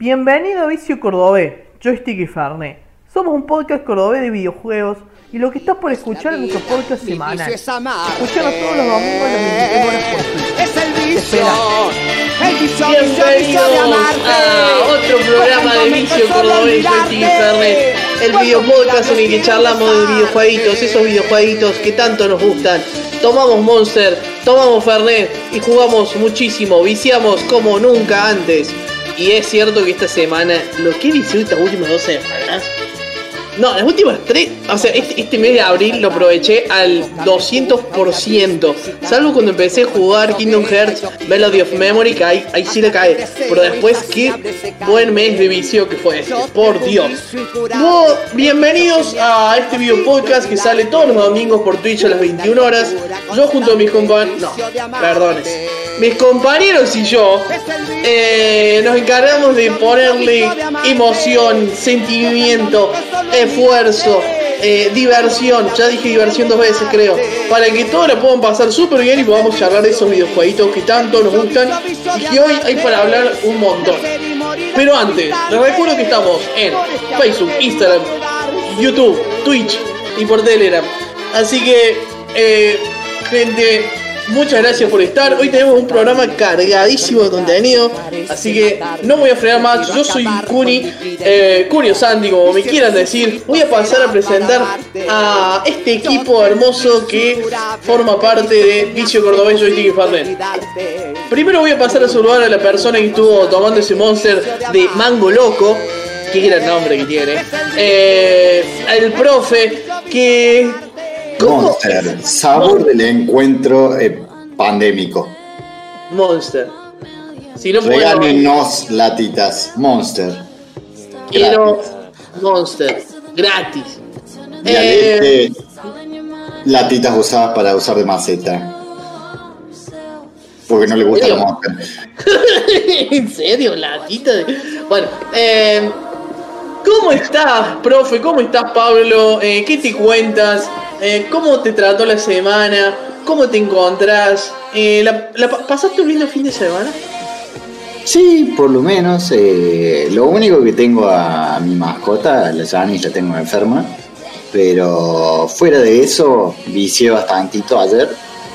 Bienvenido a Vicio Cordobés, Joystick y Fernet. Somos un podcast cordobés de videojuegos y lo que estás por escuchar es nuestro podcast semanal. Escuchanos todos los domingos a las 21 horas por Twitch. Es el vicio. El vicio, vicio, vicio de Bienvenidos amarte. a otro programa de Vicio Cordobés Joystick y Fernet, el video podcast en el que charlamos de videojueguitos, esos videojueguitos que tanto nos gustan. Tomamos Monster, tomamos Fernet y jugamos muchísimo, viciamos como nunca antes. Y es cierto que esta semana, lo que he viciado estas últimas dos semanas, no, las últimas tres, o sea, este, este mes de abril lo aproveché al 200%. Salvo cuando empecé a jugar Kingdom Hearts Melody of Memory, que ahí, ahí sí le cae. Pero después, qué buen mes de vicio que fue este, por Dios. Bueno, bienvenidos a este video podcast que sale todos los domingos por Twitch a las 21 horas. Yo junto a mis compañeros, no, perdones, mis compañeros y yo eh, nos encargamos de ponerle emoción, sentimiento, esfuerzo, eh, diversión. Ya dije diversión dos veces, creo. Para que todos la puedan pasar súper bien y podamos charlar de esos videojueguitos que tanto nos gustan y que hoy hay para hablar un montón. Pero antes, les recuerdo que estamos en Facebook, Instagram, YouTube, Twitch y por Telegram. Así que, eh, gente, muchas gracias por estar. Hoy tenemos un programa cargadísimo de contenido. Así que no voy a frenar más. Yo soy Kuni, eh, Kuni o Sandy, como me quieran decir. Voy a pasar a presentar a este equipo hermoso que forma parte de Vicio Cordobés Joystick Farnet. Primero voy a pasar a saludar a la persona que estuvo tomando ese monster de Mango Loco. Qué gran nombre que tiene. Eh, el profe que. Monster, sabor del encuentro eh, pandémico. Monster. Si no puedo, Regálenos latitas, Monster. quiero Gratis. Monster. Gratis. Eh, este, latitas usadas para usar de maceta. Porque no le gusta ¿En la serio? Monster. ¿En serio? Latita de... Bueno, eh, ¿cómo estás, profe? ¿Cómo estás, Pablo? Eh, ¿Qué te cuentas? Eh, ¿Cómo te trató la semana? ¿Cómo te encontrás? Eh, ¿la, la pa- ¿Pasaste un lindo fin de semana? Sí, por lo menos. eh, lo único que tengo a mi mascota, la Janis, la tengo enferma. Pero fuera de eso, vicié bastantito ayer,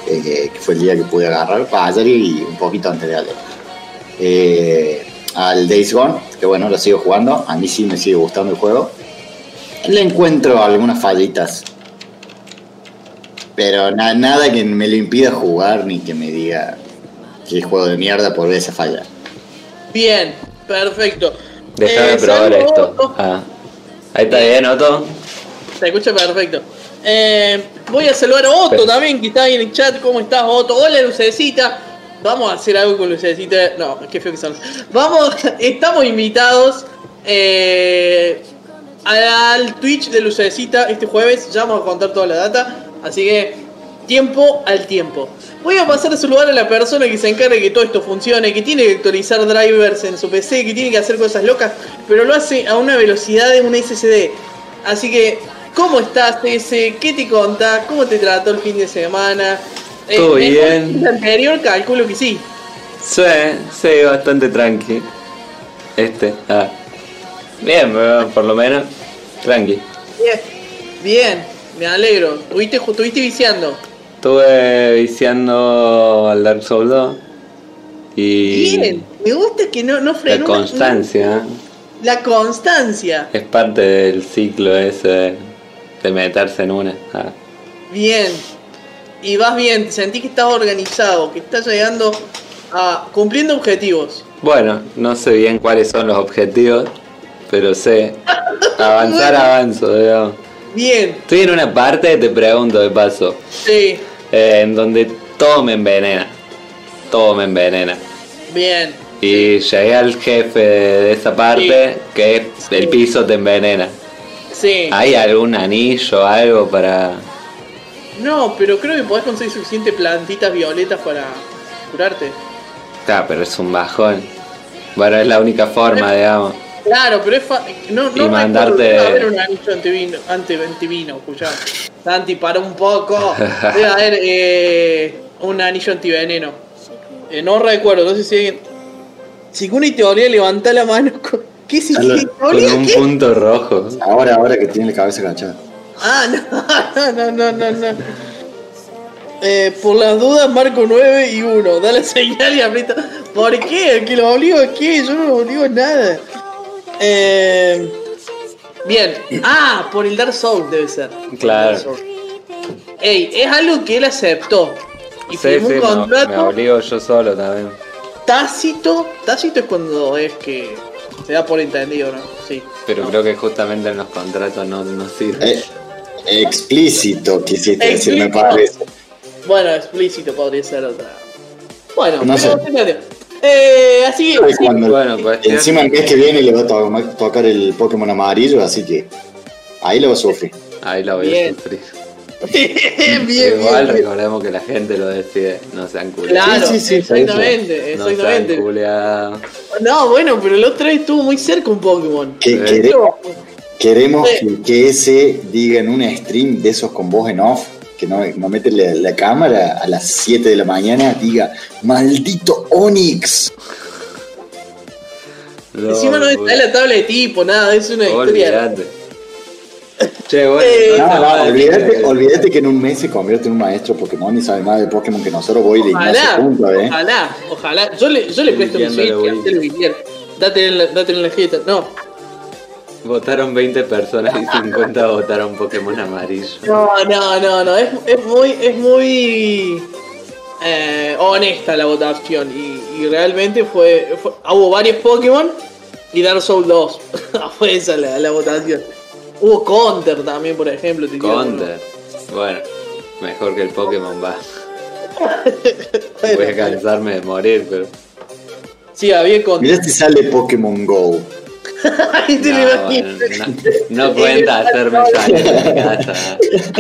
que fue el día que pude agarrar, para ayer y un poquito antes de ayer. Al Days Gone, que bueno, lo sigo jugando, a mí sí me sigue gustando el juego. Le encuentro algunas fallitas, pero na- nada que me lo impida jugar ni que me diga que es juego de mierda por ver esa falla. Bien, perfecto. Déjame Eh, probar esto. Ah. Ahí está bien, Otto. Se escucha perfecto. Eh, voy a saludar a Otto también, que está ahí en el chat. ¿Cómo estás, Otto? Hola, Lucecita. Vamos a hacer algo con Lucecita. No, qué feo que son. Vamos, estamos invitados eh, al Twitch de Lucecita este jueves. Ya vamos a contar toda la data. Así que, tiempo al tiempo. Voy a pasar a saludar a la persona que se encarga de que todo esto funcione, que tiene que actualizar drivers en su PC, que tiene que hacer cosas locas, pero lo hace a una velocidad de un SSD. Así que, ¿cómo estás, ese? ¿Qué te contás? ¿Cómo te trató el fin de semana? Eh, Todo bien. El anterior calculo que sí. Sí, sí, bastante tranqui. Este, ah. Bien, por lo menos, tranqui. Bien, bien, me alegro. ¿Tuviste, estuviste viciando? Estuve viciando al Dark Souls 2. Y Bien, me gusta que no, no la frenó. constancia La constancia. es parte del ciclo ese de, de meterse en una. Ah. Bien. Y vas bien, sentí que estás organizado, que estás llegando a cumpliendo objetivos. Bueno, no sé bien cuáles son los objetivos, pero sé avanzar, avanzo, digamos. Bien, Estoy en una parte, te pregunto de paso, sí, eh, en donde todo me envenena. Todo me envenena. bien. Y llegué al jefe de esa parte, que es el piso te envenena. Sí. ¿Hay algún anillo, algo para...? No, pero creo que podés conseguir suficiente plantitas violetas para curarte. Claro, pero es un bajón. Bueno, es la única forma, digamos. Claro, pero es fa- no, no Y mandarte- haber un anillo antivino, ante antivino, escuchá. Santi, para un poco. Debe haber eh, un anillo antiveneno. Eh, no recuerdo, no sé si alguien. Si Kuni te volvía a levantar la mano, con- ¿qué si? Con ¿Olía un qué? punto rojo. Ahora, ahora que tiene la cabeza agachada. Ah, no, no, no, no, no. Eh, por las dudas marco 9 y 1. Da la señal y aprieta. ¿Por qué? ¿El que lo obligo a qué? Yo no lo obligo a nada. Eh, bien. Ah, por el Dark Souls debe ser. Claro. Ey, es algo que él aceptó. Y Sí, firmó sí, un me, me contrato obligo yo solo también. tácito. Tácito es cuando es que se da por entendido, ¿no? Sí. Pero creo que justamente en los contratos no, no sirve. Eh, explícito quisiste decir, me Explícito. parece. Bueno, explícito podría ser otra. Bueno, No pero sé. Eh, así que. Sí. Bueno, pues, encima el mes que viene le va a to- tocar el Pokémon amarillo, así que ahí lo va a sufrir. Ahí la voy Bien. a sufrir. bien, bien, Igual bien. recordemos que la gente lo decide, no sean culiados. Claro, Sí, sí, exactamente, No sean exactamente. No, bueno, pero el otro vez estuvo muy cerca un Pokémon. Queremos, queremos Sí. que, que ese diga en un stream de esos con voz en off, que no, no mete la, la cámara a las 7 de la mañana, diga, maldito Onix. Encima no está en la tabla de tipo, nada, es una historia. Olvídate. Che, bueno, Eh, No, no, decís olvídate, que- olvídate que en un mes se convierte en un maestro Pokémon y sabe más de Pokémon que nosotros, voy de Ignacio Ojalá, Punto, ¿eh? ojalá, ojalá. Yo le, yo le presto que quiera. Date en la, date en la jeta. No, Votaron 20 personas y 50 votaron Pokémon amarillo. no, no, no, no. Es, es muy, es muy eh, honesta la votación. Y, y realmente fue, fue- Hubo varios Pokémon y Dark Souls 2. fue esa la, la votación. Hubo Counter también, por ejemplo. Counter. Bueno, mejor que el Pokémon va. Voy a cansarme de morir, pero. Sí, había Counter. Mirá si sale Pokémon Go. Ahí te No, no, no cuenta hacerme.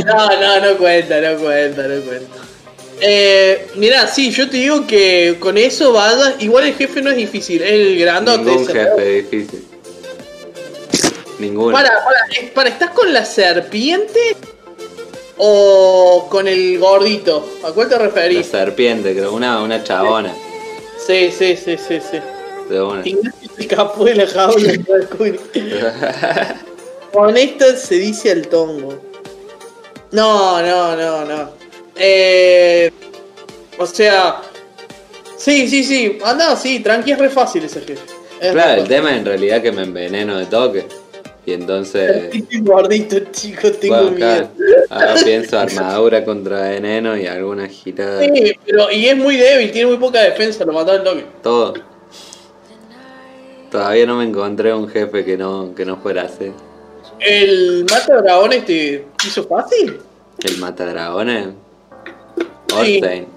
No, no, no cuenta, no cuenta, no cuenta. Eh, mirá, sí, yo te digo que con eso vayas. Igual el jefe no es difícil, es el grandote. Ningún jefe difícil. Ninguno. Para, para, para, ¿estás con la serpiente? ¿O con el gordito? ¿A cuál te La referís? serpiente, creo. Una, una chabona. Sí, sí, sí, sí, sí. De una. Ignacio se escapó de la jaula. Con esta se dice al tongo. No, no, no, no. Eh, o sea. Sí, sí, sí. Anda, sí, tranqui, es re fácil ese jefe. Es Claro, el tema en realidad que me enveneno de toque. Y entonces. Estoy gordito, chico, tengo Bueno, miedo. claro, ahora pienso armadura contra veneno y alguna girada. Sí, pero y es muy débil, tiene muy poca defensa, lo mató al toque. Todo. Todavía no me encontré un jefe que no, que no fuera así. ¿El mata dragones te hizo fácil? El mata dragones. Sí. Orstein.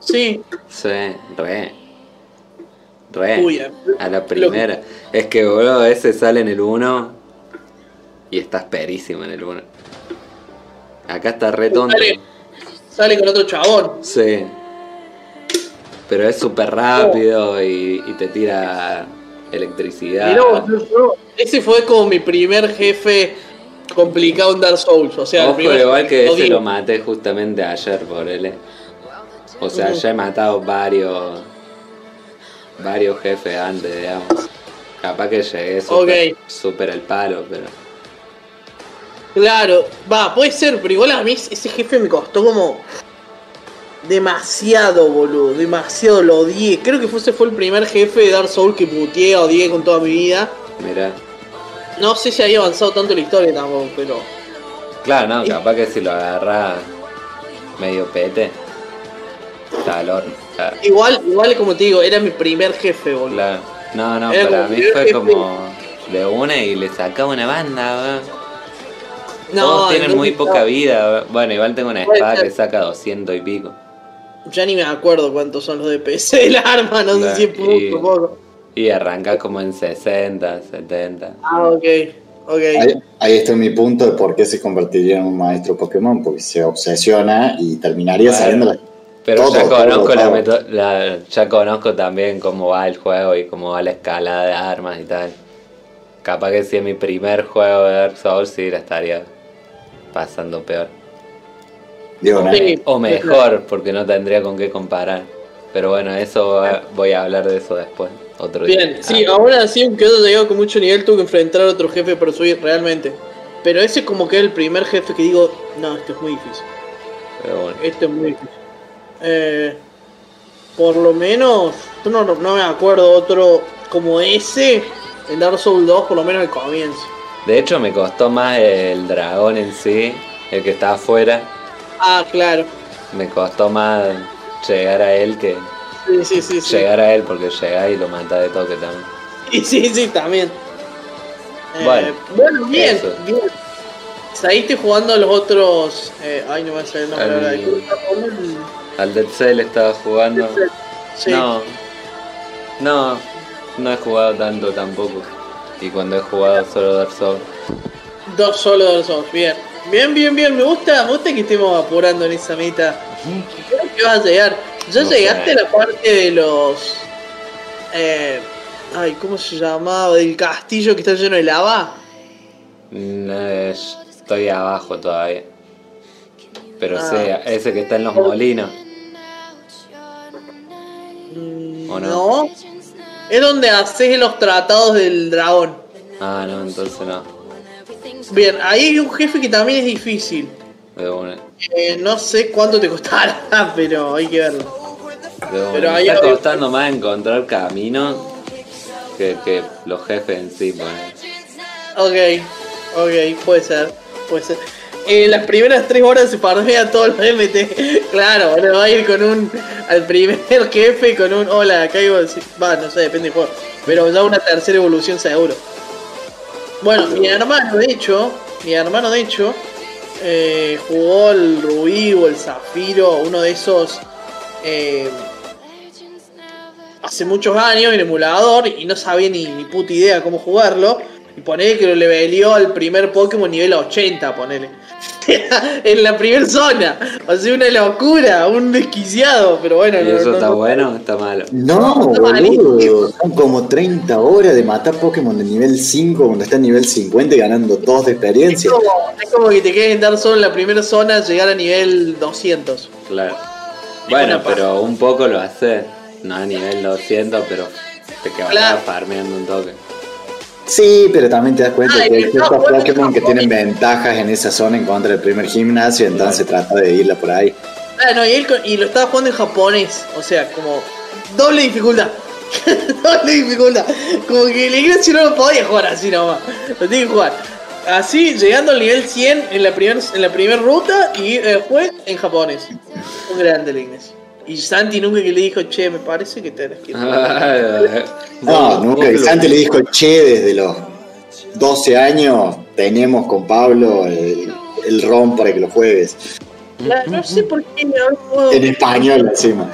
Sí. Sí, re. Re. Uy, a- a la primera. Es que, boludo, ese sale en el 1 y estás perísimo en el 1. Acá está re tonto. Sale, sale con otro chabón. Sí. Pero es súper rápido y, y te tira electricidad. Yo- yo- ese fue como mi primer jefe complicado en Dark Souls. O sea, el Ojo, igual que ese lo maté justamente ayer por él. eh. O sea, ya he matado varios varios jefes antes, digamos. Capaz que llegué súper Ok. súper al palo, pero Claro, va, puede ser, pero igual a mí ese jefe me costó como demasiado, boludo, demasiado, lo odié. Creo que ese fue el primer jefe de Dark Souls que puteé, odié con toda mi vida. mira. No sé si había avanzado tanto la historia tampoco, pero... Claro, no, capaz que si lo agarras medio pete, está al horno. Claro, Igual, igual como te digo, era mi primer jefe, boludo. claro. No, no, Era para mí fue jefe. como de una y le sacaba una banda, weón. No, Todos tienen muy poca vida. Bueno, igual tengo una espada que saca 200 y pico. Ya ni me acuerdo cuántos son los DPS del arma, no sé si es mucho y- o poco. Y arranca como en 60, 70. Ah, ok, ok. Ahí, ahí está mi punto de por qué se convertiría en un maestro Pokémon, porque se obsesiona y terminaría Bueno, sabiendo la- Pero Todo, ya todo, conozco la todo. la- ya conozco también cómo va el juego y cómo va la escalada de armas y tal. Capaz que si es mi primer juego de Dark Souls sí la estaría pasando peor. Digo, ¿no? Sí. O mejor, porque no tendría con qué comparar. Pero bueno, eso voy a hablar de eso después. otro Bien, sí, aún así, aunque haya llegado con mucho nivel, tuve que enfrentar a otro jefe para subir realmente. Pero ese es como que es el primer jefe que digo, no, esto es muy difícil. Pero bueno. Esto es muy difícil. Eh, por lo menos, no, no, no me acuerdo otro como ese en Dark Souls 2, por lo menos al comienzo. De hecho, me costó más el dragón en sí, el que está afuera. Ah, claro. Me costó más llegar a él que Sí, sí, sí. sí. llegar a él, porque llega y lo mata de toque también. Sí, sí, sí, también. Eh, Bueno, bueno, bien, eso. bien. Seguiste jugando a los otros. Eh, ay, no me va a salir el nombre Al- ahora. ¿Cómo está jugando el- Al Dead Cell estaba jugando. Sí. No, no, no he jugado tanto tampoco. Y cuando he jugado solo Dark Souls. Dos solo Dark Souls, bien. Bien, bien, bien. Me gusta, me gusta que estemos apurando en esa meta. Creo que vas a llegar. ¿Ya No llegaste sé. a la parte de los. Eh, ay, ¿cómo se llamaba? Del castillo que está lleno de lava. Mm, eh, estoy abajo todavía. Pero Ah. sí, ese que está en los molinos. Mm, ¿O no? Es donde haces los tratados del dragón. Ah, no, entonces no. Bien, ahí hay un jefe que también es difícil. De una. Eh, no sé cuánto te costará, pero hay que verlo. de una. Pero ahí está hay- costando más encontrar caminos que, que los jefes en sí. Pues. Ok, ok, puede ser, puede ser. En las primeras tres horas se farmea todos los MT. Claro, ahora va a ir con un. al primer jefe con un. Hola, caigo. Va, no sé, depende del juego. Pero ya una tercera evolución seguro. Bueno, mi hermano, de hecho. Mi hermano, de hecho. eh, jugó el Rubí o el Zafiro, uno de esos. eh, hace muchos años en emulador y no sabía ni, puta idea cómo jugarlo. Y ponele que lo levelió al primer Pokémon nivel 80, ponele. en la primera zona. O sea, una locura, un desquiciado, pero bueno. ¿Y no- eso no- está no- bueno o está malo? No, Está malísimo. boludo. Son como 30 horas de matar Pokémon de nivel 5 cuando está en nivel 50 y ganando 2 de Es experiencia. como, es como que te quedes dar solo en la primera zona, llegar a nivel 200. Claro. Bueno, pero un poco lo hace. No a nivel 200, pero te quedas Claro. farmeando un toque. Sí, pero también te das cuenta Ay, que hay ciertos Pokémon que no, tienen ventajas en esa zona en contra del primer gimnasio, entonces trata de irla por ahí. Ah, no, y, él y lo estaba jugando en japonés. O sea, como doble dificultad. doble dificultad. Como que el inglés no lo podía jugar así nomás. Lo tiene que jugar. Así, llegando al nivel 100 en la primera en la primer ruta y después en japonés. Un grande el inglés. Y Santi nunca que le dijo, che, me parece que tenés que ir. No, nunca. Y Santi le dijo, che, desde los 12 años tenemos con Pablo el, el ROM para que lo juegues. Claro, no sé por qué jugado. En español encima.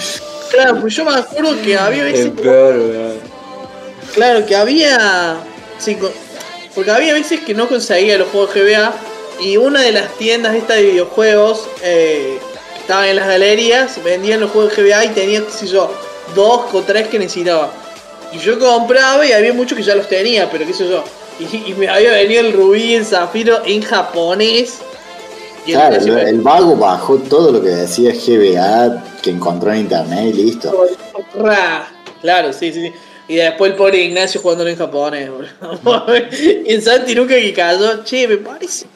Claro, pues yo me acuerdo que había veces. Es peor. Claro, que había. sí, porque había veces que no conseguía los juegos GBA. Y una de las tiendas estas de videojuegos eh, estaban en las galerías vendían los juegos GBA y tenía, qué sé yo, dos o tres que necesitaba. Y yo compraba y había muchos que ya los tenía, pero qué sé yo. Y, y me había venido el rubí y el zafiro en japonés. Y Claro, el, el vago bajó todo lo que decía GBA que encontró en internet y listo. Claro, sí, sí, sí. Y después el pobre Ignacio jugándolo en japonés, boludo. y el Santi nunca que cayó, che, me parece.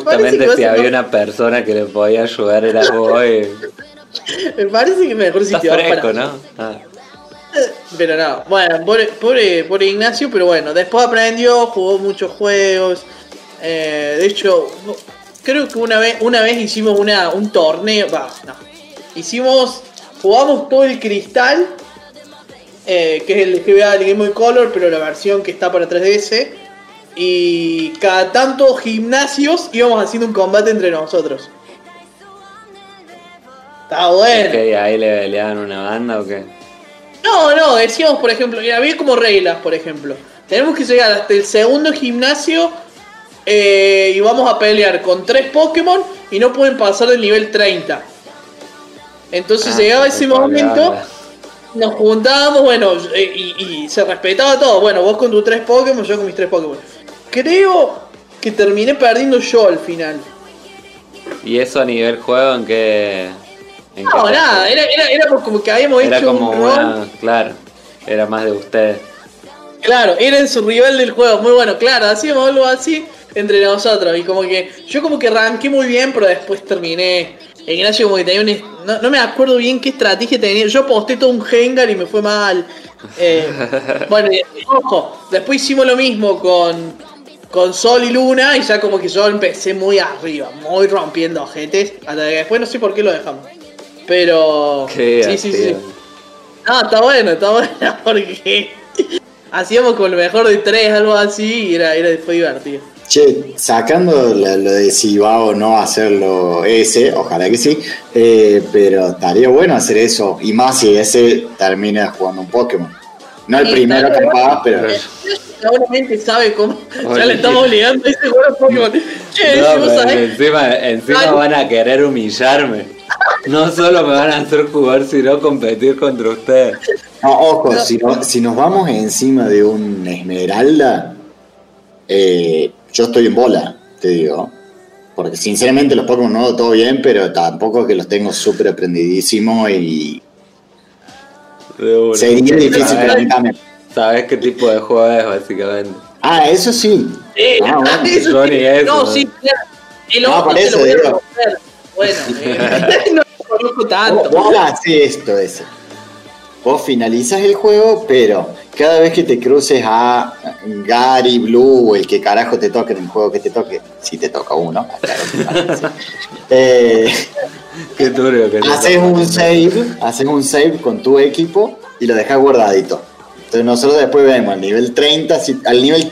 Justamente si había una persona que le podía ayudar era vos. Me parece que mejor si te fresco, para. ¿no? Ah. Pero no, bueno, pobre, pobre, pobre Ignacio, pero bueno, después aprendió, jugó muchos juegos. eh, de hecho, creo que una vez, una vez hicimos una, un torneo. Va, no. Hicimos. Jugamos todo el cristal. eh, que es el GBA del Game Boy Color, pero la versión que está para 3DS. Y cada tanto gimnasios íbamos haciendo un combate entre nosotros. Está bueno. ¿Ahí le peleaban una banda o qué? No, no, decíamos, por ejemplo, mira, había como reglas, por ejemplo. Tenemos que llegar hasta el segundo gimnasio eh, y vamos a pelear con tres Pokémon y no pueden pasar del nivel 30. Entonces Ah, llegaba se ese momento, nos juntábamos, bueno, y, y se respetaba todo. Bueno, vos con tus tres Pokémon, yo con mis tres Pokémon. Creo que terminé perdiendo yo al final. ¿Y eso a nivel juego en qué? en No, nada, era, era, era como que habíamos Era hecho como un una. Claro. Era más de ustedes. Claro, eran su rival del juego, muy bueno, claro, hacíamos algo así entre nosotros. Y como que yo como que arranqué muy bien, pero después terminé. Ignacio como que tenía un... No, no me acuerdo bien qué estrategia tenía. Yo posté todo un Hengar y me fue mal. Eh, bueno, y, ojo, después hicimos lo mismo con, con Sol y Luna y ya como que yo empecé muy arriba, muy rompiendo ojetes. Hasta que después no sé por qué lo dejamos. Pero... Qué sí, sí, sí. No, está bueno, está bueno porque hacíamos con lo mejor de tres, algo así, y era, era, fue divertido. Che, sacando la- lo de si va o no a hacerlo ese, ojalá que sí, eh, pero estaría bueno hacer eso, y más si ese termina jugando un Pokémon. No el Sí, primero estaría capaz, pero Seguramente sabe cómo. Ya le estamos obligando a ese juego de Pokémon. Che, No, si vos encima, encima Ay. van a querer humillarme. No solo me van a hacer jugar, sino competir contra ustedes. no, ojo, si, no- si nos vamos encima de un Esmeralda, eh, yo estoy en bola, te digo. Porque sinceramente los Pokémon no todo bien, pero tampoco es que los tengo súper aprendidísimos y sería difícil para mí también. Sabes qué tipo de juego es, básicamente. Ah, eso sí. Eh, Ah, bueno. eso Yo sí. eso, No, ¿no? sí, claro. El No, otro te eso lo voy a romper. Bueno, eh, no lo conozco Vos, tanto. vos haces esto, ese. Vos finalizas el juego, pero cada vez que te cruces a Gary, Blue o el que carajo te toque en el juego que te toque, si te toca uno, claro, sí. Eh, Qué turbio que haces un save, haces un save con tu equipo y lo dejas guardadito. Entonces nosotros después vemos al nivel 30, si- al nivel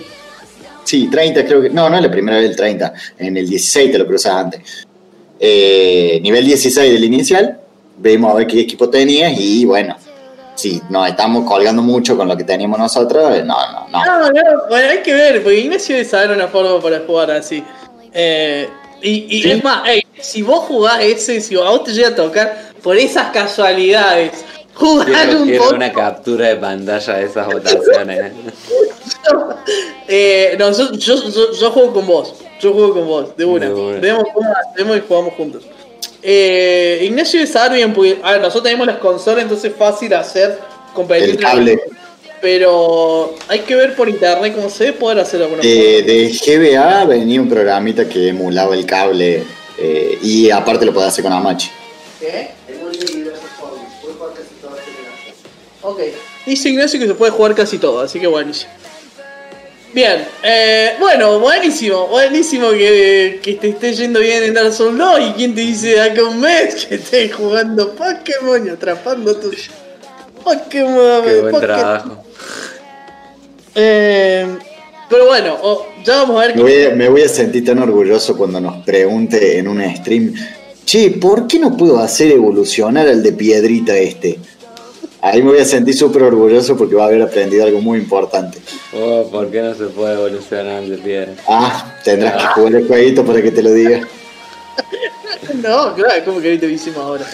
Sí, 30 creo que. No, no es la primera vez el 30. En el 16 te lo cruzas antes. Eh, nivel 16 del inicial. Vemos a ver qué equipo tenías y bueno. Si nos estamos colgando mucho con lo que teníamos nosotros, eh, no, no, no. No, no, bueno, hay que ver, porque Ignacio debe saber una forma para jugar así. Eh, y y Sí. es más, si vos jugás ese, si a vos te llega a tocar, por esas casualidades, jugar Quiero, un quiero poco. una captura de pantalla de esas votaciones. Eh, no, yo, yo, yo, yo juego con vos. Yo juego con vos, de una. De una. Vemos cómo hacemos y jugamos juntos. Eh, Ignacio bien, porque a ver, nosotros tenemos las consolas, entonces es fácil hacer competir. El cable. Pero hay que ver por internet cómo se debe poder hacer alguna Eh, de GBA venía un programita que emulaba el cable eh, y aparte lo podía hacer con Amachi. ¿Qué? Ok. Dice Ignacio que se puede jugar casi todo, así que buenísimo. Bien, eh, bueno, buenísimo, buenísimo que, que te esté yendo bien en Dark Souls 2 y quién te dice acá a un mes que estés jugando Pokémon y atrapando tus Pokémon. Qué buen Pokémon. trabajo. Eh, pero bueno, oh, ya vamos a ver Me voy, a, me voy a sentir tan orgulloso cuando nos pregunte en un stream, che, ¿por qué no puedo hacer evolucionar al de piedrita este? Ahí me voy a sentir súper orgulloso porque va a haber aprendido algo muy importante. Oh, ¿Por qué no se puede evolucionar de piedra? Ah, tendrás que jugar el jueguito para que te lo diga. No, claro, ¿cómo que te hicimos ahora?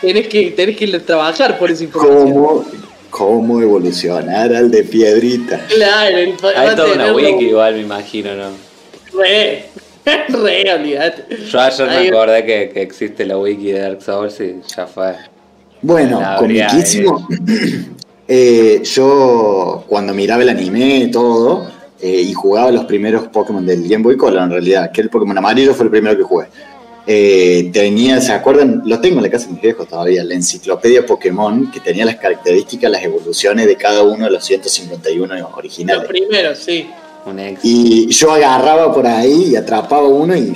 Tenés que, tenés que ir a trabajar por esa información. ¿Cómo, cómo evolucionar al de piedrita? Claro, el Hay toda una wiki igual, me imagino, ¿no? Re, re, olvidate. Yo ayer me Ahí- acordé que, que existe la wiki de Dark Souls y ya fue. Bueno, comiquísimo. Eh, yo cuando miraba el anime todo eh, y jugaba los primeros Pokémon del Game Boy Color en realidad, que el Pokémon amarillo fue el primero que jugué. Eh, tenía, ¿se acuerdan? Lo tengo en la casa de mis viejos todavía, la enciclopedia Pokémon que tenía las características, las evoluciones de cada uno de los 151 Los originales. primeros, sí. Un ex. Y yo agarraba por ahí y atrapaba uno y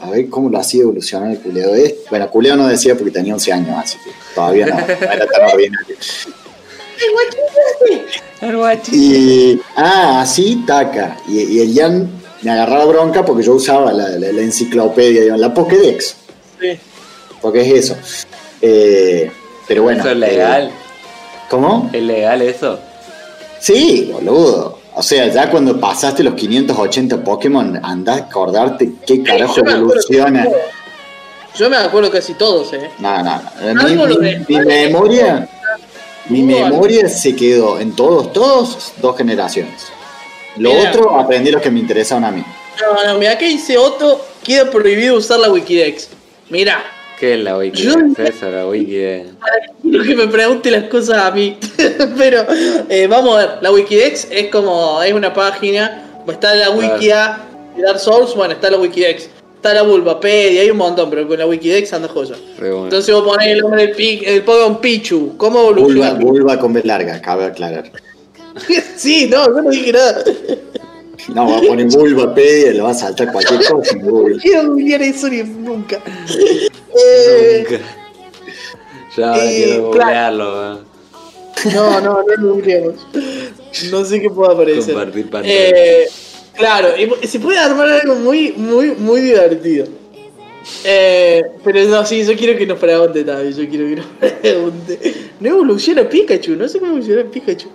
a ver cómo lo hacía evolucionar el culeo este. Bueno, culeo no decía porque tenía 11 años, así que todavía no, no era tan ordinario. Y, ah, así, taca. Y, y el Jan me agarraba bronca porque yo usaba la, la- la enciclopedia, digamos, la Pokédex, sí. porque es eso. Eh, pero bueno. ¿Eso es eh, legal? ¿Cómo? ¿Es legal eso? Sí, boludo. O sea, ya cuando pasaste los 580 Pokémon, andás a acordarte qué carajo evoluciona. Yo me acuerdo casi todos, eh. No, no, no. Mi, Algo lo mi- de- mi memoria, mi memoria se quedó en todos, todos, dos generaciones. Lo Mira. otro aprendí los que me interesaban a mí. No, no, mira que dice Otto, queda prohibido usar la Wikidex. Mira, ¿Qué es la wiki? Yo- ¿Es eso, la wiki de- Quiero que me pregunte las cosas a mí. Pero eh, vamos a ver, la Wikidex es como, es una página, está la Wikia de Dark Souls, bueno, está la Wikidex. Está la Bulbapedia, hay un montón, pero con la Wikidex anda joya. bueno. Entonces vos ponés el nombre del, pi- el Pokémon Pichu, ¿cómo evoluciona? vulva con B larga, cabe aclarar. sí, no, yo no dije nada. No, va a poner vulvapedia y le va a saltar cualquier cosa en Google. No quiero eso ni nunca. Eh, Nunca. Ya eh, quiero googlearlo, weón. No, no, no lo googleamos. No sé qué puede aparecer. Compartir. Eh, claro, se puede armar algo muy, muy, muy divertido. Eh, pero no, sí, yo quiero que nos pregunte también. Yo quiero que nos pregunte. No evoluciona Pikachu, no sé cómo evoluciona Pikachu.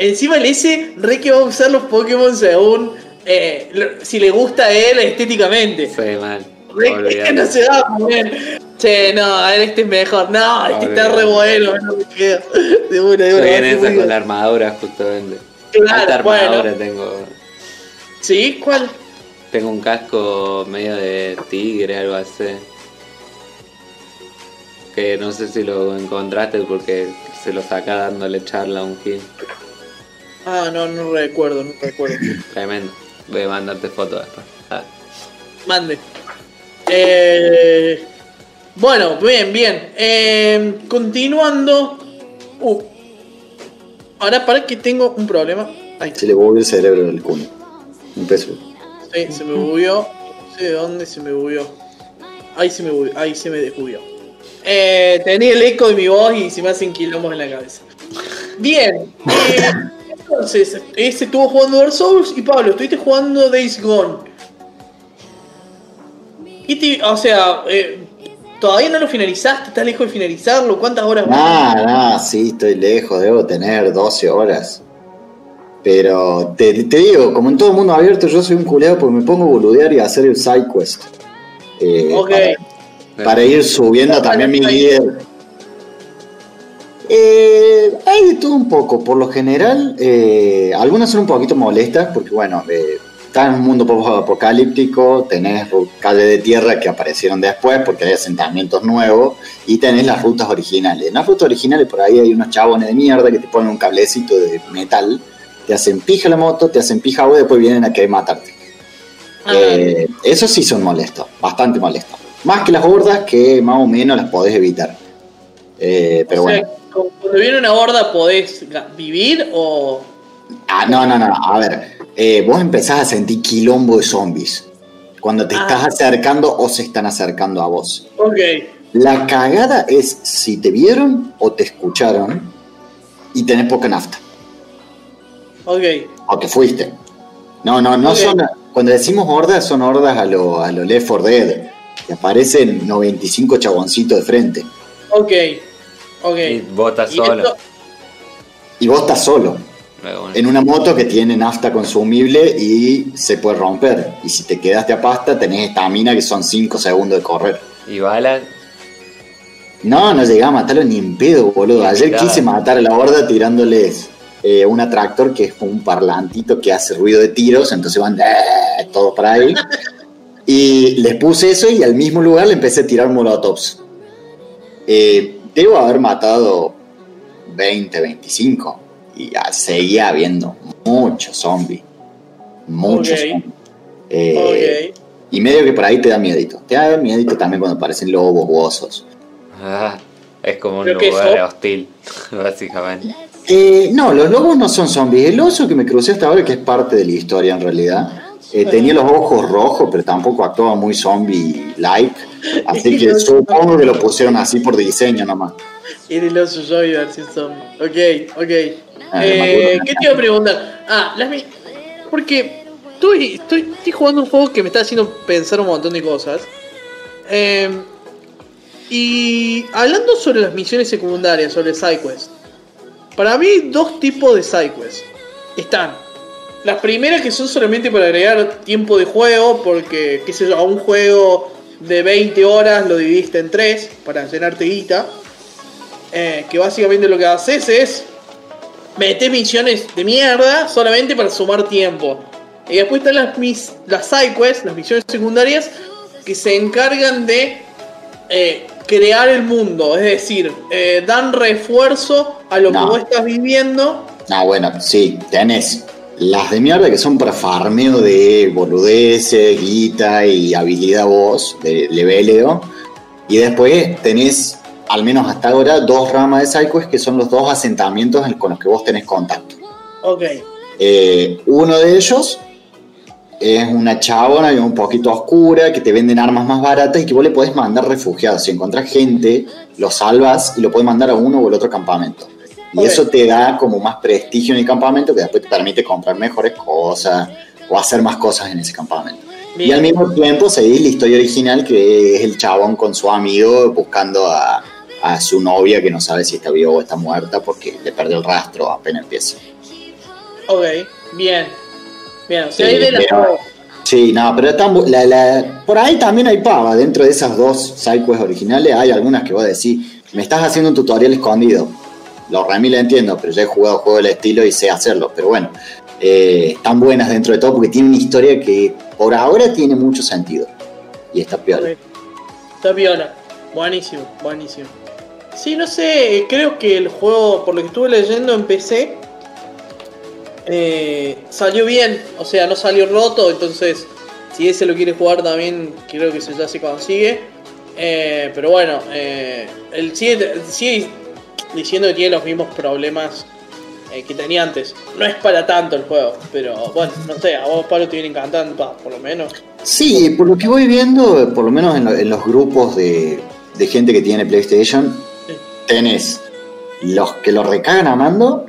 Encima el S, re que va a usar los Pokémon según eh, lo- si le gusta a él estéticamente. Sí, mal. Re no se va a poner. Che, no, a ver, este es mejor. No, este está re bueno. No me quedo. De una, de una. ser esa muy con la bien. armadura, justamente. Claro, Alta bueno. armadura tengo. ¿Sí? ¿Cuál? Tengo un casco medio de tigre, algo así. Que no sé si lo encontraste porque se lo saca dándole charla a un kill. Ah, no, no recuerdo, no recuerdo. Tremendo. Voy a mandarte fotos después. Ah, Mande. Eh, bueno, bien, bien. Eh, continuando. Uh. Ahora para que tengo un problema. Ahí Se le movió el cerebro del cuno. Empezó. sí, se me bugueó. No sé de dónde se me bugueó. Ahí se me bugueó, ahí se me desbugueó. Eh, tenía el eco de mi voz y se me hacen quilombos en la cabeza. Bien. eh, entonces, ese estuvo jugando Dark Souls y Pablo, estuviste jugando Days Gone. ¿Qué te- o sea, eh, todavía no lo finalizaste, estás lejos de finalizarlo, ¿cuántas horas vas? Nah, nah, sí, estoy lejos, debo tener 12 horas. Pero te, te digo, como en todo mundo abierto, yo soy un culeo porque me pongo a boludear y a hacer el side quest. Eh, Ok. para, para ir subiendo también mi líder. Eh, hay de todo un poco, por lo general, eh, algunas son un poquito molestas porque, bueno, eh, estás en un mundo apocalíptico, tenés calles de tierra que aparecieron después porque hay asentamientos nuevos y tenés las rutas originales. En las rutas originales por ahí hay unos chabones de mierda que te ponen un cablecito de metal, te hacen pija la moto, te hacen pija y después vienen a querer matarte. Ah, Eh, esos sí son molestos, bastante molestos. Más que las hordas que más o menos las podés evitar. Eh, pero o bueno. cu- cuando viene una horda, ¿podés vivir o.? Ah, no, no, no. A ver, eh, vos empezás a sentir quilombo de zombies. Cuando te Ah. estás acercando o se están acercando a vos. Ok. La cagada es si te vieron o te escucharon y tenés poca nafta. Ok. O te fuiste. No, no, no son. Cuando decimos hordas, son hordas a lo, a lo Left 4 Dead. Que aparecen 95 chaboncitos de frente. Ok. Ok. Y vos estás Y solo. esto- Y vos estás solo. Bueno. En una moto que tiene nafta consumible y se puede romper. Y si te quedaste a pasta, tenés estamina que son 5 segundos de correr. Y balas. No, no llegué a matarlo ni en pedo, boludo. Ayer Claro. quise matar a la horda tirándoles eh, un atractor que es un parlantito que hace ruido de tiros, entonces van eh, todos para ahí. Y les puse eso y al mismo lugar le empecé a tirar molotovs. Eh, debo haber matado 20, 25. Y ya seguía habiendo muchos zombies. Muchos zombies. Eh, Ok. Y medio que por ahí te da miedito. Te da miedito también cuando aparecen lobos u osos. Ah, es como un Creo que lugar eso- hostil, básicamente. Eh, no, los lobos no son zombies. El oso que me crucé hasta ahora, que es parte de la historia en realidad, eh, tenía los ojos rojos, pero tampoco actuaba muy zombie-like. Así que supongo que lo pusieron así por diseño nomás. Era el oso yo y versión zombie. Ok, ok. Eh. ¿Qué te iba a preguntar? Ah, las mi- Porque estoy, estoy, estoy jugando un juego que me está haciendo pensar un montón de cosas. Eh, y hablando sobre las misiones secundarias, sobre SideQuest. Para mí, dos tipos de SideQuest. Están las primeras que son solamente para agregar tiempo de juego, porque, qué sé yo, a un juego de 20 horas lo dividiste en 3 para llenarte guita. Eh, que básicamente lo que haces es meter misiones de mierda solamente para sumar tiempo. Y después están las, mis, las sidequests, las misiones secundarias, que se encargan de eh, crear el mundo, es decir, eh, dan refuerzo a lo que vos estás viviendo. Ah, bueno, sí, tenés las de mierda que son para farmeo de boludeces, guita y habilidad voz, de leveleo. Y después tenés, al menos hasta ahora, dos ramas de sidequests que son los dos asentamientos en- con los que vos tenés contacto. Ok, Eh, uno de ellos es una chabona y un poquito oscura que te venden armas más baratas y que vos le podés mandar refugiados. Si encontrás gente, lo salvas y lo podés mandar a uno o el otro campamento. Y eso te da como más prestigio en el campamento que después te permite comprar mejores cosas o hacer más cosas en ese campamento. Y Bien. al mismo tiempo seguís la historia original que es el chabón con su amigo buscando a, a su novia que no sabe si está viva o está muerta porque le perdió el rastro apenas empieza. ok, bien. Bien, o sea, Sí, de pero- dos. Sí, no, pero bu- la, la- por ahí también hay pava. Dentro de esas dos sidequests originales hay algunas que vos decís, me estás haciendo un tutorial escondido. Los remil entiendo, pero ya he jugado juegos del estilo y sé hacerlo. Pero bueno, eh, están buenas dentro de todo porque tienen una historia que por ahora tiene mucho sentido. Y está. Ok. Está piola. Buenísimo, buenísimo. Sí, no sé, creo que el juego, por lo que estuve leyendo en PC, eh, salió bien. O sea, no salió roto, entonces si ese lo quiere jugar también, creo que eso ya se consigue. Eh, pero bueno, eh, él sigue, sigue diciendo que tiene los mismos problemas eh, que tenía antes. No es para tanto el juego, pero bueno, no sé, a vos Pablo te viene encantando, pa, por lo menos. Sí, por lo que voy viendo, por lo menos en, lo- en los grupos de, de gente que tiene PlayStation, Sí. tenés los que lo recagan amando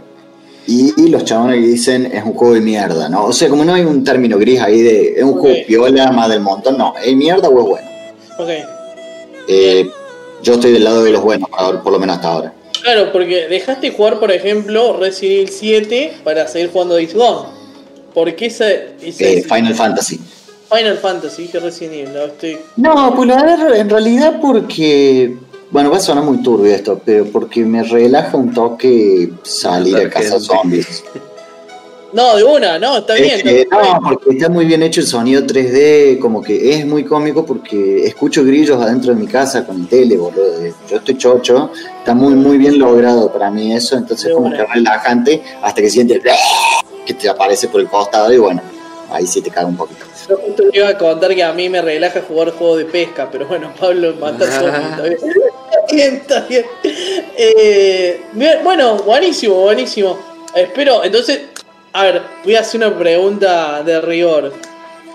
y, los chabones que dicen es un juego de mierda, ¿no? O sea, como no hay un término gris ahí de es un Ok. juego piola más del montón, no, es mierda o es bueno. Ok. Eh, yo estoy del lado de los buenos, por lo menos hasta ahora. Claro, porque dejaste jugar, por ejemplo, Resident Evil 7 para seguir jugando Days Gone. Porque ese Eh, Final Fantasy. Final Fantasy, que Resident Evil, no estoy. No, pues a ver, en realidad porque. Bueno, va a sonar muy turbio esto, pero porque me relaja un toque salir a gente. zombies. No, de una, no, está bien. Es que, está no, porque está muy bien hecho el sonido 3D, como que es muy cómico porque escucho grillos adentro de mi casa con el tele, boludo. Yo estoy chocho, está muy, muy bien logrado para mí eso, entonces De como que relajante hasta que sientes que te aparece por el costado y bueno, ahí sí te caga un poquito. Yo justo te iba a contar que a mí me relaja jugar juego de pesca, pero bueno, Pablo matar zombies, está bien. Está bien, está bien. Eh, bien, bueno, buenísimo, buenísimo. Espero, entonces, a ver, voy a hacer una pregunta de rigor.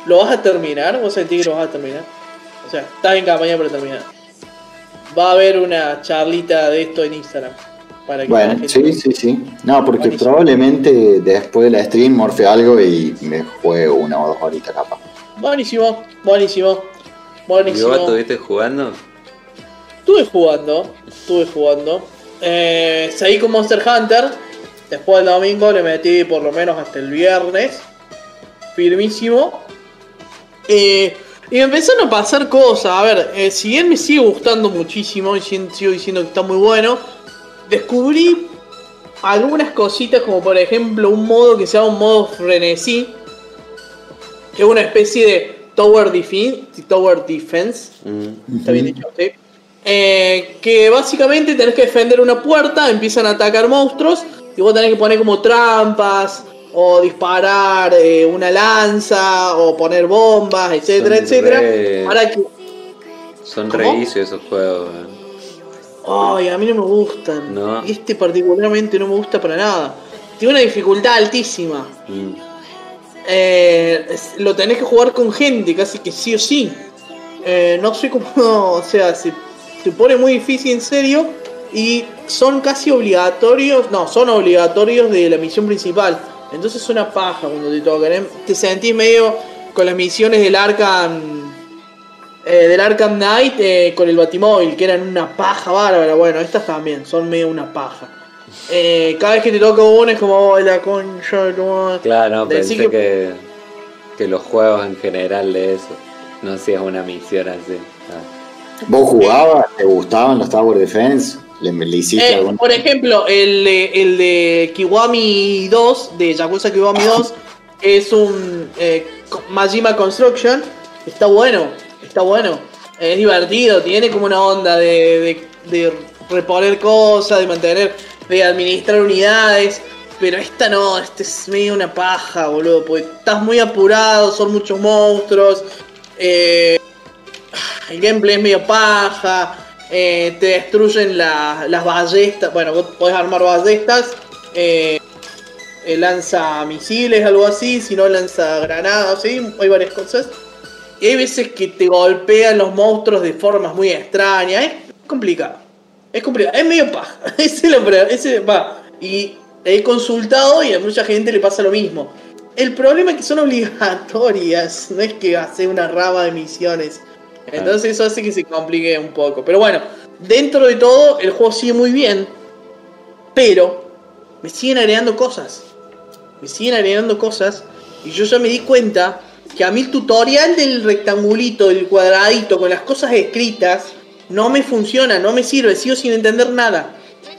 ¿Lo vas a terminar? ¿Vos sentís que lo vas a terminar? O sea, estás en campaña para terminar. Va a haber una charlita de esto en Instagram. Para que Bueno, gente- sí, sí, sí. No, porque Buenísimo. probablemente después de la stream morfe algo y me juego una o dos horitas capaz. Buenísimo, buenísimo. ¿Y Buenísimo. vos estuviste jugando? Estuve jugando, estuve jugando. Eh, seguí con Monster Hunter. Después del domingo le metí por lo menos hasta el viernes. Firmísimo. Eh, y empezaron a pasar cosas. A ver, eh, si bien me sigue gustando muchísimo y si- sigo diciendo que está muy bueno, descubrí algunas cositas como por ejemplo un modo que se llama un modo frenesí. Que es una especie de Tower Defense. Tower Defense Mm. Está bien dicho, sí. Eh, que básicamente tenés que defender una puerta, empiezan a atacar monstruos y vos tenés que poner como trampas o disparar eh, una lanza o poner bombas, etcétera, Son etcétera. re- Para que... Son ¿Cómo? re easy esos juegos. weón. Ay, a mí no me gustan. No. Este particularmente no me gusta para nada. Tiene una dificultad altísima. Mm. Eh, lo tenés que jugar con gente, casi que sí o sí. Eh, no sé cómo, o sea, se, se pone muy difícil en serio y son casi obligatorios, no, son obligatorios de la misión principal. Entonces es una paja cuando te tocan. ¿eh? Te sentís medio con las misiones del Arkham, eh, del Arkham Knight eh, con el Batimóvil, que eran una paja bárbara. Bueno, estas también son medio una paja. Eh, cada vez que te toca uno es como "Oh, la concha de tu madre". Claro, no, pensé que- que... que los juegos en general de eso. No si es una misión así. Ah. ¿Vos jugabas? ¿Te gustaban los Tower Defense? ¿Le, le hiciste Eh, por ejemplo, el de, el de Kiwami 2, de Yakuza Kiwami 2, es un eh, Majima Construction. Está bueno, está bueno. Es divertido, tiene como una onda de, de, de reponer cosas, de mantener, de administrar unidades. Pero esta no, este es medio una paja, boludo. Porque estás muy apurado, son muchos monstruos. Eh, el gameplay es medio paja. Eh, te destruyen la- las ballestas. Bueno, vos podés armar ballestas. Eh, eh, lanza misiles, algo así. Si no, lanza granadas, ¿sí? Hay varias cosas. Y hay veces que te golpean los monstruos de formas muy extrañas. Es complicado. Es complicado. Es medio paja. Ese lo ese va. Y he consultado y a mucha gente le pasa lo mismo. El problema es que son obligatorias. No es que hace una rama de misiones. Entonces eso hace que se complique un poco. Pero bueno, dentro de todo, el juego sigue muy bien. Pero me siguen agregando cosas. Me siguen agregando cosas. Y yo ya me di cuenta que a mí el tutorial del rectangulito, del cuadradito, con las cosas escritas, no me funciona, no me sirve, sigo sin entender nada.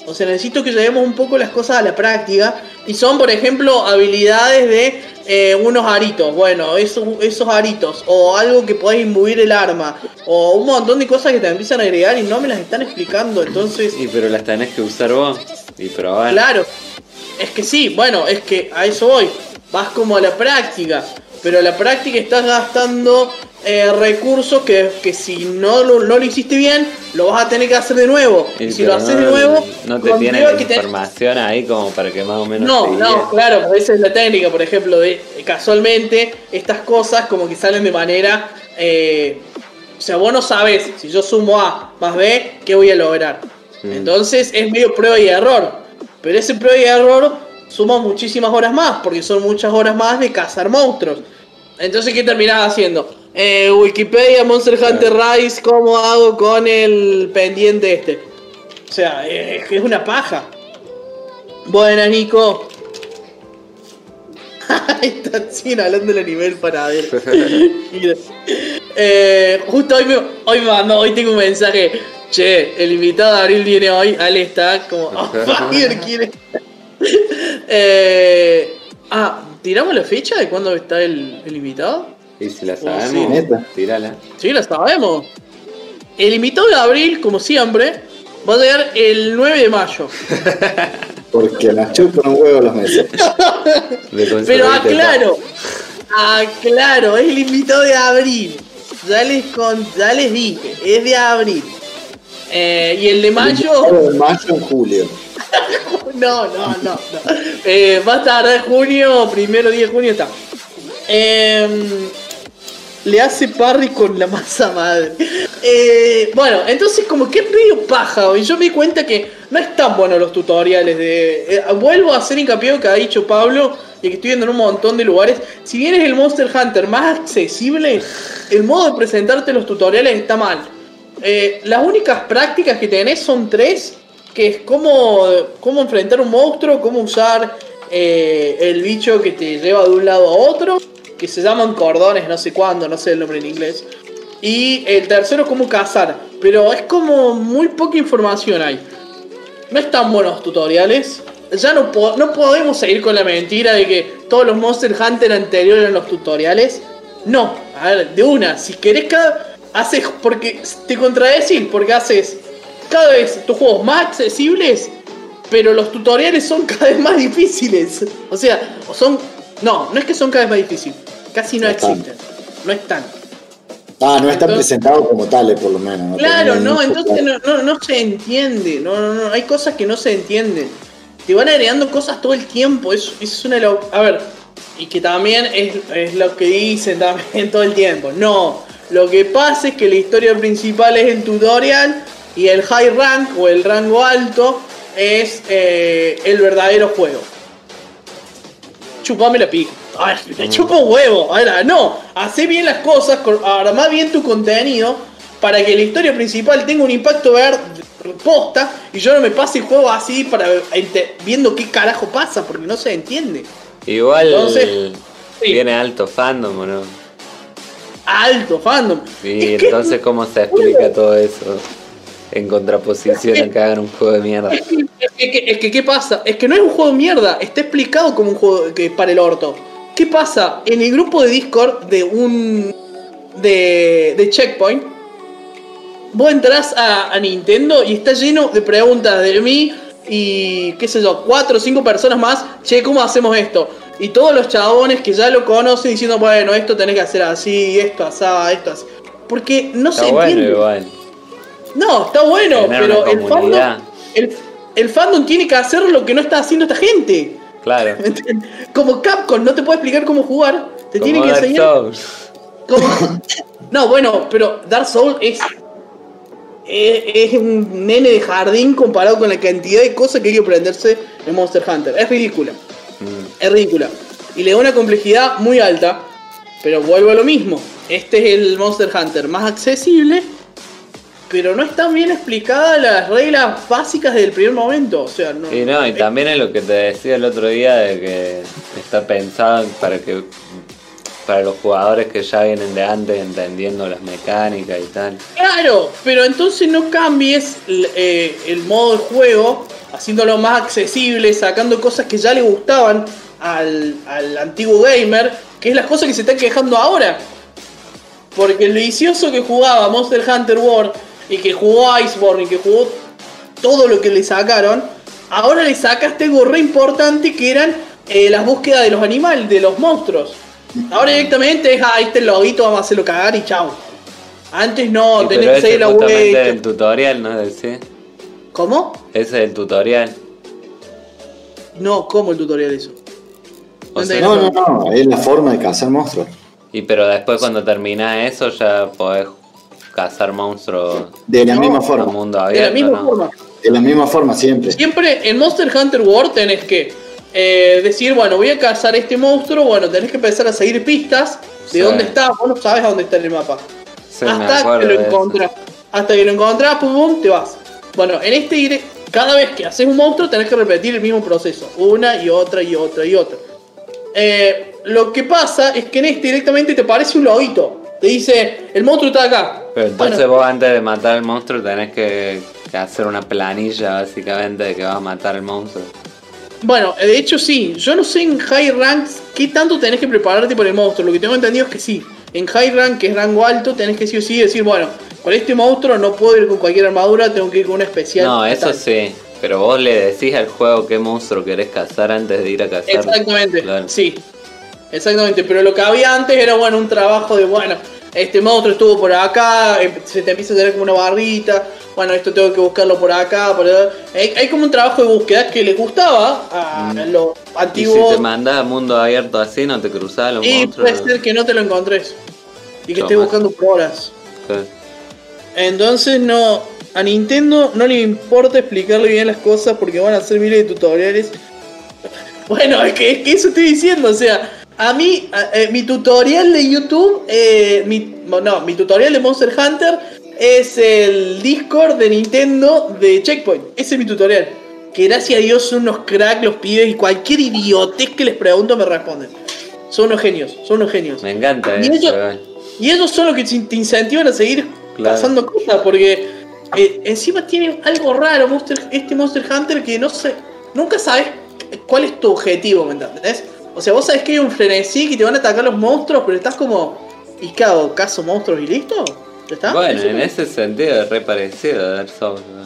O sea, necesito que llevemos un poco las cosas a la práctica. Y son, por ejemplo, habilidades de eh, unos aritos. Bueno, esos, esos aritos. O algo que podés imbuir el arma. O un montón de cosas que te empiezan a agregar y no me las están explicando. Entonces, Y pero las tenés que usar vos y probar. Claro, es que sí, bueno, es que a eso voy. Vas como a la práctica, pero a la práctica estás gastando eh, recursos que, que si no lo, no lo hiciste bien, lo vas a tener que hacer de nuevo. Y Y si lo haces no, de nuevo, No te tienen la te- información ahí como para que más o menos No, no, claro, esa es la técnica, por ejemplo, de eh, casualmente estas cosas como que salen de manera... eh, o sea, vos no sabés, si yo sumo A más B, ¿qué voy a lograr? Mm. Entonces es medio prueba y error. Pero ese prueba y error suma muchísimas horas más, porque son muchas horas más de cazar monstruos. Entonces, ¿qué terminás haciendo? Eh, Wikipedia, Monster Hunter Rise, ¿cómo hago con el pendiente este? O sea, es que es una paja. Buenas, Nico. Ahí está siguen hablando del nivel para ver. Eh, justo hoy me, hoy me mandó, hoy tengo un mensaje. Che, el invitado de abril viene hoy. Ale está como. Oh, fire, quiere. eh, ah, ¿tiramos la fecha de cuándo está el, el invitado? Y si la sí, sabemos, neta. tírala. Sí, la sabemos. El invitado de abril, como siempre, va a llegar el 9 de mayo. Porque nos chupan un huevo los meses. Pero aclaro, aclaro, es el invitado de abril. Ya les, con, ya les dije, es de abril. Eh, y el de mayo, De mayo en julio. no, no, no. no. Eh, va a estar en junio, primero día de junio está. Em, le hace parry con la masa madre. Eh, bueno, entonces como que medio paja. Y yo me di cuenta que no están buenos los tutoriales de... eh, vuelvo a hacer hincapié en lo que ha dicho Pablo y que estoy viendo en un montón de lugares. Si bien es el Monster Hunter más accesible, el modo de presentarte los tutoriales está mal. Eh, las únicas prácticas que tenés son tres, que es cómo, cómo enfrentar un monstruo, cómo usar el bicho que te lleva de un lado a otro, que se llaman cordones, no sé cuándo, no sé el nombre en inglés. Y el tercero, cómo cazar. Pero es como muy poca información ahí. No están buenos tutoriales. Ya no, po- no podemos seguir con la mentira de que todos los Monster Hunter anteriores eran los tutoriales. No, a ver, de una, si querés cada. Haces. Porque te contradecís, porque haces cada vez tus juegos más accesibles, pero los tutoriales son cada vez más difíciles. O sea, son. No, no es que son cada vez más difíciles, casi no No están. existen. No están. Ah, no están Entonces- presentados como tales, por lo menos. ¿no? Claro, no, entonces no, no, no se entiende. No, no, no, hay cosas que no se entienden. Te van agregando cosas todo el tiempo. Es, es una. A ver, y que también es, es lo que dicen también todo el tiempo. No, lo que pasa es que la historia principal es el tutorial y el high rank o el rango alto es eh, el verdadero juego. Chupame la pica. A ver, te chupo un huevo. Ahora, no, hace bien las cosas, armá bien tu contenido para que la historia principal tenga un impacto ver posta y yo no me pase el juego así para viendo qué carajo pasa porque no se entiende. Igual Entonces, sí. tiene alto fandom, ¿o no? Alto fandom. Es que- entonces, ¿cómo se explica todo eso? En contraposición a que hagan un juego de mierda. Es que, es que- es que, ¿qué pasa? Es que no es un juego de mierda, está explicado como un juego que para el orto. ¿Qué pasa? En el grupo de Discord de un. de, de Checkpoint, vos entras a, a Nintendo y está lleno de preguntas de mí y qué sé yo, cuatro o cinco personas más, che, ¿cómo hacemos esto? Y todos los chabones que ya lo conocen diciendo, bueno, esto tenés que hacer así, esto así, esto así. Porque no Está se bueno entiende. igual. No, está bueno, Tener pero el fandom, el, el fandom tiene que hacer lo que no está haciendo esta gente. Claro. Como Capcom no te puede explicar cómo jugar, te tiene Como que Dark enseñar Souls. No, bueno, pero Dark Souls es, es, es un nene de jardín comparado con la cantidad de cosas que hay que aprenderse en Monster Hunter. Es ridícula, Mm. es ridícula. Y le da una complejidad muy alta, pero vuelvo a lo mismo. Este es el Monster Hunter más accesible, pero no están bien explicadas las reglas básicas del primer momento. O sea, no. Y no, y también es lo que te decía el otro día de que está pensado para que para los jugadores que ya vienen de antes entendiendo las mecánicas y tal. Claro, pero entonces no cambies el, eh, el modo de juego, haciéndolo más accesible, sacando cosas que ya le gustaban al, al antiguo gamer, que es las cosas que se están quejando ahora. Porque el vicioso que jugaba Monster Hunter World y que jugó Iceborne y que jugó todo lo que le sacaron, ahora le sacaste algo re importante que eran eh, las búsquedas de los animales, de los monstruos. Ahora directamente es, ah, este loguito, vamos a hacerlo cagar y chao. Antes no, tenés pero que seguir la vuelta. el tutorial, ¿no? Decís. ¿Cómo? Ese es el tutorial. No, ¿cómo el tutorial eso? O sea, entendí. No, no, no, es la forma de cazar monstruos. Y pero después cuando termina eso ya podés cazar monstruos De la No, misma forma. mundo De la abierto. misma ¿no? forma. De la misma forma siempre. Siempre en Monster Hunter World tenés que eh, decir, bueno, voy a cazar este monstruo, bueno, tenés que empezar a seguir pistas de Sí. dónde está, vos no sabes a dónde está en el mapa. Sí, hasta que lo encontrás. Hasta que lo encontrás, pum, pum, te vas. Bueno, en este cada vez que haces un monstruo tenés que repetir el mismo proceso. Una y otra y otra y otra. Eh, lo que pasa es que en este directamente te aparece un loguito. Te dice, el monstruo está acá. Pero entonces Bueno, vos antes de matar al monstruo tenés que, que hacer una planilla básicamente de que vas a matar al monstruo. Bueno, de hecho sí. Yo no sé en high ranks qué tanto tenés que prepararte por el monstruo. Lo que tengo entendido es que sí. En high rank, que es rango alto, tenés que sí o sí decir, bueno, con este monstruo no puedo ir con cualquier armadura, tengo que ir con una especial. No, eso tal. sí. Pero vos le decís al juego qué monstruo querés cazar antes de ir a cazar. Exactamente, Claro. sí. Exactamente, pero lo que había antes era, bueno, un trabajo de, bueno, este monstruo estuvo por acá, em- se te empieza a tener como una barrita, bueno, esto tengo que buscarlo por acá, por allá. Hay, hay como un trabajo de búsqueda que les gustaba a Mm. los Y si antiguos. te mandás a mundo abierto así, no te cruzás los Y monstruos. puede ser que no te lo encontres. Y que estés buscando por horas. Entonces no. A Nintendo no le importa explicarle bien las cosas porque van a hacer miles de tutoriales. Bueno, es que, es que eso estoy diciendo, o sea, a mí, eh, mi tutorial de YouTube, eh, mi, no, mi tutorial de Monster Hunter es el Discord de Nintendo de Checkpoint. Ese es mi tutorial. Que gracias a Dios son unos cracks los pibes y cualquier idiotez que les pregunto me responden. Son unos genios, son unos genios. Me encanta Y eso. ellos-. Y ellos son los que te incentivan a seguir Claro. pasando cosas, porque eh, encima tiene algo raro Monster, este Monster Hunter que no sé, nunca sabes cuál es tu objetivo, ¿me entendés? O sea, vos sabés que hay un frenesí que te van a atacar los monstruos, pero estás como, ¿y qué hago? ¿Caso monstruos y listo? ¿Ya está? Bueno, en ese sentido es re parecido a Dark Souls. ¿no?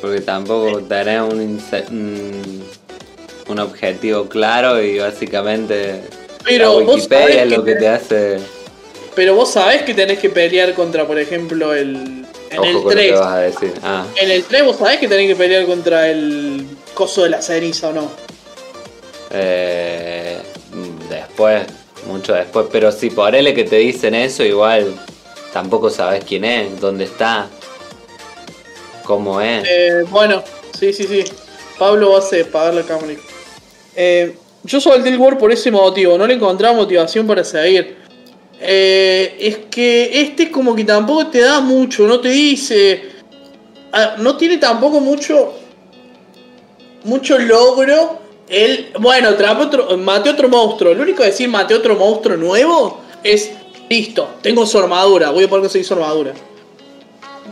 Porque tampoco tenés un, un, un objetivo claro y básicamente Pero la vos Wikipedia sabés es lo que que te hace... Pero vos sabés que tenés que pelear contra, por ejemplo, el... En Ojo el con lo que 3. vas a decir. Ah, En el 3 vos sabés que tenés que pelear contra el coso de la ceniza o no. Eh, después, mucho después. Pero si por él que te dicen eso, igual tampoco sabes quién es, dónde está, cómo es. Eh, bueno, sí, sí, sí. Pablo va a hacer pagar la cámara. Eh, yo solté el Word por ese motivo, no le encontraba motivación para seguir. Eh, es que este como que tampoco te da mucho, no te dice. ah, no tiene tampoco mucho. Mucho logro. El, bueno, otro, maté otro monstruo. Lo único que decir maté otro monstruo nuevo es. Listo, tengo su armadura, voy a poder conseguir su armadura.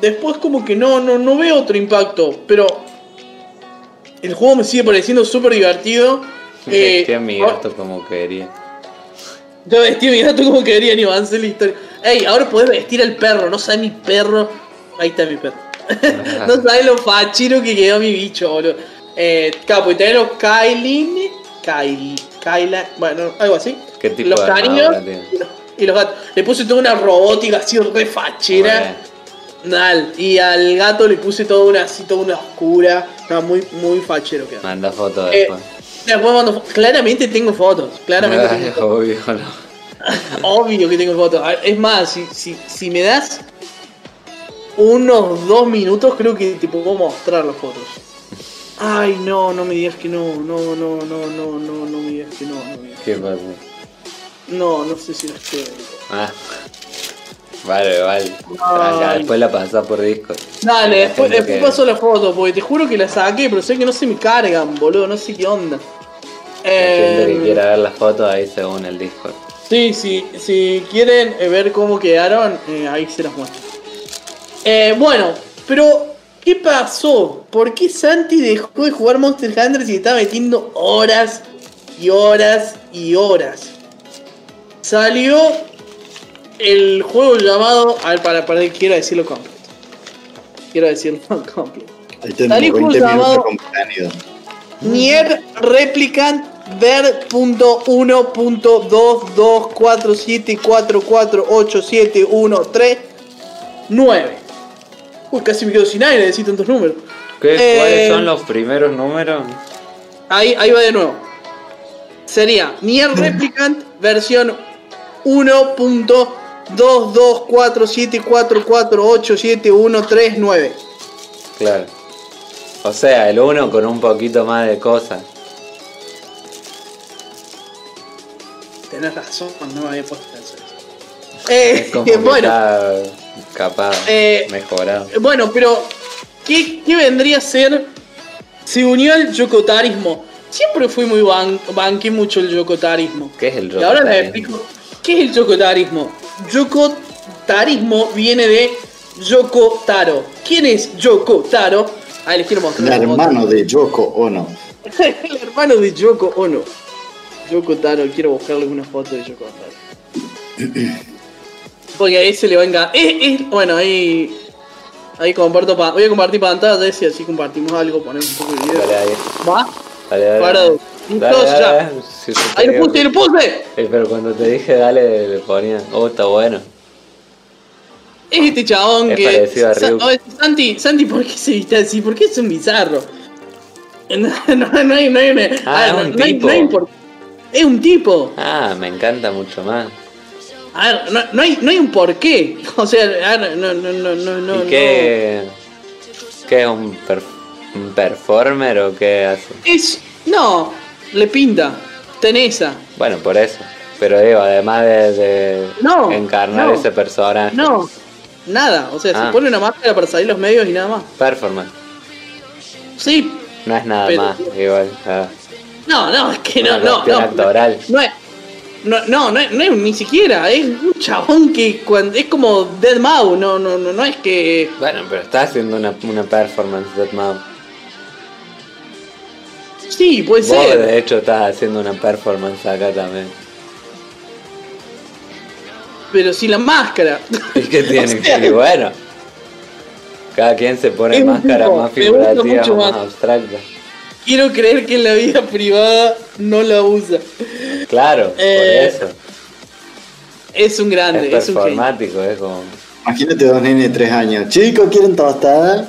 Después como que no, no, no veo otro impacto, pero el juego me sigue pareciendo súper divertido. Eh, Vestí a mi gato como quería. yo vestí a mi gato como quería ni avancé la historia. Ey, ahora podés vestir al perro, no sabes mi perro. Ahí está mi perro. no sabes lo fachero que quedó mi bicho, boludo. Eh, capo, y tenés los Kylie. Kylie. Kyla. Bueno, algo así. ¿Qué tipo los de caninos armadura y los, gatos. Le puse toda una robótica así re fachera. Y al gato le puse toda una así, toda una oscura. Estaba muy, muy fachero quedó. Manda fotos Eh, después. después mando Claramente tengo fotos. Claramente tengo Ay, fotos. obvio, no. Obvio que tengo fotos. Es más, si, si, si me das unos dos minutos, creo que te puedo mostrar las fotos. Ay, no, no me digas que no, no, no, no, no, no, no me digas que no, no me digas. ¿Qué pasa? No, no sé si las quiero. Ah. Vale, vale. Ya, Ay. después la pasás por disco. Dale, después, después que- paso la foto, porque te juro que la saqué, pero sé que no se me cargan, boludo, no sé qué onda. La gente que Eh, quiera ver las fotos ahí se une el Discord. Sí, sí, si quieren eh, ver cómo quedaron, eh, ahí se las muestro. Eh, bueno, pero ¿qué pasó? ¿Por qué Santi dejó de jugar Monster Hunter si estaba metiendo horas y horas y horas? Salió el juego llamado. A ver, para, para, quiero decirlo completo. Quiero decirlo completo. Ahí tenemos Salí 20 justo minutos llamado-. Nier Replicant ver.1.22474487139 Uy, casi me quedo sin aire, necesito tantos números. ¿Qué, Eh, ¿Cuáles son los primeros números? Ahí, ahí va de nuevo. Sería Nier Replicant versión 1.22474487139 Claro. O sea, el uno con un poquito más de cosas. Tenés razón, no me había puesto a pensar eso. Eh, Es bueno. Capaz Eh, mejorado. Bueno, pero ¿qué, qué vendría a ser? Se unió al yokotarismo. Siempre fui muy ban banqué mucho el yokotarismo. ¿Qué es el Y ahora les explico. ¿Qué es el yokotarismo? Yokotarismo viene de Yoko Taro. ¿Quién es Yoko Taro? Ahí les quiero mostrar. El hermano de Yoko Ono. el hermano de Yoko Ono. Yoko Taro, quiero buscarle una foto de Yoko Taro. Porque ahí se le va a eh, eh, bueno, ahí. Ahí comparto. pa- voy a compartir pantalla y así compartimos algo, ponemos un poco de video. Dale ahí. ¿Va? Dale, dale. Dale, ya. Si Ahí lo puse, lo puse. Eh, pero cuando te dije dale, le ponía, oh, está bueno. Es este chabón Es que. a Santi, Santi, ¿por qué se viste así? ¿Por qué es un bizarro? No, no, no hay, no hay, Ah, ver, es un no hay- tipo. no hay por- Es un tipo. Ah, me encanta mucho más. A ver, no, no hay, no hay un porqué. O sea, a ver, no, no, no, no, no. ¿Y qué, qué es un, per- un performer o qué hace? no. Es. No, le pinta. Tenesa. Bueno, por eso. Pero digo, además de, de No, encarnar no. ese personaje. No, nada. O sea, Ah. se pone una máscara para salir los medios y nada más. Performance. Sí. No es nada Pero- más, igual. ah. No, no, es que no, no, no. actoral. No es. No, no, no, es- no es ni siquiera, es un chabón que cuando es como Dead Mau, no, no, no, no es que. Bueno, pero está haciendo una, una performance de Mao. Sí, puede Vos ser. de hecho estás haciendo una performance acá también. Pero sin la máscara. ¿Y qué tiene? O sea, Y bueno. Cada quien se pone Es un máscara tipo, más me gusta figurativa mucho o más más. abstracta. Quiero creer que en la vida privada no la usa. Claro, Eh, por eso. Es un grande, Es es, un genio. performático, es como. Imagínate dos nenes de tres años. Chicos, ¿quieren tostada?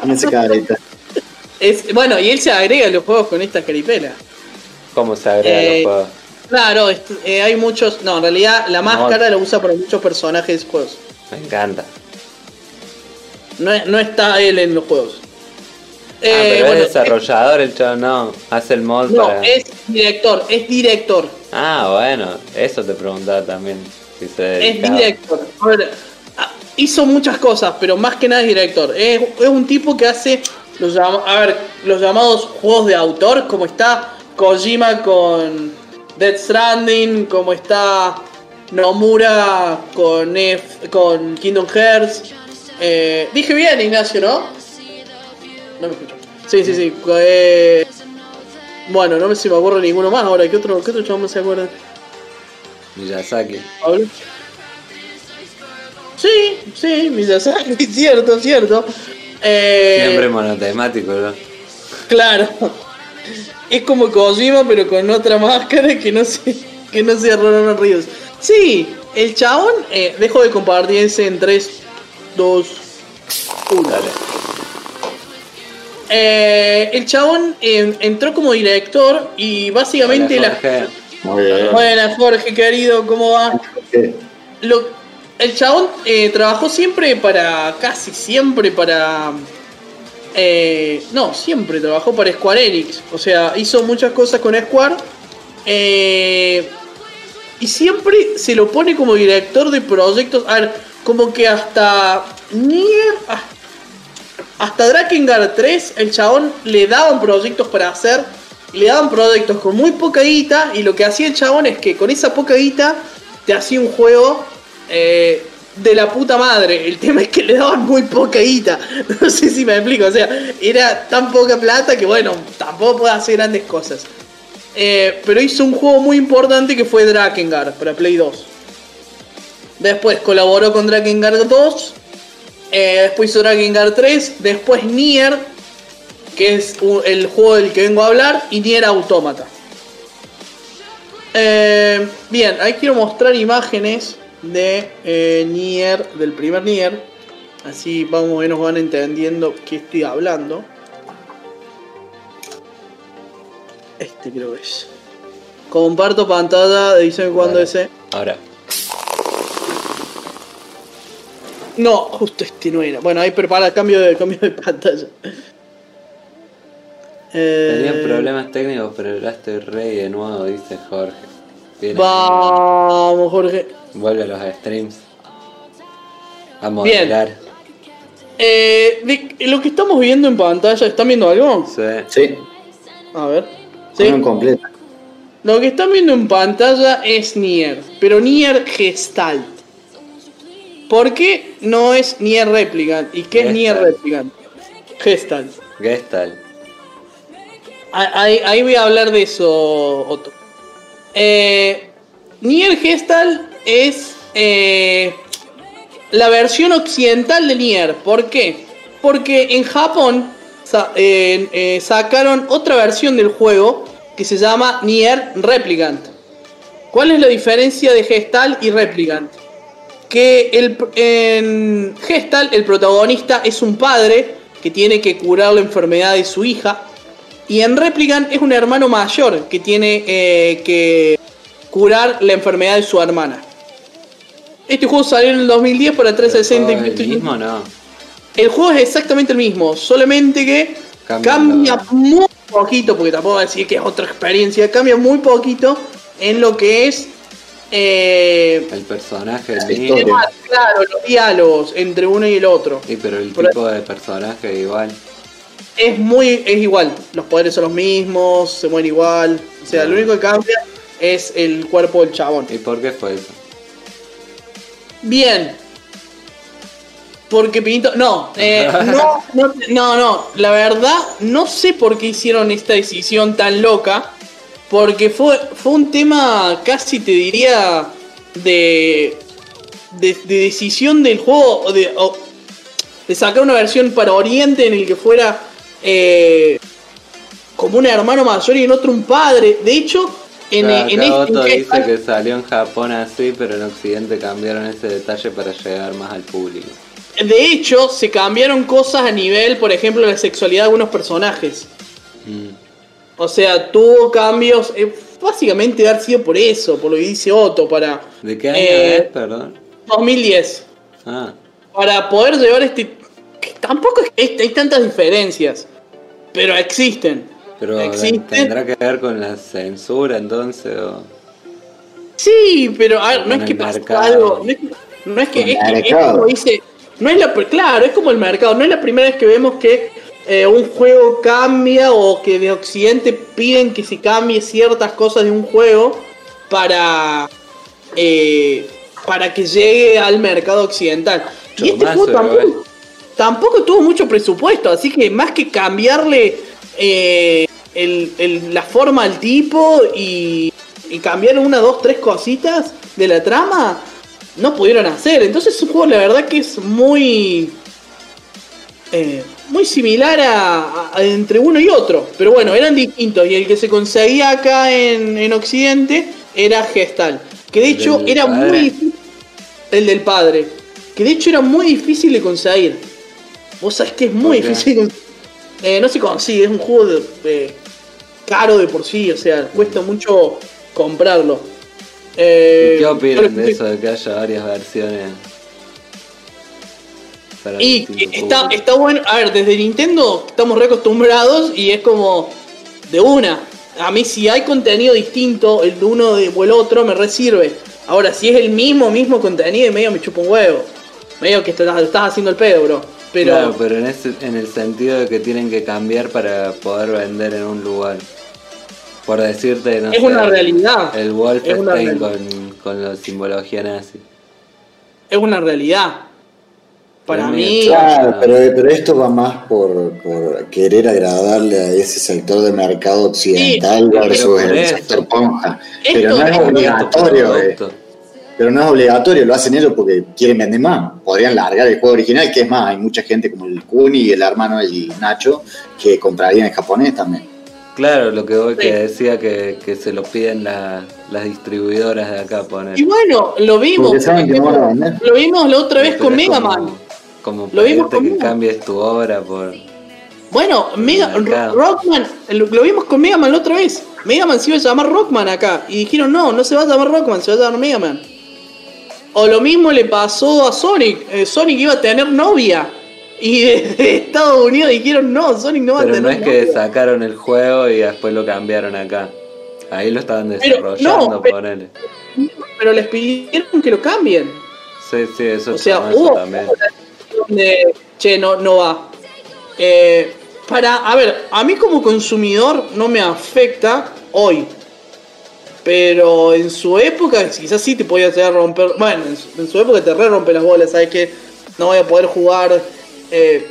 Con esa carita. Es, bueno, y él se agrega a los juegos con esta caripela. ¿Cómo se agrega Eh, los juegos? Claro, eh, hay muchos. No, en realidad la No. máscara la usa para muchos personajes de juegos. Me encanta. No, no está él en los juegos. Ah, Eh, pero bueno, es desarrollador el chavo, no. Hace el mod No, para. es director, es director. Ah, bueno, eso te preguntaba también. Si se Es director. A ver, ah, hizo muchas cosas, pero más que nada es director. Es, es un tipo que hace los, a ver, los llamados juegos de autor, como está Kojima con Dead Stranding, como está Nomura con, F, con Kingdom Hearts. Eh, dije bien, Ignacio, ¿no? No me escucho. Sí, sí, sí. eh, bueno, no me se me acuerdo ninguno más ahora. ¿Qué otro, qué otro chabón se acuerda? Miyazaki. ¿Pablo? Sí, sí, Miyazaki, cierto, cierto. Eh, Siempre monotemático, ¿no? Claro. Es como Kojima, pero con otra máscara que no sé, que no sea Ronald Ríos. Sí, el chabón, eh, dejo de compartir ese en 3, 2, 1. Eh, el chabón eh, entró como director y básicamente Hola, la... Muy bien. Jorge, querido, ¿cómo va? Lo- el chabón eh, trabajó siempre para. casi siempre para. eh, no, siempre trabajó para Square Enix. O sea, hizo muchas cosas con Square. eh, y siempre se lo pone como director de proyectos. A ver, como que hasta. Nier. Hasta Drakengard 3, el chabón le daban proyectos para hacer. Y le daban proyectos con muy poca guita. Y lo que hacía el chabón es que con esa poca guita te hacía un juego eh, de la puta madre. El tema es que le daban muy poca guita. No sé si me explico. O sea, era tan poca plata que bueno, tampoco puede hacer grandes cosas. Eh, pero hizo un juego muy importante que fue Drakengard para Play 2. Después colaboró con Drakengard 2. Eh, después hizo Drakengard 3. Después Nier, que es el juego del que vengo a hablar. Y Nier Automata. Eh, bien, ahí quiero mostrar imágenes de eh, Nier, del primer Nier. Así vamos menos van entendiendo qué estoy hablando. Este creo que es. Comparto pantalla, dicen cuándo Dale. ese. Ahora. No, justo este no era. Bueno, ahí prepara cambio de cambio de pantalla. Eh, Tenían problemas técnicos, pero ya estoy rey de nuevo, dice Jorge. Viene- Vamos, Jorge. Vuelve a los streams. A moderar. Eh, de- lo que estamos viendo en pantalla, ¿están viendo algo? Sí. Sí, A ver. Sí. juego completo. Lo que están viendo en pantalla es Nier, pero Nier Gestalt. ¿Por qué no es Nier Replicant? ¿Y qué es. Nier Replicant? Gestalt. Gestalt. Ah, Ahí, ahí voy a hablar de eso, Otto. Eh, Nier Gestalt es eh, la versión occidental de Nier. ¿Por qué? Porque en Japón sa- eh, sacaron otra versión del juego que se llama Nier Replicant. ¿Cuál es la diferencia de Gestalt y Replicant? Que el, en Gestalt el protagonista es un padre que tiene que curar la enfermedad de su hija. Y en Replicant es un hermano mayor que tiene eh, que curar la enfermedad de su hermana. Este juego salió en el 2010 para 360 y ¿El PlayStation. mismo no? El juego es exactamente el mismo, solamente que Cambia muy poquito, porque tampoco voy a decir que es otra experiencia, cambia muy poquito en lo que es eh, El personaje, el La mismo. historia. claro, los diálogos entre uno y el otro. Sí, pero el Por- tipo de personaje igual. Es muy, es igual, los poderes son los mismos, se mueren igual, o sea, lo único que cambia es el cuerpo del chabón. ¿Y por qué fue eso? Bien. Porque Pinto. No, eh, no, no, no, no. La verdad, no sé por qué hicieron esta decisión tan loca. Porque fue, fue un tema casi te diría de. de, de decisión del juego. o De, o- de sacar una versión para Oriente en el que fuera. eh, como un hermano mayor y en otro un padre. De hecho, en, en este. Otto en dice que salió en Japón así, pero en Occidente cambiaron ese detalle para llegar más al público. De hecho, se cambiaron cosas a nivel, por ejemplo, la sexualidad de algunos personajes. Mm. O sea, tuvo cambios. eh, básicamente debe haber sido por eso, por lo que dice Otto, para. ¿De qué año Eh, es, perdón? 2010. Ah, Para poder llevar este. que tampoco es que hay, tantas diferencias. Pero existen. pero existen. tendrá que ver con la censura entonces o... Sí, pero a ver, no es que pasó algo. No es, que- no es que. Es, que- es como dice. No es la. Claro, es como el mercado. No es la primera vez que vemos que eh, un juego cambia o que de Occidente piden que se cambie ciertas cosas de un juego para. eh, para que llegue al mercado occidental. Y este juego tampoco, tampoco tuvo mucho presupuesto, así que más que cambiarle eh, el- el- la forma al tipo y, y cambiar una, dos, tres cositas de la trama, no pudieron hacer. Entonces es un juego, la verdad, que es muy. Eh, muy similar a, a- entre uno y otro. Pero bueno, eran distintos. Y el que se conseguía acá en, en Occidente era Gestal. Que de hecho era padre. muy difícil. El del padre. Que de hecho era muy difícil de conseguir. Vos sabés que es muy ¿Por qué? difícil de conseguir. Eh, no se consigue, es un juego de- de- caro de por sí. O sea, cuesta mucho comprarlo. Eh, ¿Y ¿Qué opinan de eso de que haya varias versiones? Para Y está, está bueno. A ver, desde Nintendo estamos reacostumbrados y es como de una. A mí si hay contenido distinto, el de uno o el otro, me resirve. Ahora, si es el mismo, mismo contenido, medio me chupa un huevo. Medio que estás, estás haciendo el pedo, bro. Pero, Claro, pero en, ese, en el sentido de que tienen que cambiar para poder vender en un lugar. Por decirte, no es sé, una realidad. El Wolfenstein con, con la simbología nazi. Es una realidad. Para mí. Claro, pero, pero esto va más por, por querer agradarle a ese sector de mercado occidental Sí, versus el sector ponja. Pero no es obligatorio, eh. Pero no es obligatorio, lo hacen ellos porque quieren vender más. Podrían largar el juego original, que es más, hay mucha gente como el Kuni y el hermano el Nacho que comprarían en japonés también. Claro, lo que voy Sí. que decía que, que se lo piden la- las distribuidoras de acá poner. Y bueno, lo vimos. Porque saben que no van a vender. Lo vimos la otra vez con Mega como- Man. Como Lo vimos que Mega. cambies tu obra por. Bueno, Mega, mercado. Rockman, lo, lo vimos con Mega Man la otra vez. Mega Man se iba a llamar Rockman acá. Y dijeron, no, no se va a llamar Rockman, se va a llamar Mega Man. O lo mismo le pasó a Sonic. Eh, Sonic iba a tener novia. Y desde Estados Unidos dijeron, no, Sonic no va a Pero tener no es que novia. sacaron el juego y después lo cambiaron acá. Ahí lo estaban Pero, desarrollando, no, pero- ponele. Pero les pidieron que lo cambien. Sí, sí, eso, O sea, hubo también. Che, no, no va. Eh, para, a ver, a mí como consumidor no me afecta hoy. Pero en su época, quizás sí te podía hacer romper. Bueno, en su, en su época te re rompe las bolas, ¿sabes que No voy a poder jugar. eh,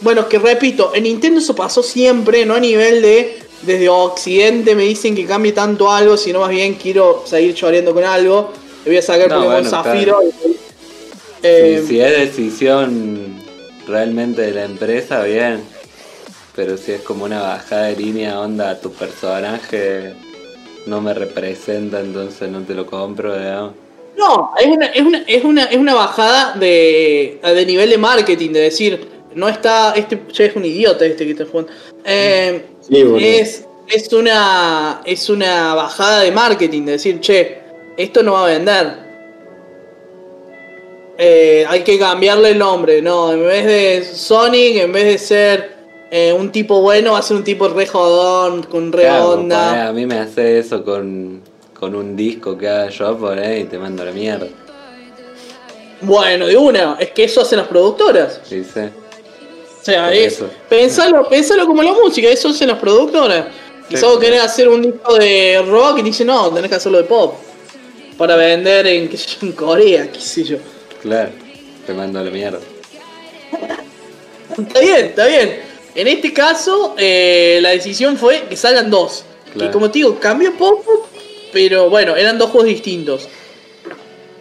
bueno, que repito, en Nintendo eso pasó siempre, no a nivel de. Desde Occidente me dicen que cambie tanto algo, sino más bien quiero seguir choreando con algo. Le voy a sacar No, Pokémon bueno, Zafiro. claro. Eh, si, si es decisión realmente de la empresa, bien. Pero si es como una bajada de línea, onda, tu personaje no me representa, entonces no te lo compro, digamos. No, es una, es una, es una, es una bajada de, de nivel de marketing, de decir, no está, este che, es un idiota este que está jugando. Eh, Sí, boludo. es, es una es una bajada de marketing, de decir, che, esto no va a vender. Eh, hay que cambiarle el nombre, no, en vez de Sonic, en vez de ser eh, un tipo bueno, va a ser un tipo re jodón, con re Claro, onda. poné, a mí me hace eso con, con un disco que haga yo, poné, y te mando la mierda. Bueno, de una, es que eso hacen las productoras. ¿Viste? O sea, Por es, eso. pensalo, pensalo como la música, eso hacen las productoras. Sí, Quizás vos sí. querés hacer un disco de rock y te dicen, no, tenés que hacerlo de pop. Para vender en, qué sé yo, en Corea, qué sé yo. Claro, te mando la mierda. Está bien, está bien. En este caso, eh, la decisión fue que salgan dos. Claro. Y como te digo, cambió poco, pero bueno, eran dos juegos distintos.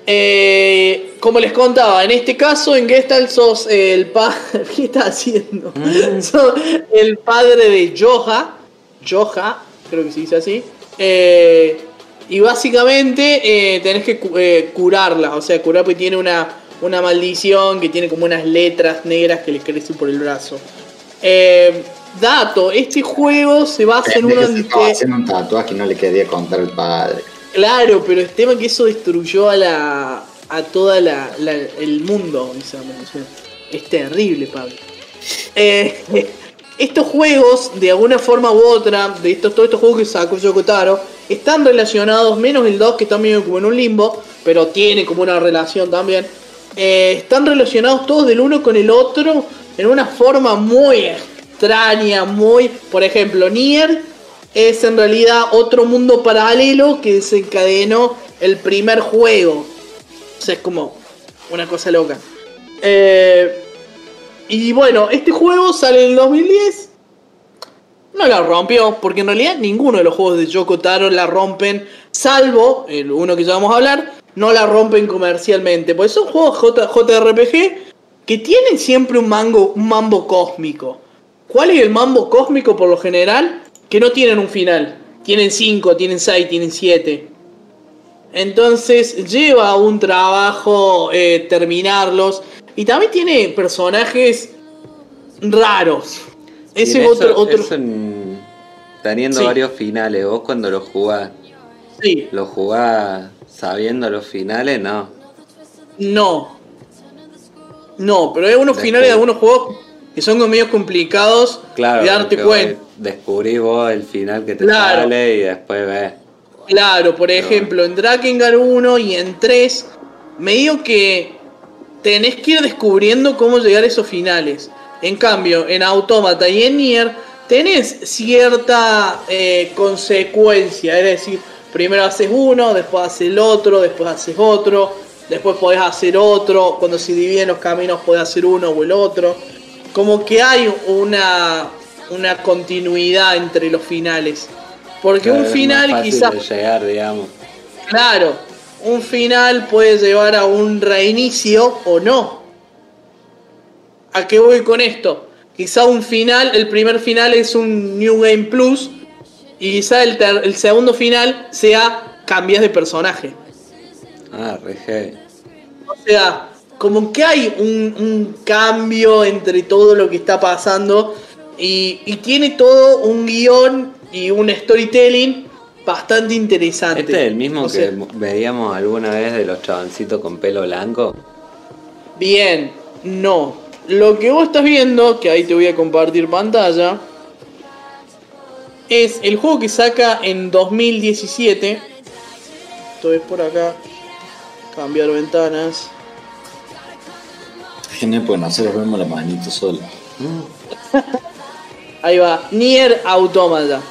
Eh, como les contaba, en este caso en Gestalt sos el padre. ¿Qué está haciendo? Sos el padre de Joha. Joha, creo que se dice así. Eh, y básicamente eh, tenés que eh, curarla. O sea, curar porque tiene una, una maldición que tiene como unas letras negras que le crecen por el brazo. Eh, dato, este juego se basa en uno estaba que. haciendo un tatuaje y no le quería contar el padre. Claro, pero el tema es que eso destruyó a la a toda la, la- el mundo, digamos, es terrible, Pablo. Eh, estos juegos, de alguna forma u otra, de estos, todos estos juegos que sacó Yoko Taro, están relacionados, menos el 2 que está medio como en un limbo, pero tiene como una relación también. eh, están relacionados todos del uno con el otro en una forma muy extraña, muy, por ejemplo, Nier es en realidad otro mundo paralelo que desencadenó el primer juego. O sea, es como una cosa loca. Eh, y bueno, este juego sale en el 2010. No la rompió, porque en realidad ninguno de los juegos de Yoko Taro la rompen, salvo el uno que ya vamos a hablar, no la rompen comercialmente. Porque son juegos JRPG que tienen siempre un, mango, un mambo cósmico. ¿Cuál es el mambo cósmico por lo general? Que no tienen un final. Tienen 5, tienen 6, tienen 7. Entonces lleva un trabajo eh, terminarlos. Y también tiene personajes raros. Ese es otro. otro... teniendo varios finales, vos cuando lo jugás. Sí. ¿Lo jugás sabiendo los finales? No. No. No, pero hay unos finales de algunos juegos que son medio complicados claro, de darte cuenta. Descubrís vos el final que te sale y después ves. Claro, por ejemplo, en Drakengard 1 y en 3, medio que tenés que ir descubriendo cómo llegar a esos finales. En cambio, en Automata y en Nier tenés cierta eh, consecuencia, es decir, primero haces uno, después haces el otro, después haces otro, después podés hacer otro, cuando se dividen los caminos podés hacer uno o el otro. Como que hay una, una continuidad entre los finales. Porque un final quizás... llegar, digamos. Claro, un final puede llevar a un reinicio o no. ¿A qué voy con esto? Quizá un final, el primer final es un New Game Plus y quizá el, el segundo final sea cambias de personaje. Ah, re O sea, como que hay un, cambio entre todo lo que está pasando y, y tiene todo un guion y un storytelling bastante interesante. ¿Este es el mismo que veíamos alguna vez de los chavancitos con pelo blanco? Bien, no. Lo que vos estás viendo, que ahí te voy a compartir pantalla, es el juego que saca en 2017. Esto es por acá. Cambiar ventanas. Genial, pues nosotros vemos la manito solo. Ahí va, Nier Automata.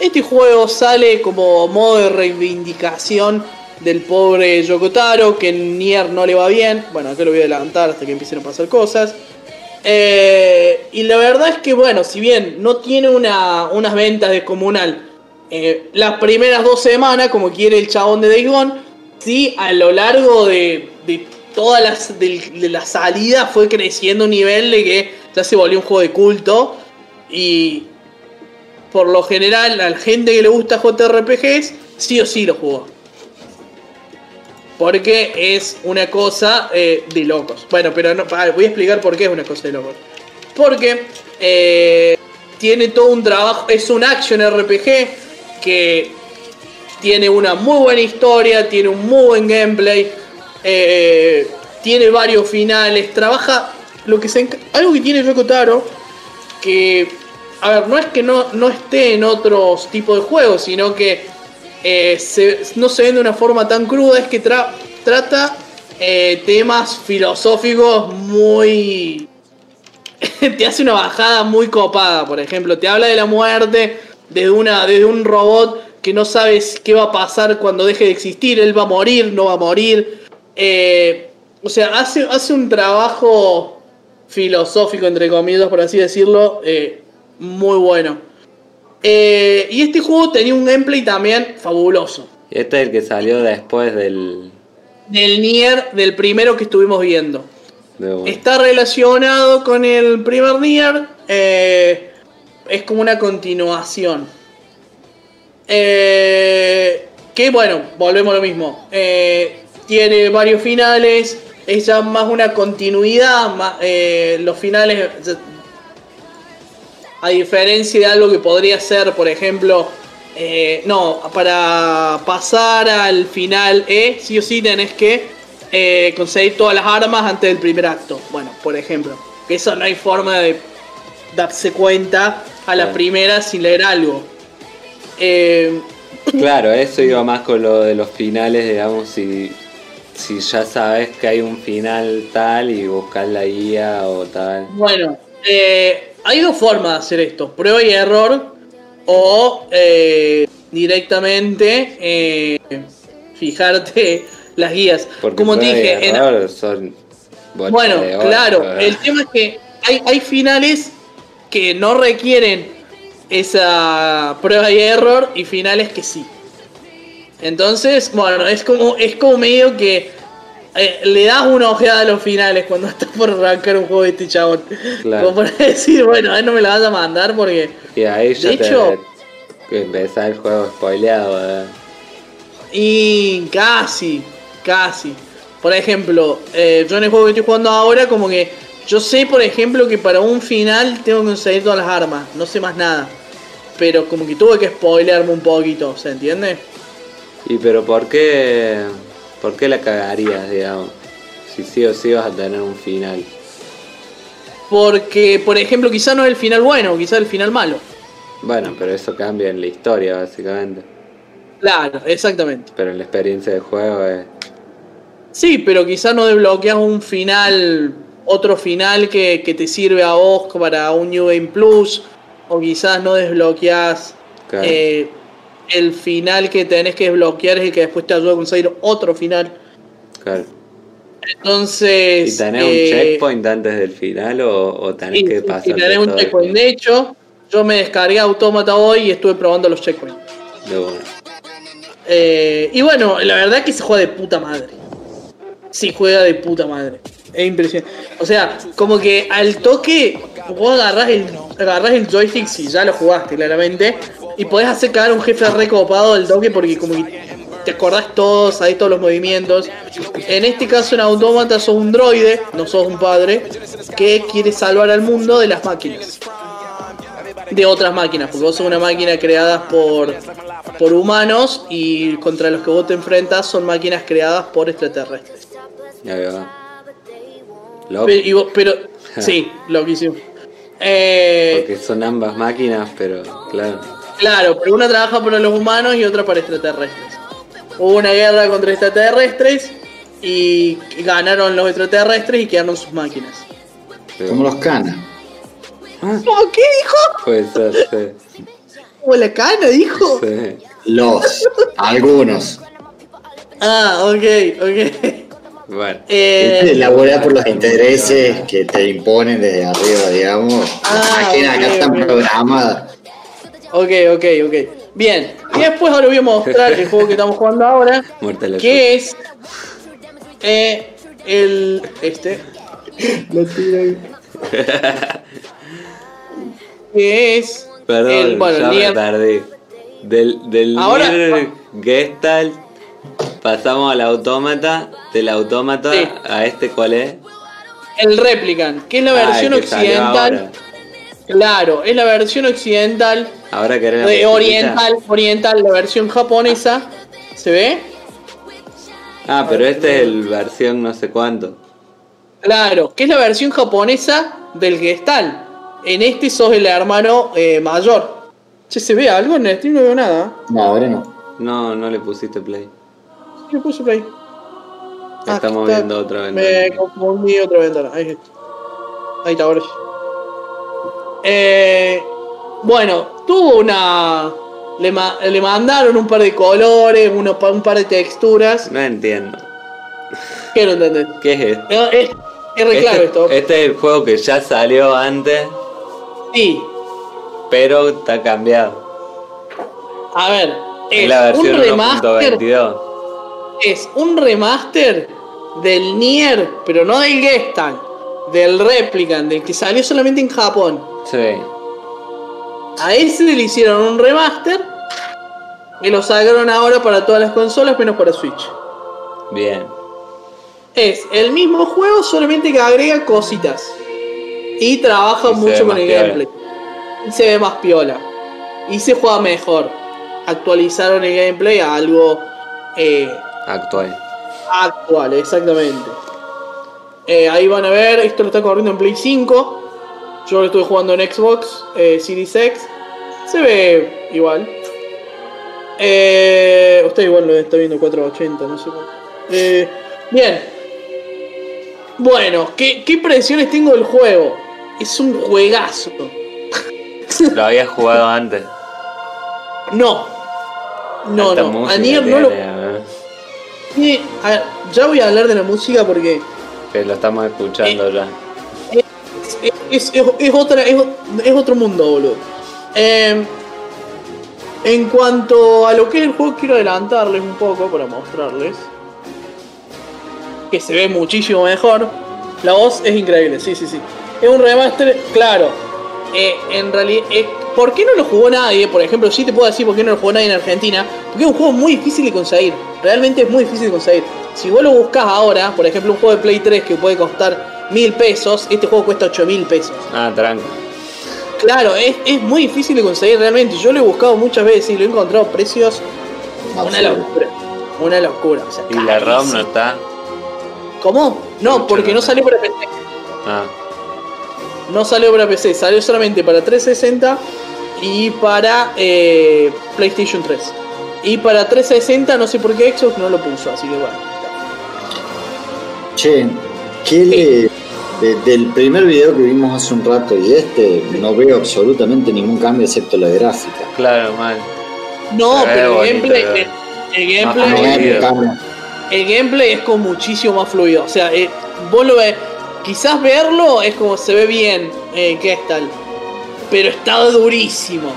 Este juego sale como modo de reivindicación del pobre Yokotaro, que en Nier no le va bien. Bueno, acá lo voy a adelantar hasta que empiecen a pasar cosas. Eh, y la verdad es que, bueno, si bien no tiene una, unas ventas descomunal eh, las primeras dos semanas, como quiere el chabón de Days Gone, sí, a lo largo de, de todas las de, de la salida fue creciendo un nivel de que ya se volvió un juego de culto. Y, por lo general, a la gente que le gusta JRPGs, sí o sí lo jugó. Porque es una cosa eh, de locos. Bueno, pero no, voy a explicar por qué es una cosa de locos. Porque eh, tiene todo un trabajo, es un action RPG que tiene una muy buena historia, tiene un muy buen gameplay, eh, tiene varios finales, trabaja lo que se algo que tiene Yoko Taro que a ver, no es que no, no esté en otros tipos de juegos, sino que eh, no se ve de una forma tan cruda, es que trata eh, temas filosóficos muy... te hace una bajada muy copada, por ejemplo, te habla de la muerte desde, una, desde un robot que no sabes qué va a pasar cuando deje de existir, él va a morir, no va a morir. Eh, o sea, hace, hace un trabajo filosófico, entre comillas, por así decirlo, muy bueno. Eh, y este juego tenía un gameplay también fabuloso. Este es el que salió después del... Del Nier, del primero que estuvimos viendo. Está relacionado con el primer Nier. Eh, es como una continuación. Eh, que bueno, volvemos a lo mismo. tiene varios finales. Es ya más una continuidad. los finales a diferencia de algo que podría ser, por ejemplo, eh, no, para pasar al final E, sí o sí tenés que eh, conseguir todas las armas antes del primer acto. Bueno, por ejemplo, que eso no hay forma de darse cuenta a la primera sin leer algo. Eh, claro, eso iba más con lo de los finales, digamos, si, si ya sabes que hay un final tal y buscar la guía o tal. Bueno, eh, hay dos formas de hacer esto, prueba y error o eh, directamente eh, fijarte las guías. Como te dije, bueno, claro, el tema es que hay, hay finales que no requieren esa prueba y error y finales que sí. Entonces, bueno, es como, es como medio que eh, le das una ojeada a los finales cuando estás por arrancar un juego de este chabón. Claro. Como para decir, bueno, a él no me la vas a mandar porque. Y ahí ya De te hecho- que empezás el juego spoileado, ¿verdad? Y casi, casi. Por ejemplo, eh, yo en el juego que estoy jugando ahora, como que yo sé, por ejemplo, que para un final tengo que conseguir todas las armas. No sé más nada. Pero como que tuve que spoilearme un poquito, ¿se entiende? Y pero ¿por qué, por qué la cagarías, digamos? Si sí o sí vas a tener un final. Porque, por ejemplo, quizá no es el final bueno, quizá el final malo. Bueno, pero eso cambia en la historia, básicamente. Claro, exactamente. Pero en la experiencia de juego es... Sí, pero quizá no desbloqueas un final, otro final que, que te sirve a vos para un New Game Plus, o quizás no desbloqueas Claro. eh, el final que tenés que desbloquear es el que después te ayuda a conseguir otro final. Claro. Entonces... ¿Y tenés eh, un checkpoint antes del final o, o tenés que pasar? sí, tenés un checkpoint. De hecho, yo me descargué Automata hoy y estuve probando los checkpoints. De. Eh, y bueno, la verdad es que se juega de puta madre. Sí, juega de puta madre. Es impresionante. O sea, como que al toque, vos agarrás el, agarrás el joystick si ya lo jugaste, claramente. Y podés hacer cagar un jefe recopado del toque porque como que te acordás todo, sabés todos los movimientos. En este caso en Automata sos un droide, no sos un padre, que quiere salvar al mundo de las máquinas. De otras máquinas, porque vos sos una máquina creada por, por humanos y contra los que vos te enfrentas son máquinas creadas por extraterrestres. Pero, y vos- pero- sí, loquísimo. Eh, porque son ambas máquinas, pero claro. Claro, pero una trabaja para los humanos y otra para extraterrestres. Hubo una guerra contra extraterrestres y ganaron los extraterrestres y quedaron sus máquinas. pero- Como los canas. ¿Cómo qué dijo? Ser, sí. ¿Como la cana dijo? sí. Los. Algunos. Ah, ok, ok. Bueno, Eh, por los intereses que te imponen desde arriba, digamos. Ah, Las máquinas acá están ok. programadas. Ok, ok, ok. Bien. Y después ahora voy a mostrar el juego que estamos jugando ahora. muerte la Que es. eh, el. Este. Lo tiro ahí. Que es. Perdón, el, bueno, ya me tardé. Del, del Ahora- Nier Gestalt pasamos al autómata, del autómata Sí. a este cuál es. el Replicant, que es la Ah, versión occidental. Claro, es la versión occidental. Ahora que era la de musiquita. oriental, oriental, la versión japonesa. ¿Se ve? Ah, pero este es el versión no sé cuánto. Claro, que es la versión japonesa del Gestal. En este sos el hermano eh, mayor. Che, ¿se ve algo en el stream? No veo nada. No, ahora no. No, no le pusiste play. Sí, le puse play. Ah, Estamos está. viendo otra Me ventana. confundí otra ventana. Ahí está. Ahí está, ahora sí. Eh, bueno, tuvo una. Le, ma- le mandaron un par de colores, uno, un par de texturas. No entiendo. ¿Qué no entendés? ¿Qué es esto? Es, es, es re claro este, esto. este es el juego que ya salió antes, Sí. pero está cambiado. A ver, Es un remaster. 1.22. Es un remaster del Nier, pero no del Gestalt, del Replicant, del que salió solamente en Japón. Sí. A ese le hicieron un remaster y lo sacaron ahora para todas las consolas menos para Switch. Bien. Es el mismo juego, solamente que agrega cositas. Y trabaja Y mucho con el piola. gameplay. Y se ve más piola. Y se juega mejor. Actualizaron el gameplay a algo eh, Actual. actual, exactamente. Eh, ahí van a ver, esto lo está corriendo en Play 5. Yo lo estuve jugando en Xbox eh, Series X. Se ve igual. Eh, usted igual lo está viendo 480, no sé cuánto. Eh, bien. Bueno, ¿qué, ¿qué impresiones tengo del juego? Es un juegazo. Lo había jugado antes. No. No, Alta no. A Nier no lo. ¿eh? Sí, a ver, ya voy a hablar de la música porque Que lo estamos escuchando ya. Es, es, es- otra, es, otro mundo, boludo. Eh, En cuanto a lo que es el juego, quiero adelantarles un poco para mostrarles. Que se ve muchísimo mejor. La voz es increíble, sí, sí, sí. Es un remaster, claro. Eh, en realidad, ¿por qué no lo jugó nadie? Por ejemplo, sí te puedo decir por qué no lo jugó nadie en Argentina. Porque es un juego muy difícil de conseguir. Realmente es muy difícil de conseguir. Si vos lo buscas ahora, por ejemplo, un juego de Play 3 que puede costar mil pesos, este juego cuesta 8 mil pesos. Ah, tranca. Claro, es, es muy difícil de conseguir realmente. Yo lo he buscado muchas veces y lo he encontrado a precios. Una Absurdo. locura. Una locura. O sea, Y la ROM no está. ¿Cómo? No, porque no salió para PC. Ah, No salió para PC, salió solamente para 360 y para eh, PlayStation 3. Y para 360 no sé por qué Xbox no lo puso, así que bueno. Che, ¿qué le- de- del primer video que vimos hace un rato y este, no veo absolutamente ningún cambio excepto la gráfica. claro, mal. No, Se pero el bonito, gameplay, el, gameplay, el es como muchísimo más fluido. O sea, eh, vos lo ves, quizás verlo es como se ve bien, eh, que es tal. Pero estaba durísimo.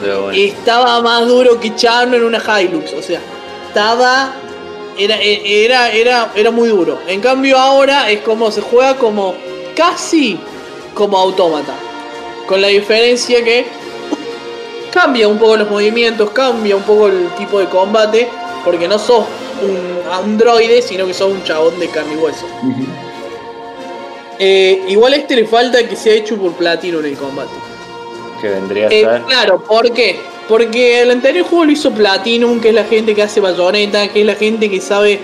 Bueno. Estaba más duro que Chano en una Hilux, o sea, estaba era era era era muy duro. En cambio ahora es como se juega como casi como autómata. Con la diferencia que cambia un poco los movimientos, cambia un poco el tipo de combate, porque no sos un androide, sino que sos un chabón de carne y hueso. Eh, igual a este le falta que sea hecho por platino en el combate. Que vendría a Eh, ser. claro, ¿por qué? Porque el anterior juego lo hizo Platinum, que es la gente que hace bayoneta, que es la gente que sabe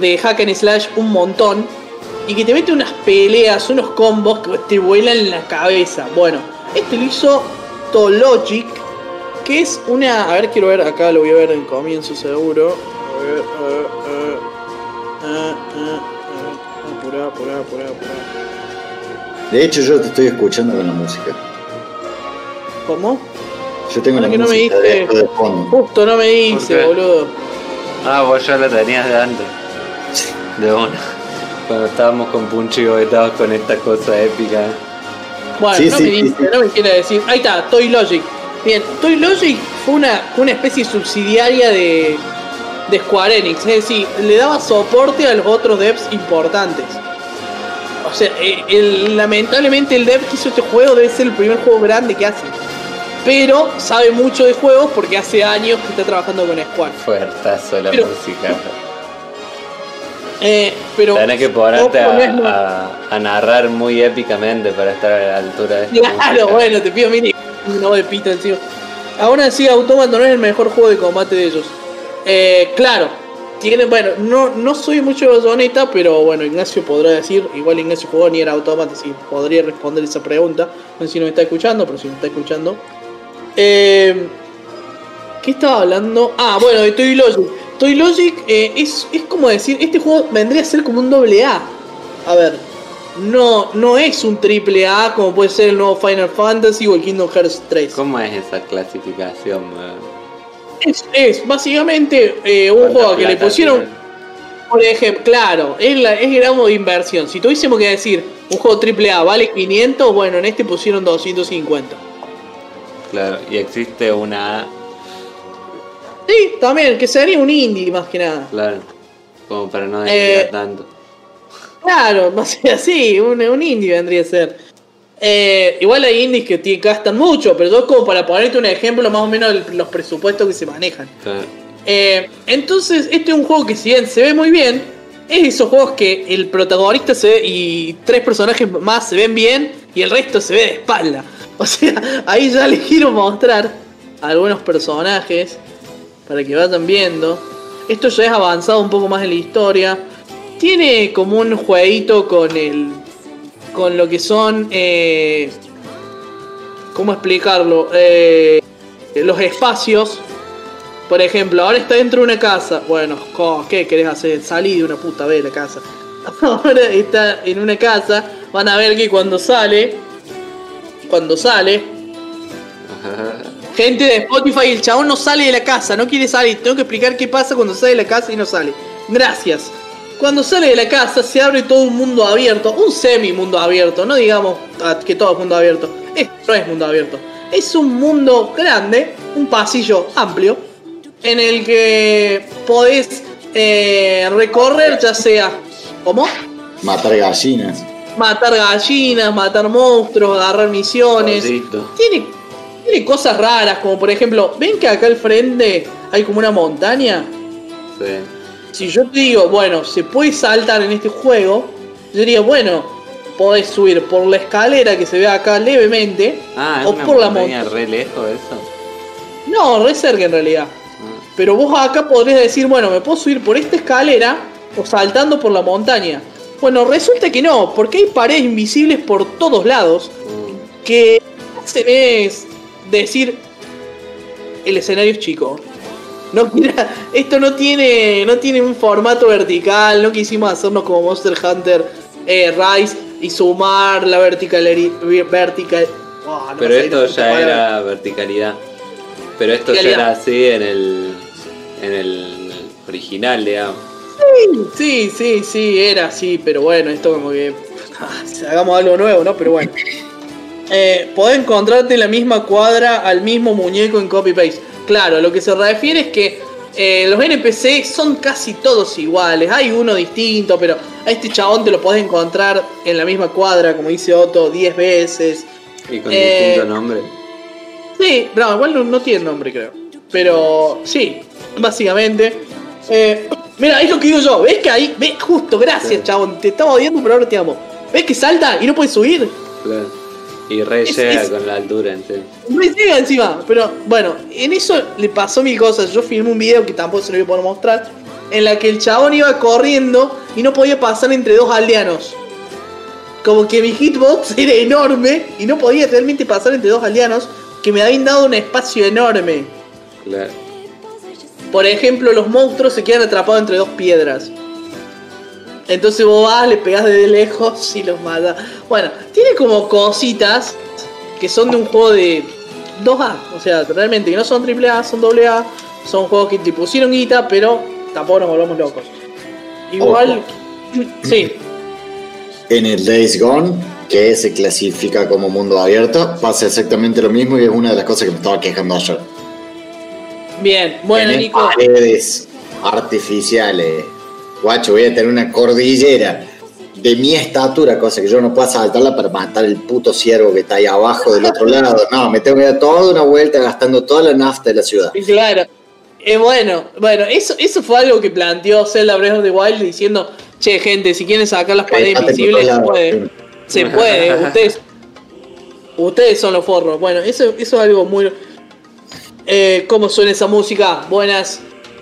de hack and slash un montón, y que te mete unas peleas, unos combos que te vuelan la cabeza. Bueno, este lo hizo Tologic, que es una. A ver, quiero ver, acá lo voy a ver en comienzo seguro. A ver, a ver, a ver. Ah, ah, ah. Apurá, apurá, apurá, apurá. De hecho, yo te estoy escuchando con la música. ¿Cómo? Yo tengo la que no me música diste- de, de fondo. Justo no me ¿Por dice, boludo. Ah, vos ya lo tenías de antes. De una. Cuando estábamos con Punchi y estabas con esta cosa épica. Bueno, Sí, no sí, me sí, dice, sí. no me quiere decir. Ahí está, Toy Logic. Bien, Toy Logic fue una, una especie subsidiaria de, de Square Enix. Es decir, le daba soporte a los otros devs importantes. O sea, eh, el- lamentablemente el dev que hizo este juego debe ser el primer juego grande que hace. Pero sabe mucho de juegos porque hace años que está trabajando con Square. Fuertazo la Pero- música. Eh, pero Tenés que ponerte a, lo- a- a narrar muy épicamente para estar a la altura de esta Claro, música. bueno, te pido mini no de pito encima. Aún así, Automata no es el mejor juego de combate de ellos. Eh, claro, tiene, bueno, no, no soy mucho de pero bueno, Ignacio podrá decir, igual Ignacio jugó ni era Automata, si podría responder esa pregunta. No sé si nos está escuchando, pero si nos está escuchando. Eh, ¿Qué estaba hablando? Ah, bueno, de Toy Logic. Toy Logic eh, es, es como decir, este juego vendría a ser como un doble A. A ver, no, no es un triple A como puede ser el nuevo Final Fantasy o el Kingdom Hearts 3. ¿Cómo es esa clasificación? weón? Es, es básicamente eh, un ¿Cuánta juego que le pusieron, tiene? por ejemplo, claro, es, la, es gramo de inversión. Si tuviésemos que decir un juego triple A vale 500, bueno, en este pusieron 250. Claro, y existe una Sí, también, que sería un indie más que nada. claro, como para no Eh, desviar tanto. Claro, más así, un, un indie vendría a ser. Eh, igual hay indies que ti- gastan mucho, pero yo como para ponerte un ejemplo más o menos de los presupuestos que se manejan. Eh, entonces, este es un juego que si bien se ve muy bien, es de esos juegos que el protagonista se ve y tres personajes más se ven bien y el resto se ve de espalda. O sea, ahí ya les quiero mostrar algunos personajes para que vayan viendo. Esto ya es avanzado un poco más en la historia. Tiene como un jueguito con el. Con lo que son. Eh, ¿Cómo explicarlo? Eh, los espacios. Por ejemplo, ahora está dentro de una casa. Bueno, ¿qué querés hacer? Salí de una puta vez de la casa. Ahora está en una casa. Van a ver que cuando sale. Cuando sale. Gente de Spotify, el chabón no sale de la casa, no quiere salir. Tengo que explicar qué pasa cuando sale de la casa y no sale. Gracias. Cuando sale de la casa se abre todo un mundo abierto, un semi mundo abierto, no digamos que todo es mundo abierto. Esto no es mundo abierto. es un mundo grande, un pasillo amplio, en el que podés eh, recorrer ya sea... ¿Cómo? Matar gallinas. Matar gallinas, matar monstruos, agarrar misiones. Tiene, tiene cosas raras, como por ejemplo, ¿ven que acá al frente hay como una montaña? Sí. Si yo te digo, bueno, se puede saltar en este juego, yo diría, bueno, podés subir por la escalera que se ve acá levemente, Ah, es o una por la montaña montaña. re lejos eso. No, re cerca en realidad. Ah, Pero vos acá podrías decir, bueno, me puedo subir por esta escalera o saltando por la montaña. Bueno, resulta que no, porque hay paredes invisibles por todos lados mm. que hacen es decir, el escenario es chico. No quiera- esto no tiene, no tiene un formato vertical, no quisimos hacernos como Monster Hunter eh, Rise y sumar la verticalari- vertical. No Pero esto ya palabra. era verticalidad. Pero esto ya Verticalidad. era así en el, en el original, digamos. Sí, sí, sí, era así, pero bueno, esto como que. Hagamos algo nuevo, ¿no? Pero bueno. Eh, podés encontrarte en la misma cuadra al mismo muñeco en copy-paste. Claro, lo que se refiere es que eh, los NPC son casi todos iguales. Hay uno distinto, pero a este chabón te lo podés encontrar en la misma cuadra, como dice Otto, 10 veces. Y con Eh, distinto nombre. Sí, no, igual no, no tiene nombre, creo. Pero sí, básicamente. Eh, mira, es lo que digo yo. ¿Ves que ahí? ¿Ves? Justo, gracias, chabón. Te estaba odiando, pero ahora te amo. ¿Ves que salta y no puede subir? Claro. Y re Es- llega es- con la altura encima. No llega encima. Pero bueno, en eso le pasó mil cosas. Yo filmé un video que tampoco se lo voy a poder mostrar. En la que el chabón iba corriendo y no podía pasar entre dos aldeanos. Como que mi hitbox era enorme y no podía realmente pasar entre dos aldeanos que me habían dado un espacio enorme. Claro. Por ejemplo, los monstruos se quedan atrapados entre dos piedras. Entonces vos vas, les pegás desde lejos y los matas. Bueno, tiene como cositas que son de un juego de 2A. O sea, realmente que no son AAA, son AA. Son juegos que te pusieron guita, pero tampoco nos volvamos locos. Igual, sí, En el Days Gone, que se clasifica como mundo abierto, pasa exactamente lo mismo y es una de las cosas que me estaba quejando ayer. bien. Bueno, Tenés Nico, paredes artificiales. Guacho, voy a tener una cordillera de mi estatura, cosa que yo no puedo saltarla para matar el puto ciervo que está ahí abajo del otro lado. No, me tengo que dar toda una vuelta gastando toda la nafta de la ciudad. Claro. Eh, bueno, bueno, eso, eso fue algo que planteó Zelda Breath of the Wild diciendo, che gente, si quieren sacar las paredes invisibles, se puede. Se puede, ustedes. Ustedes son los forros. Bueno, eso, eso es algo muy. Eh, ¿Cómo suena esa música? Buenas.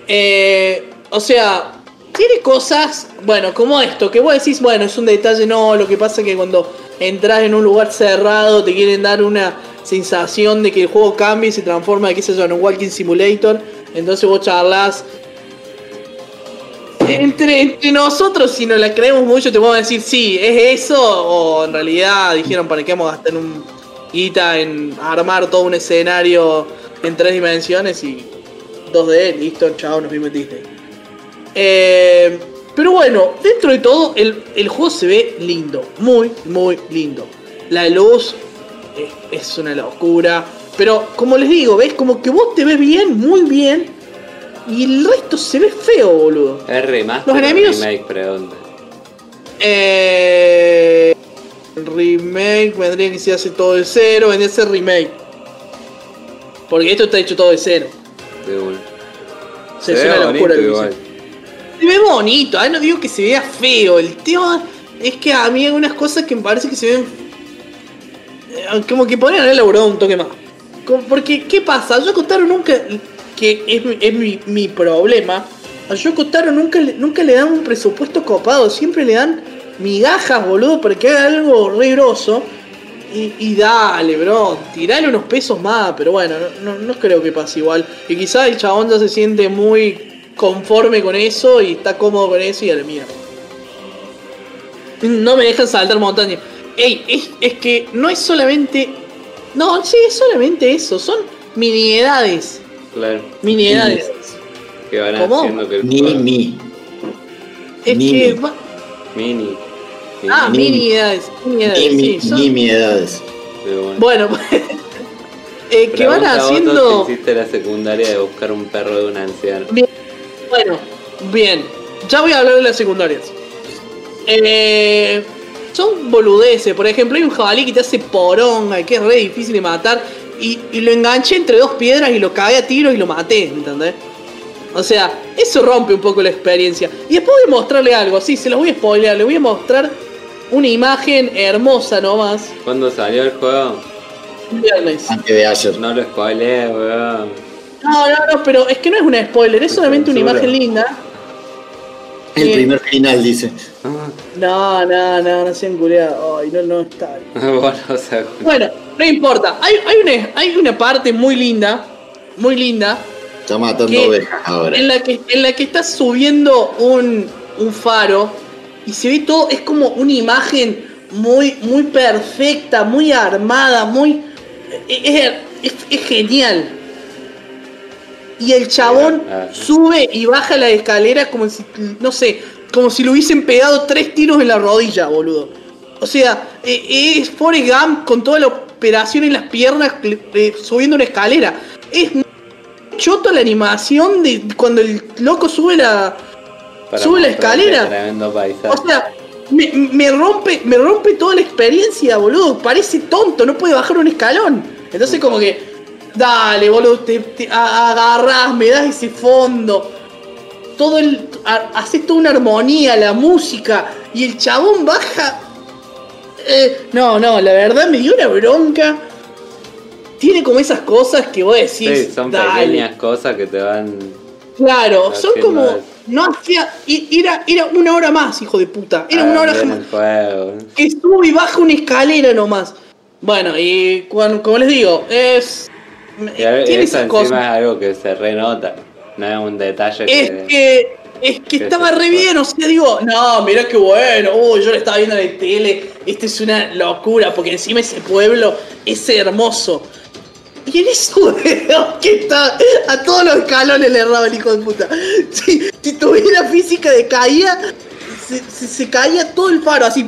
Eh, o sea, tiene cosas, bueno, como esto, que vos decís, bueno, es un detalle, no, lo que pasa es que cuando entras en un lugar cerrado te quieren dar una sensación de que el juego cambia y se transforma, qué sé yo, en un walking simulator, entonces vos charlas entre, entre nosotros, si no la creemos mucho, te podemos decir, sí, es eso, o en realidad dijeron, ¿para qué vamos a gastar un guita en armar todo un escenario en tres dimensiones y 2D, listo, chao, nos Disney. Eh, pero bueno, dentro de todo, el, el juego se ve lindo, muy, muy lindo. La luz es, es una locura, pero como les digo, ¿ves? Como que vos te ves bien, muy bien, y el resto se ve feo, boludo. Es remaster Los o enemigos- remake, pregunta. Eh, remake vendría que se hace todo de cero, vendría a ser remake. Porque esto está hecho todo de cero. De una. Se, Se es una bonito locura hice. Se ve bonito, ah, no digo que se vea feo. El tema es que a mí hay algunas cosas que me parece que se ven. eh, Como que podrían haber elaborado un toque más. Porque, ¿qué pasa? Yo Kotaro nunca. Que es, es mi, mi problema. A Yoko Taro nunca, nunca le dan un presupuesto copado. Siempre le dan migajas, boludo, para que haga algo re. Y, dale, bro, tirale unos pesos más, pero bueno, no, no, no creo que pase igual. Y quizás el chabón ya se siente muy conforme con eso y está cómodo con eso y a la mierda. No me dejan saltar montaña. Ey, es, es que no es solamente. No, sí, es solamente eso. Son miniedades. Claro. Miniedades. Que van ¿Cómo? haciendo que el Ni mi. Es Mini. que. va- Mini. Ah, Mini. miniedades. Miniedades, Ni mi, sí, son- una. Bueno, eh, que van haciendo. hiciste la secundaria de buscar un perro de un anciano. Bien, bueno, bien. Ya voy a hablar de las secundarias. Eh, son boludeces. Por ejemplo, hay un jabalí que te hace poronga y que es re difícil de matar. Y, y lo enganché entre dos piedras y lo cagué a tiros y lo maté, ¿entendés? O sea, eso rompe un poco la experiencia. Y después voy a mostrarle algo, sí, se los voy a spoilear. Le voy a mostrar una imagen hermosa nomás. ¿Cuándo salió el juego? Viernes. Antes de ayer. No lo spoileé, weón. No, no, no, pero es que no es una spoiler, es solamente una imagen linda. El Sí. primer final dice. No, no, no, no sean. Ay, no, no está bien. bueno, o sea, Bueno, no importa. Hay, hay, una, hay una parte muy linda, muy linda, Está matando ovejas ahora. en la que, en la que estás subiendo un, un faro y se ve todo, es como una imagen muy, muy perfecta, muy armada, muy... Es, es- es genial. Y el chabón Ah. sube y baja la escalera como si, no sé, como si le hubiesen pegado tres tiros en la rodilla, boludo. O sea, eh, es Forrest Gump con toda la operación en las piernas eh, subiendo una escalera. Es choto la animación de cuando el loco sube la. para Sube la escalera. O sea, me, me rompe, me rompe toda la experiencia, boludo. Parece tonto, no puede bajar un escalón. Entonces como que, dale, boludo, te, te agarrás, me das ese fondo. Todo el. ha- Haces toda una armonía, la música. Y el chabón baja. Eh, no, no, la verdad me dio una bronca. Tiene como esas cosas que vos decís. sí, son dale. pequeñas cosas que te van. Claro, son como. No hacía. Era, era una hora más, hijo de puta. Era Ah, una hora el juego. Que sube y baja una escalera nomás. Bueno, y cuando, como les digo, es. A- tiene eso cosas. es algo que se renota. No es un detalle Es que. que. Es que estaba re bien, o sea, digo, no, mirá qué bueno, uy, yo lo estaba viendo en la tele, esto es una locura, porque encima ese pueblo es hermoso. Y en eso veo que está a todos los escalones le erraba el hijo de puta. Si, si tuviera física de caída, se, se- se caía todo el faro, así.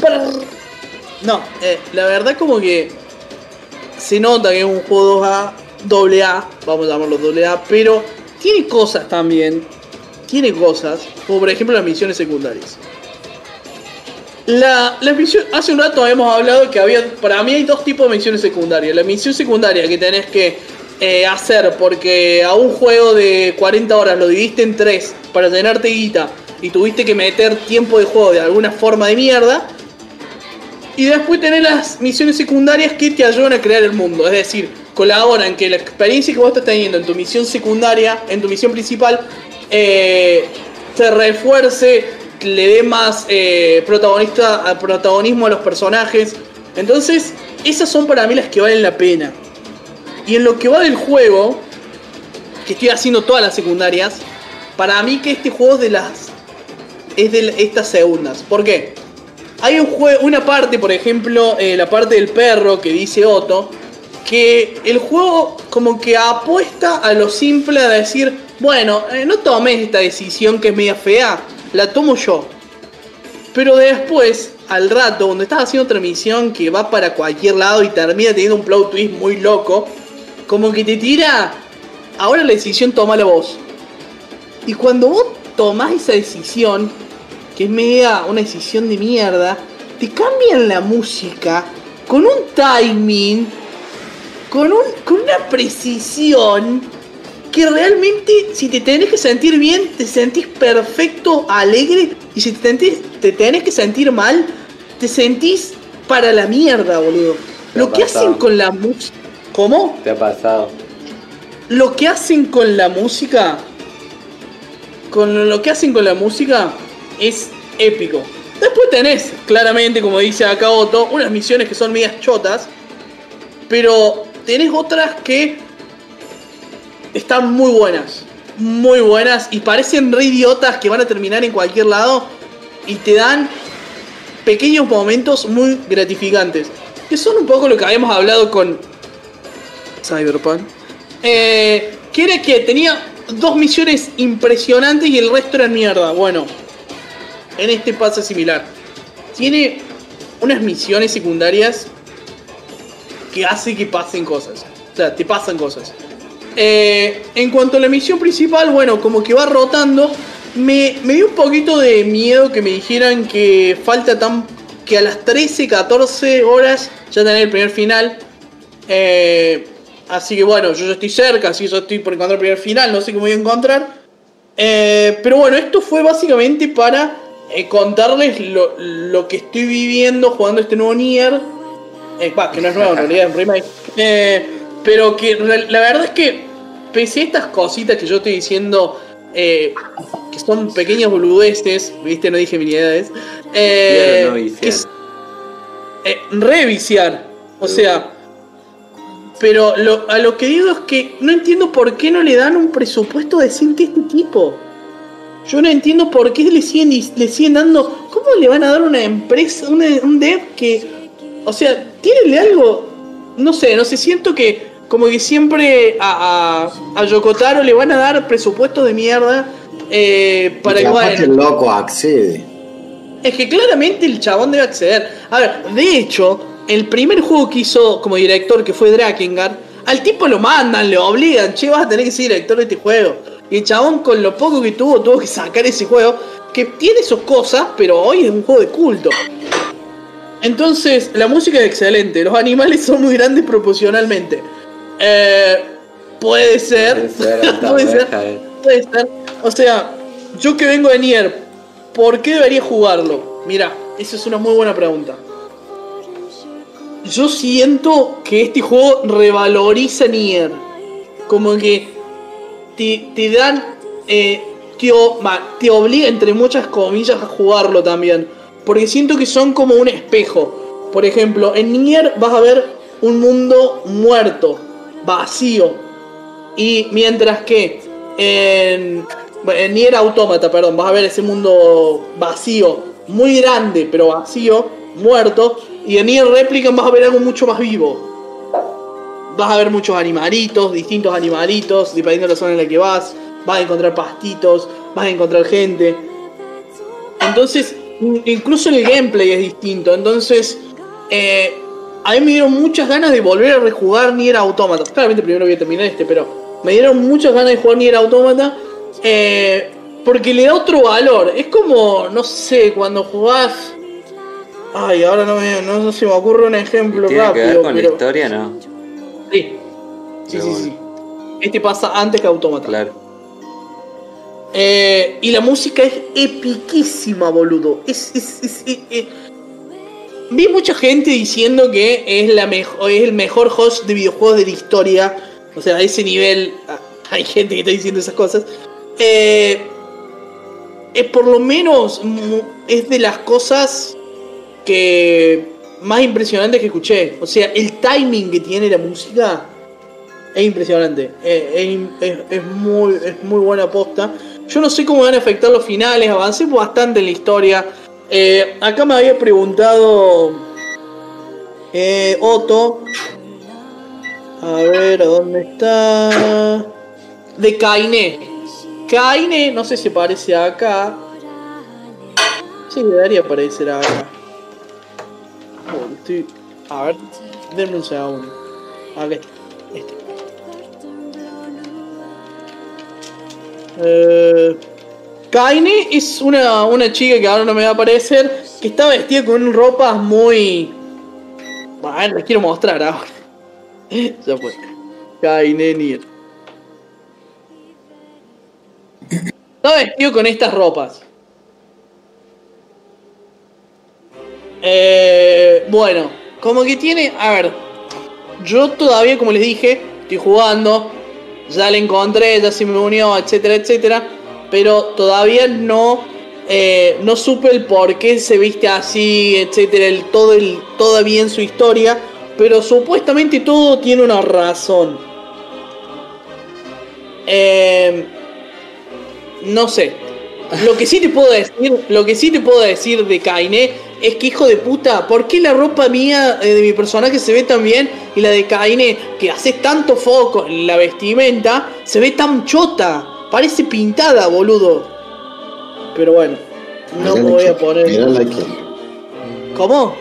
No, eh, la verdad como que se nota que es un juego 2A, doble vamos a llamarlo doble pero tiene cosas también, tiene cosas, como por ejemplo las misiones secundarias. La, la misión, hace un rato habíamos hablado que había, para mí hay dos tipos de misiones secundarias. La misión secundaria que tenés que eh, hacer porque a un juego de 40 horas lo dividiste en tres para llenarte guita y tuviste que meter tiempo de juego de alguna forma de mierda. Y después tenés las misiones secundarias que te ayudan a crear el mundo. Es decir, colaboran que la experiencia que vos estás teniendo en tu misión secundaria, en tu misión principal, eh, se refuerce, le dé más eh, protagonista, protagonismo a los personajes. Entonces, esas son para mí las que valen la pena. Y en lo que va del juego, que estoy haciendo todas las secundarias, para mí que este juego es de las. es de estas segundas. ¿Por qué? Hay un juego, una parte, por ejemplo, eh, la parte del perro que dice Otto, que el juego como que apuesta a lo simple de decir, bueno, eh, no tomes esta decisión que es media fea, la tomo yo. Pero después, al rato, cuando estás haciendo otra misión que va para cualquier lado y termina teniendo un plot twist muy loco, como que te tira, ahora la decisión toma la voz. Y cuando vos tomás esa decisión, que es media una decisión de mierda, te cambian la música con un timing, con, un, con una precisión, que realmente si te tenés que sentir bien, te sentís perfecto, alegre, y si te, tenés- te tenés que sentir mal, te sentís para la mierda, boludo. Lo que pasado. hacen con la música... ¿Cómo? ¿Te ha pasado? lo que hacen con la música, con lo que hacen con la música es épico. Después tenés, claramente, como dice acá Otto, unas misiones que son medias chotas, pero tenés otras que están muy buenas, muy buenas y parecen re idiotas que van a terminar en cualquier lado y te dan pequeños momentos muy gratificantes, que son un poco lo que habíamos hablado con Cyberpunk. Eh, que era que tenía dos misiones impresionantes y el resto eran mierda. Bueno, en este pasa similar. Tiene unas misiones secundarias que hace que pasen cosas. sea, te pasan cosas. Eh, en cuanto a la misión principal, bueno, como que va rotando. Me, me dio un poquito de miedo que me dijeran que falta tan. que a las 13, 14 horas ya tener el primer final. Eh, así que bueno, yo ya estoy cerca, así que yo estoy por encontrar el primer final, no sé cómo voy a encontrar. Eh, pero bueno, esto fue básicamente para contarles lo, lo, que estoy viviendo jugando este nuevo Nier. Eh, que no es nuevo en realidad, es un remake. pero que la verdad es que, pese a estas cositas que yo estoy diciendo, que son pequeñas boludeces, viste, no dije miniedades, eh, que es, reviciar. O sea, pero a lo que digo es que no entiendo por qué no le dan un presupuesto decente a este tipo. Yo no entiendo por qué le siguen, le siguen dando. ¿Cómo le van a dar una empresa, un dev que. O sea, tiene algo. No sé, no sé, siento que como que siempre a, a, Yokotaro le van a dar presupuesto de mierda eh, para igual. el loco accede. Es que claramente el chabón debe acceder. A ver, de hecho, el primer juego que hizo como director, que fue Drakengard, al tipo lo mandan, le obligan, che, vas a tener que ser director de este juego. Y el chabón, con lo poco que tuvo, tuvo que sacar ese juego, que tiene sus cosas, pero hoy es un juego de culto. Entonces, la música es excelente, los animales son muy grandes proporcionalmente. Eh, puede ser, puede ser, puede ser. O sea, yo que vengo de Nier, ¿por qué debería jugarlo? Mira, esa es una muy buena pregunta yo siento que este juego revaloriza Nier. Como que te, dan. Eh, te, te obliga, entre muchas comillas, a jugarlo también. Porque siento que son como un espejo. Por ejemplo, en Nier vas a ver un mundo muerto, vacío. Y mientras que en, en Nier Automata, perdón, vas a ver ese mundo vacío, muy grande, pero vacío, muerto. Y en Nier Replicant vas a ver algo mucho más vivo. Vas a ver muchos animalitos, distintos animalitos, dependiendo de la zona en la que vas. Vas a encontrar pastitos, vas a encontrar gente. Entonces, incluso el gameplay es distinto. Entonces, eh, a mí me dieron muchas ganas de volver a rejugar Nier Automata. Claramente primero voy a terminar este, pero me dieron muchas ganas de jugar Nier Automata. Eh, porque le da otro valor. Es como, no sé, cuando jugás Ay, ahora no, me, no, se me ocurre un ejemplo ¿Tiene rápido. Que ver con la historia, no? Sí. Sí, sí, sí. Este pasa antes que Automata. Claro. Eh, y la música es epiquísima, boludo. Vi mucha gente diciendo que es, la es el mejor host de videojuegos de la historia. O sea, a ese nivel ah, hay gente que está diciendo esas cosas. Eh, por lo menos es de las cosas que más impresionante que escuché. O sea, el timing que tiene la música es impresionante. Es, muy, es muy buena posta. Yo no sé cómo van a afectar los finales. Avancé bastante en la historia. Eh, acá me había preguntado eh, Otto. A ver, ¿a dónde está? De Kaine. Kaine, no sé si aparece acá. Sí, debería aparecer acá. A ver, denme un segundo. A ver, Eh, Kaine es una, una chica que ahora no me va a aparecer. Que está vestida con ropas muy. Bueno, les quiero mostrar ahora. ya fue. Kaine Nier. Está vestido con estas ropas. Eh, bueno, como que tiene. A ver, yo todavía, como les dije, estoy jugando. Ya le encontré, ya se me unió, etcétera, etcétera. Pero todavía no. Eh, no supe el por qué se viste así, etcétera. El, todo, el, todavía en su historia. Pero supuestamente todo tiene una razón. Eh, no sé. Lo que sí te puedo decir, lo que sí te puedo decir de Kaine es que hijo de puta, ¿por qué la ropa mía eh, de mi personaje se ve tan bien y la de Kaine, que hace tanto foco en la vestimenta, se ve tan chota? Parece pintada, boludo. Pero bueno, no me voy a poner. Mirá la que. ¿Cómo?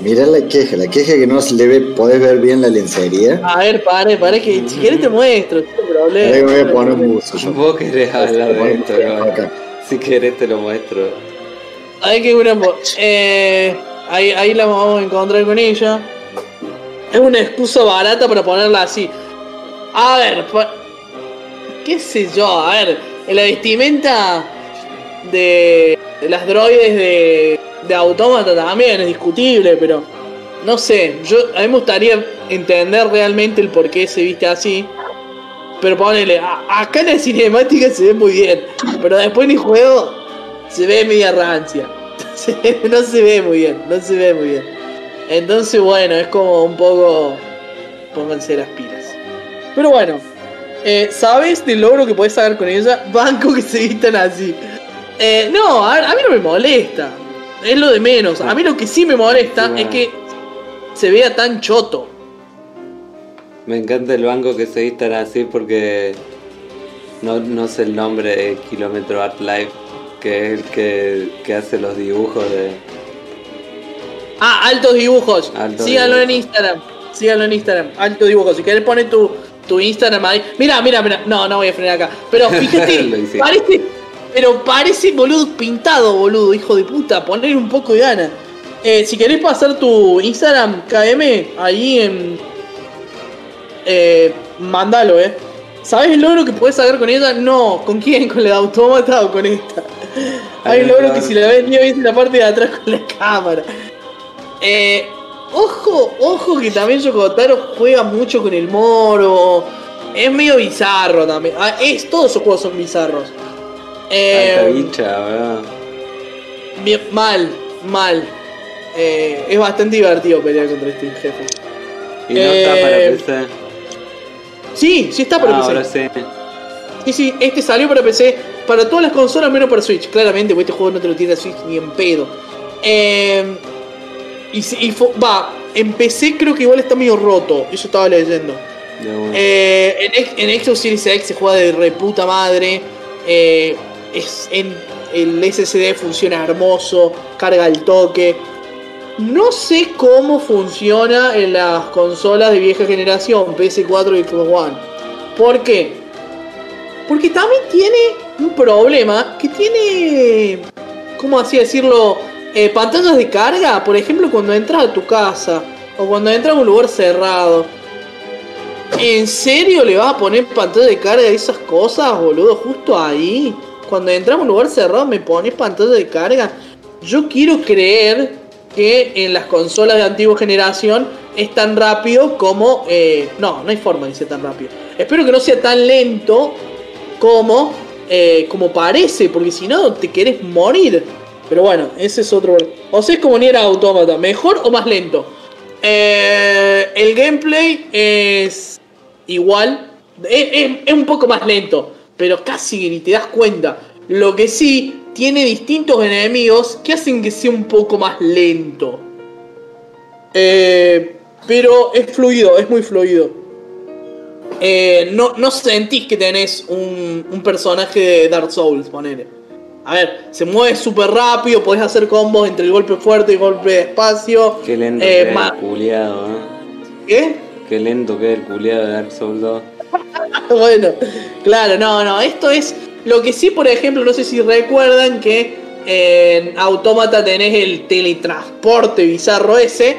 Mirá la queja, la queja que no se le ve, podés ver bien la lencería. A ver, pare, pare, que si querés te muestro, no problema. Ahí me voy a poner un buzo yo. Vos querés hablar de esto. Si querés te lo muestro. Hay que una eh, ahí, ahí la vamos a encontrar con ella. Es una excusa barata para ponerla así. A ver, qué sé yo, a ver, en la vestimenta de, las droides de, de Autómata también es discutible, pero no sé, yo a mí me gustaría entender realmente el por qué se viste así. Pero ponele, acá en la cinemática se ve muy bien, pero después en el juego se ve media rancia. No se ve muy bien, no se ve muy bien. Entonces, bueno, es como un poco. Pónganse las pilas. Pero bueno, eh, ¿sabes del logro que podés sacar con ella? Banco que se vistan así. Eh, no, a, ver, a mí no me molesta. Es lo de menos. A mí lo que sí me molesta Sí, es que se vea tan choto. Me encanta el banco que se vistan así porque no, no sé el nombre de Kilómetro Art Life, que es el que, que hace los dibujos de. Ah, altos dibujos. Altos Síganlo en. Instagram. Síganlo en Instagram. Altos dibujos. Si querés poner tu, tu Instagram ahí. Mira, mira, mira. No, no voy a frenar acá. Pero fíjate, parece. Pero parece boludo pintado, boludo, hijo de puta. Poner un poco de gana. Eh, si querés pasar tu Instagram KM ahí en. Eh, mandalo, eh. ¿Sabes el logro que podés sacar con ella? No. ¿Con quién? ¿Con la autómata o con esta? Hay un logro que si la ves bien ves la parte de atrás con la cámara. Eh, ojo, ojo que también Yokotaro juega mucho con el moro. Es medio bizarro también. Ah, es, todos esos juegos son bizarros. Eh, bicha, ¿verdad? bien, mal, mal. Eh, es bastante divertido pelear contra este jefe. Y no está para Eh, PC. Sí, sí está para Ah, PC. ahora sí. Sí, sí, este salió para PC, para todas las consolas menos para Switch, claramente, porque este juego no te lo tiene Switch ni en pedo. Eh, y, si- y va, en PC creo que igual está medio roto, eso estaba leyendo. Eh, en, en Xbox Series X se juega de reputa madre, eh, es, en, el SSD funciona hermoso, carga al toque. No sé cómo funciona en las consolas de vieja generación, PS4 y Xbox One. ¿Por qué? Porque también tiene un problema que tiene, ¿cómo así decirlo? Eh, pantallas de carga, por ejemplo, cuando entras a tu casa o cuando entras a un lugar cerrado. ¿En serio le vas a poner pantalla de carga a esas cosas, boludo? Justo ahí. Cuando entras a un lugar cerrado me pones pantalla de carga. Yo quiero creer que en las consolas de antigua generación es tan rápido como... eh, no, no hay forma de que sea tan rápido. Espero que no sea tan lento como, eh, como parece, porque si no te querés morir. Pero bueno, ese es otro... O sea, es como Nier Automata, mejor o más lento. Eh, el gameplay es igual, es, es- un poco más lento, pero casi ni te das cuenta. Lo que sí, tiene distintos enemigos que hacen que sea un poco más lento. Eh, pero es fluido, es muy fluido. Eh, no, no sentís que tenés un, un personaje de Dark Souls, ponele. A ver, se mueve súper rápido, podés hacer combos entre el golpe fuerte y el golpe despacio. Qué lento Eh, que es ma- el culiado, ¿eh? ¿Qué? Qué lento que es el culiado de Dark Souls 2. bueno, claro, no, no, esto es lo que sí, por ejemplo, no sé si recuerdan que en Autómata tenés el teletransporte bizarro ese,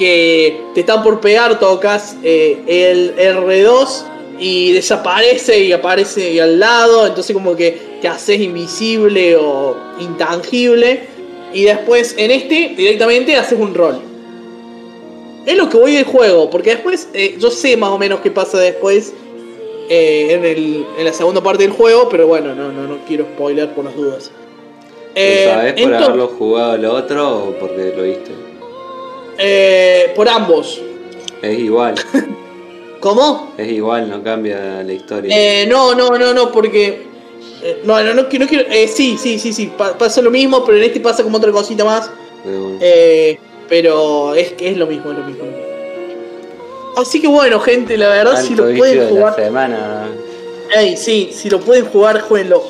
que te están por pegar, tocas eh, el R2 y desaparece y aparece ahí al lado, entonces como que te haces invisible o intangible, y después en este directamente haces un rol. Es lo que voy del juego, porque después eh, yo sé más o menos qué pasa después eh, en, el- en la segunda parte del juego, pero bueno, no, no, no quiero spoiler por las dudas. Eh, ¿Lo sabés por haberlo jugado el otro o porque lo viste? Eh, por ambos. Es igual, ¿Cómo? es igual, no cambia la historia. Eh, no, no, no, no, porque... eh, no, no, no, quiero- no quiero... eh, sí, sí, sí, sí, pa- pasa lo mismo, pero en este pasa como otra cosita más. Una. Eh, pero es que es lo mismo, es lo mismo. Así que bueno, gente, la verdad, si lo pueden de la jugar... semana. Ey, sí, si lo pueden jugar, jueguenlo.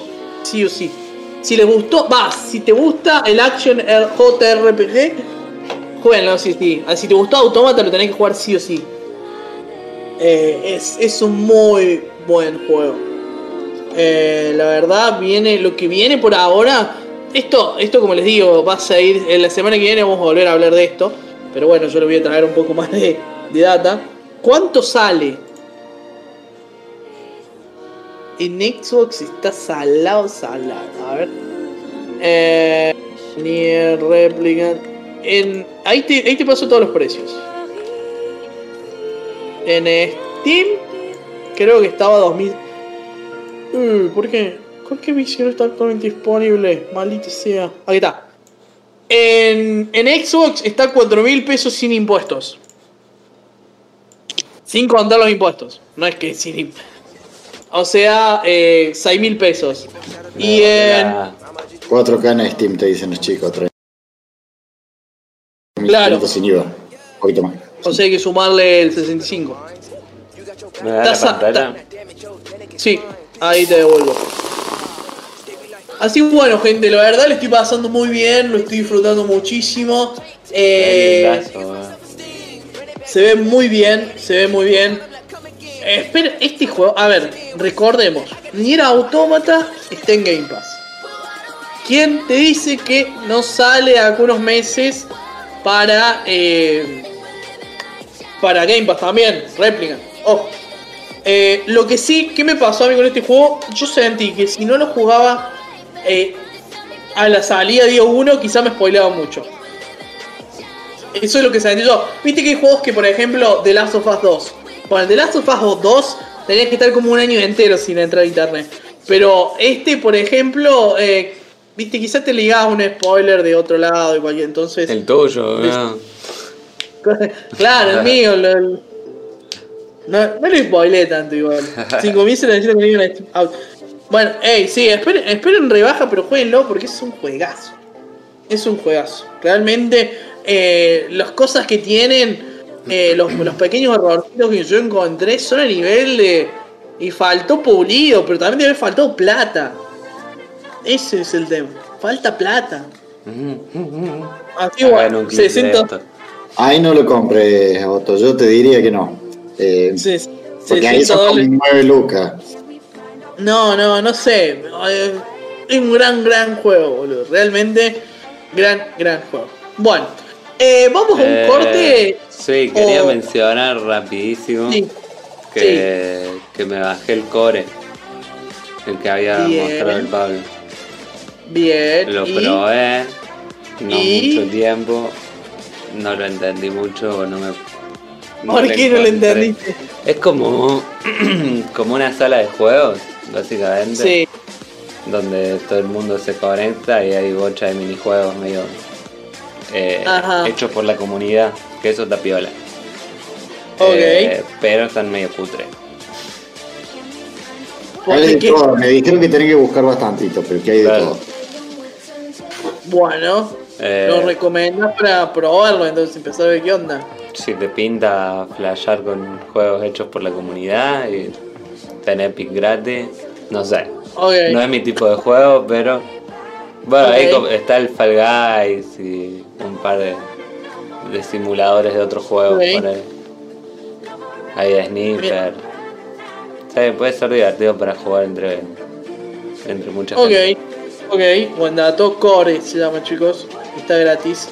Sí o sí. Si les gustó, va, si te gusta el Action JRPG, Jueguenlo, sí, sí. Ah, Si te gustó Automata lo tenés que jugar sí o sí. Eh, es, es un muy buen juego. Eh, la verdad, viene lo que viene por ahora. Esto, esto como les digo, va a seguir. En la semana que viene vamos a volver a hablar de esto. Pero bueno, yo le voy a traer un poco más de, de data. ¿Cuánto sale? En Xbox está salado, salado. A ver. Eh, Nier Replicant. En, ahí, te, ahí te paso todos los precios. En Steam, creo que estaba 2000. Uy, ¿por qué? ¿Por qué mi no está actualmente disponible? Maldita sea. Ahí está. En, en Xbox está 4 mil pesos sin impuestos. Sin contar los impuestos. No es que sin impuestos. O sea, eh, 6 mil pesos. Y en. Ah, 4K en Steam te dicen los chicos. 3. Claro. sin IVA. Un poquito más. O sea, hay que sumarle el 65. ¿Me da la Taza- pantalla? Sí, ahí te devuelvo. Así bueno, gente, la verdad le estoy pasando muy bien, lo estoy disfrutando muchísimo. Eh, lindazo, se ve muy bien, se ve muy bien. Eh, espera, este juego, a ver, recordemos, Nier Automata está en Game Pass. ¿Quién te dice que no sale a algunos meses para eh, para Game Pass también? Replica. Ojo. Eh, lo que sí, ¿qué me pasó a mí con este juego? Yo sentí que si no lo jugaba eh, a la salida día 1, quizá me spoileaba mucho. Eso es lo que sentí yo. Viste que hay juegos que, por ejemplo, The Last of Us 2. Bueno, The Last of Us 2 tenías que estar como un año entero sin entrar a internet. Pero este, por ejemplo, eh, viste, quizás te ligabas un spoiler de otro lado y cualquier. Entonces. El tuyo, ¿no? claro, el mío. lo- el- no, no lo spoilé tanto igual. 5000 se necesita que una. Bueno, hey, sí, esperen, esperen rebaja, pero jueguenlo porque es un juegazo. Es un juegazo. Realmente, eh, las cosas que tienen, eh, los, los pequeños errorcitos que yo encontré son a nivel de. Y faltó pulido, pero también faltado plata. Ese es el tema. Falta plata. Así Hagan bueno, un clip de 60, esto. Ahí no lo compres, Otto. Yo te diría que no. Eh, ses- porque ahí 60 son dólares. como 9 lucas. No, no, no sé. Es un gran, gran juego, boludo. Realmente, gran, gran juego. Bueno, eh, vamos a un Eh, corte. Sí, quería o- mencionar rapidísimo Sí, que, que me bajé el core. El que había Bien. mostrado el Pablo. Bien. Lo y- probé, no y- mucho tiempo, no lo entendí mucho no me. ¿Por qué no lo entendiste? Es como, como una sala de juegos, básicamente. Sí, donde todo el mundo se conecta y hay bocha de minijuegos medio eh, Ajá. hechos por la comunidad, que eso está piola. ok. Eh, pero están medio cutre. ¿Por Hay de todo. Me dijeron que tenía que buscar bastantito, pero que hay de Claro. todo. Bueno, Eh, lo recomendás para probarlo, entonces empezar a ver qué onda. Si te pinta flashear con juegos hechos por la comunidad y tener Epic gratis, no sé. No es mi tipo de juego, pero. Bueno, ahí está el Fall Guys y un par de, de simuladores de otros juegos. Ok. por ahí. Hay de Sniper. Sí, puede ser divertido para jugar entre, entre mucha gente. Ok, buen dato. Core se llama, chicos. Está gratis.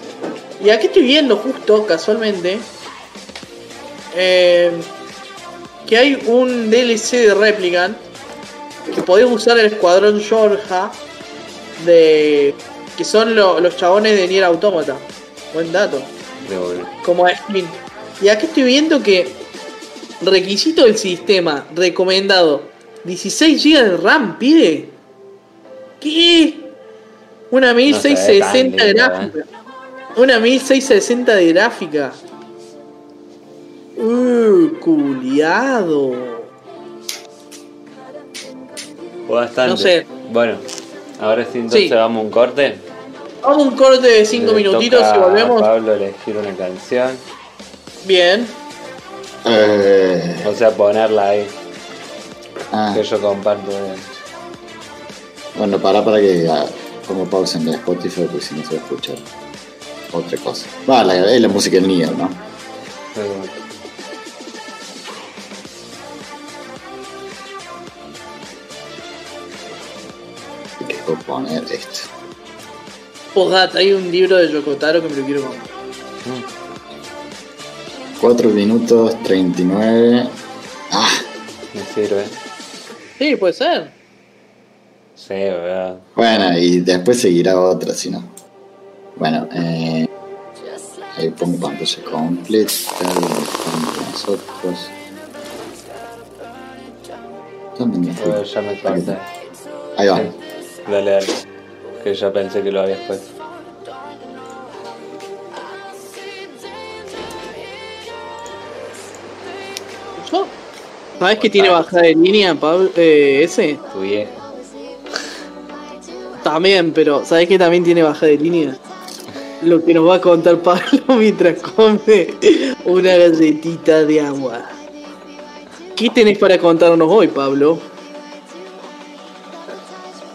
Y aquí estoy viendo justo, casualmente, eh, que hay un DLC de Replicant que podés usar el escuadrón Georgia de que son lo- los chabones de Nier Automata. Buen dato. Una. Como skin. Y aquí estoy viendo que requisito del sistema recomendado 16 GB de RAM pide. ¿Qué? Una 1660 tan lindo, gráfica. Una 1660 de gráfica. Uh, culiado. Bastante. No sé. Bueno, ahora sí, entonces Sí. vamos a un corte. Vamos a un corte de 5 Le minutitos toca y volvemos. A Pablo elegir una canción. Bien. Eh, O sea, ponerla ahí. ah, Que yo comparto. de- bueno, para para que ah, pongo pausa en la Spotify porque si no se va a escuchar. otra cosa. Va, la- es la música del Nier, ¿no? Pero, ¿Qué puedo poner esto? Postdata, hay un libro de Yokotaro que me lo quiero comprar. 4 minutos 39. Ah, me sirve. Sí, puede ser. Sí, ¿verdad? bueno, y después seguirá otra, si no. Bueno, eh, ahí pongo pantalla completa. con nosotros. ¿Dónde me fui? Pero ya me corté. Ahí va. Sí. Dale, dale. Que ya pensé que lo habías puesto. ¿Sabes que tiene bajada de línea, Pablo? Eh, ese. Tu vieja. También, pero ¿sabes que también tiene bajada de línea? Lo que nos va a contar Pablo mientras come una galletita de agua. ¿Qué tenés para contarnos hoy, Pablo?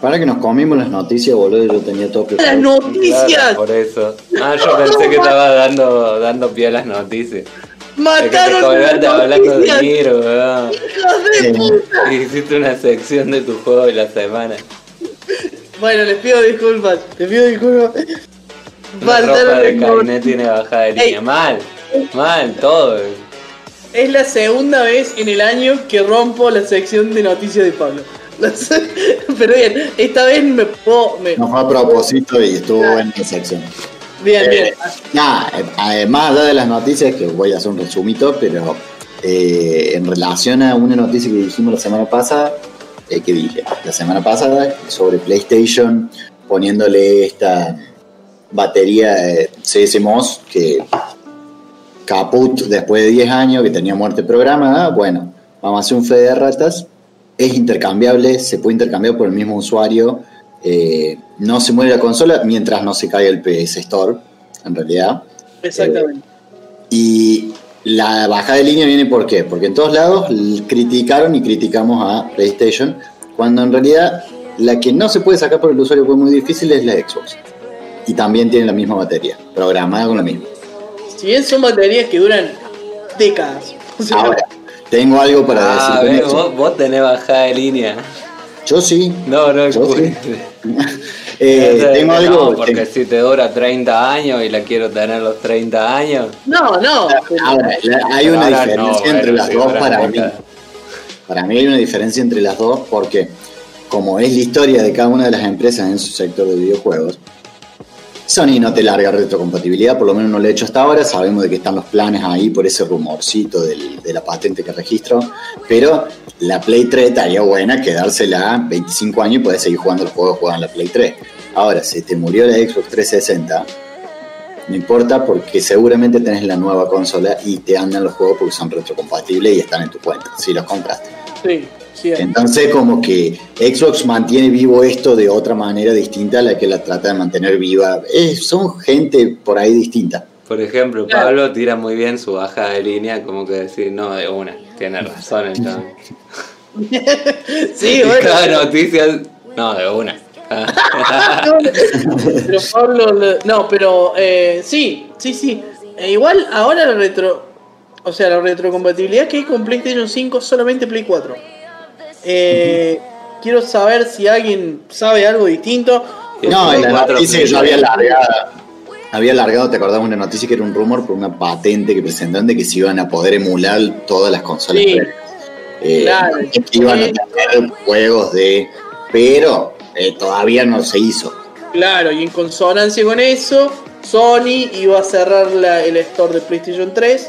Para que nos comimos las noticias, boludo, yo tenía todo ¡Las preparado. noticias! Claro, por eso. Ah, yo pensé que estaba dando, dando pie a las noticias. Es que te ¡Mataron las hablando de weón. ¡Hijos de puta! Hiciste una sección de tu juego de la semana. Bueno, les pido disculpas, les pido disculpas. La ropa de Kainé tiene bajada de Ey. línea. Mal, mal, todo. Es la segunda vez en el año que rompo la sección de noticias de Pablo. Pero bien, esta vez me puedo. me- No fue a propósito y estuvo buena la sección. Bien, bien. Nada, eh, además allá de las noticias, que voy a hacer un resumito, pero eh, en relación a una noticia que dijimos la semana pasada, eh, que dije la semana pasada sobre PlayStation poniéndole esta batería eh, CSMOS que caput después de 10 años, que tenía muerte programada, bueno, vamos a hacer un fe de ratas, es intercambiable, se puede intercambiar por el mismo usuario, eh, no se muere la consola mientras no se caiga el PS Store, en realidad. Exactamente. Y la bajada de línea viene por qué? Porque en todos lados criticaron y criticamos a PlayStation, cuando en realidad la que no se puede sacar por el usuario es muy difícil es la Xbox. Y también tiene la misma batería, programada con la misma. Si bien son baterías que duran décadas. O sea, Ahora, tengo algo para Ah, decir. con eso. vos, vos tenés bajada de línea. Yo sí. No, no, Yo sí. Eh, tengo no, algo. porque tengo- si te dura 30 años y la quiero tener los 30 años. no, no. Ahora, la- hay una Ahora diferencia no, entre las sí, dos para mí. Para mí hay una diferencia entre las dos porque como es la historia de cada una de las empresas en su sector de videojuegos, Sony no te larga retrocompatibilidad, por lo menos no lo he hecho hasta ahora, sabemos de que están los planes ahí por ese rumorcito del- de la patente que registró, pero la Play 3 estaría buena quedársela 25 años y poder seguir jugando los juegos que juegan la Play 3. Ahora, si te murió la Xbox 360, no importa porque seguramente tenés la nueva consola y te andan los juegos porque son retrocompatibles y están en tu cuenta, si los compraste. Sí, sí. Entonces como que Xbox mantiene vivo esto de otra manera distinta a la que la trata de mantener viva. Eh, son gente por ahí distinta. Por ejemplo. Pablo tira muy bien su bajada de línea, como que decir, no, de una. Tiene razón entonces. Sí, bueno. cada noticia, no, de una. Pero Pablo, lo- no, pero eh, sí, sí, sí. E igual ahora la retro, o sea, la retrocompatibilidad que hay con PlayStation 5 solamente Play 4. Eh, quiero saber si alguien sabe algo distinto. No, la 4, noticia yo había 3. Había largado, te acordás una noticia que era un rumor por una patente que presentaron de que se iban a poder emular todas las consolas. Sí. Eh, Claro. que iban a tener juegos de... Pero eh, todavía no se hizo. Claro, y en consonancia con eso, Sony iba a cerrar la- el store de PlayStation 3,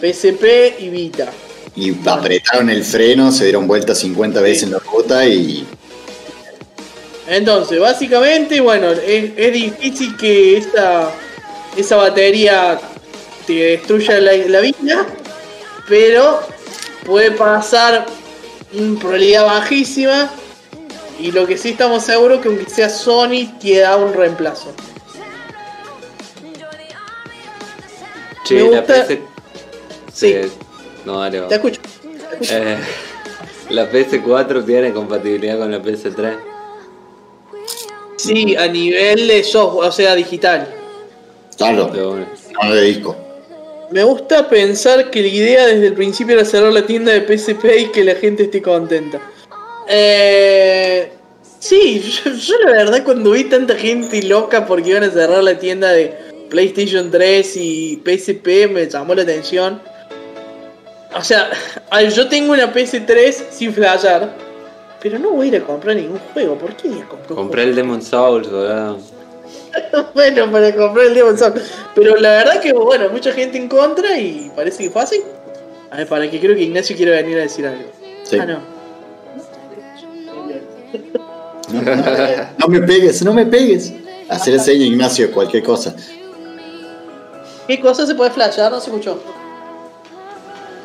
PSP y Vita. Y apretaron el freno, se dieron vueltas 50 veces en la ruta y Entonces, básicamente, bueno, es, es difícil que esa, esa batería te destruya la, la vida, pero puede pasar una probabilidad bajísima. Y lo que sí estamos seguros que aunque sea Sony, te da un reemplazo. Che, Me la gusta- PC. Sí. Sí. No, dale. va. Te escucho. te escucho. Eh, la PS4 tiene compatibilidad con la PS3. Sí, a nivel de software, o sea, digital. Claro, no de disco. Me gusta pensar que la idea desde el principio era cerrar la tienda de PSP y que la gente esté contenta. Eh, sí, yo, yo la verdad cuando vi tanta gente loca porque iban a cerrar la tienda de PlayStation 3 y PSP me llamó la atención. O sea, yo tengo una PS3 sin flashar, pero no voy a ir a comprar ningún juego. ¿Por qué ir a comprar Compré el Demon Souls, boludo. bueno, para comprar el Demon Souls. Pero la verdad que, bueno, mucha gente en contra y parece que fue así. A ver, para que creo que Ignacio quiere venir a decir algo. Sí. Ah, no. No, no, no me pegues, no me pegues. Hacer seña Ignacio, cualquier cosa. ¿Qué cosa se puede flashar? No se escuchó.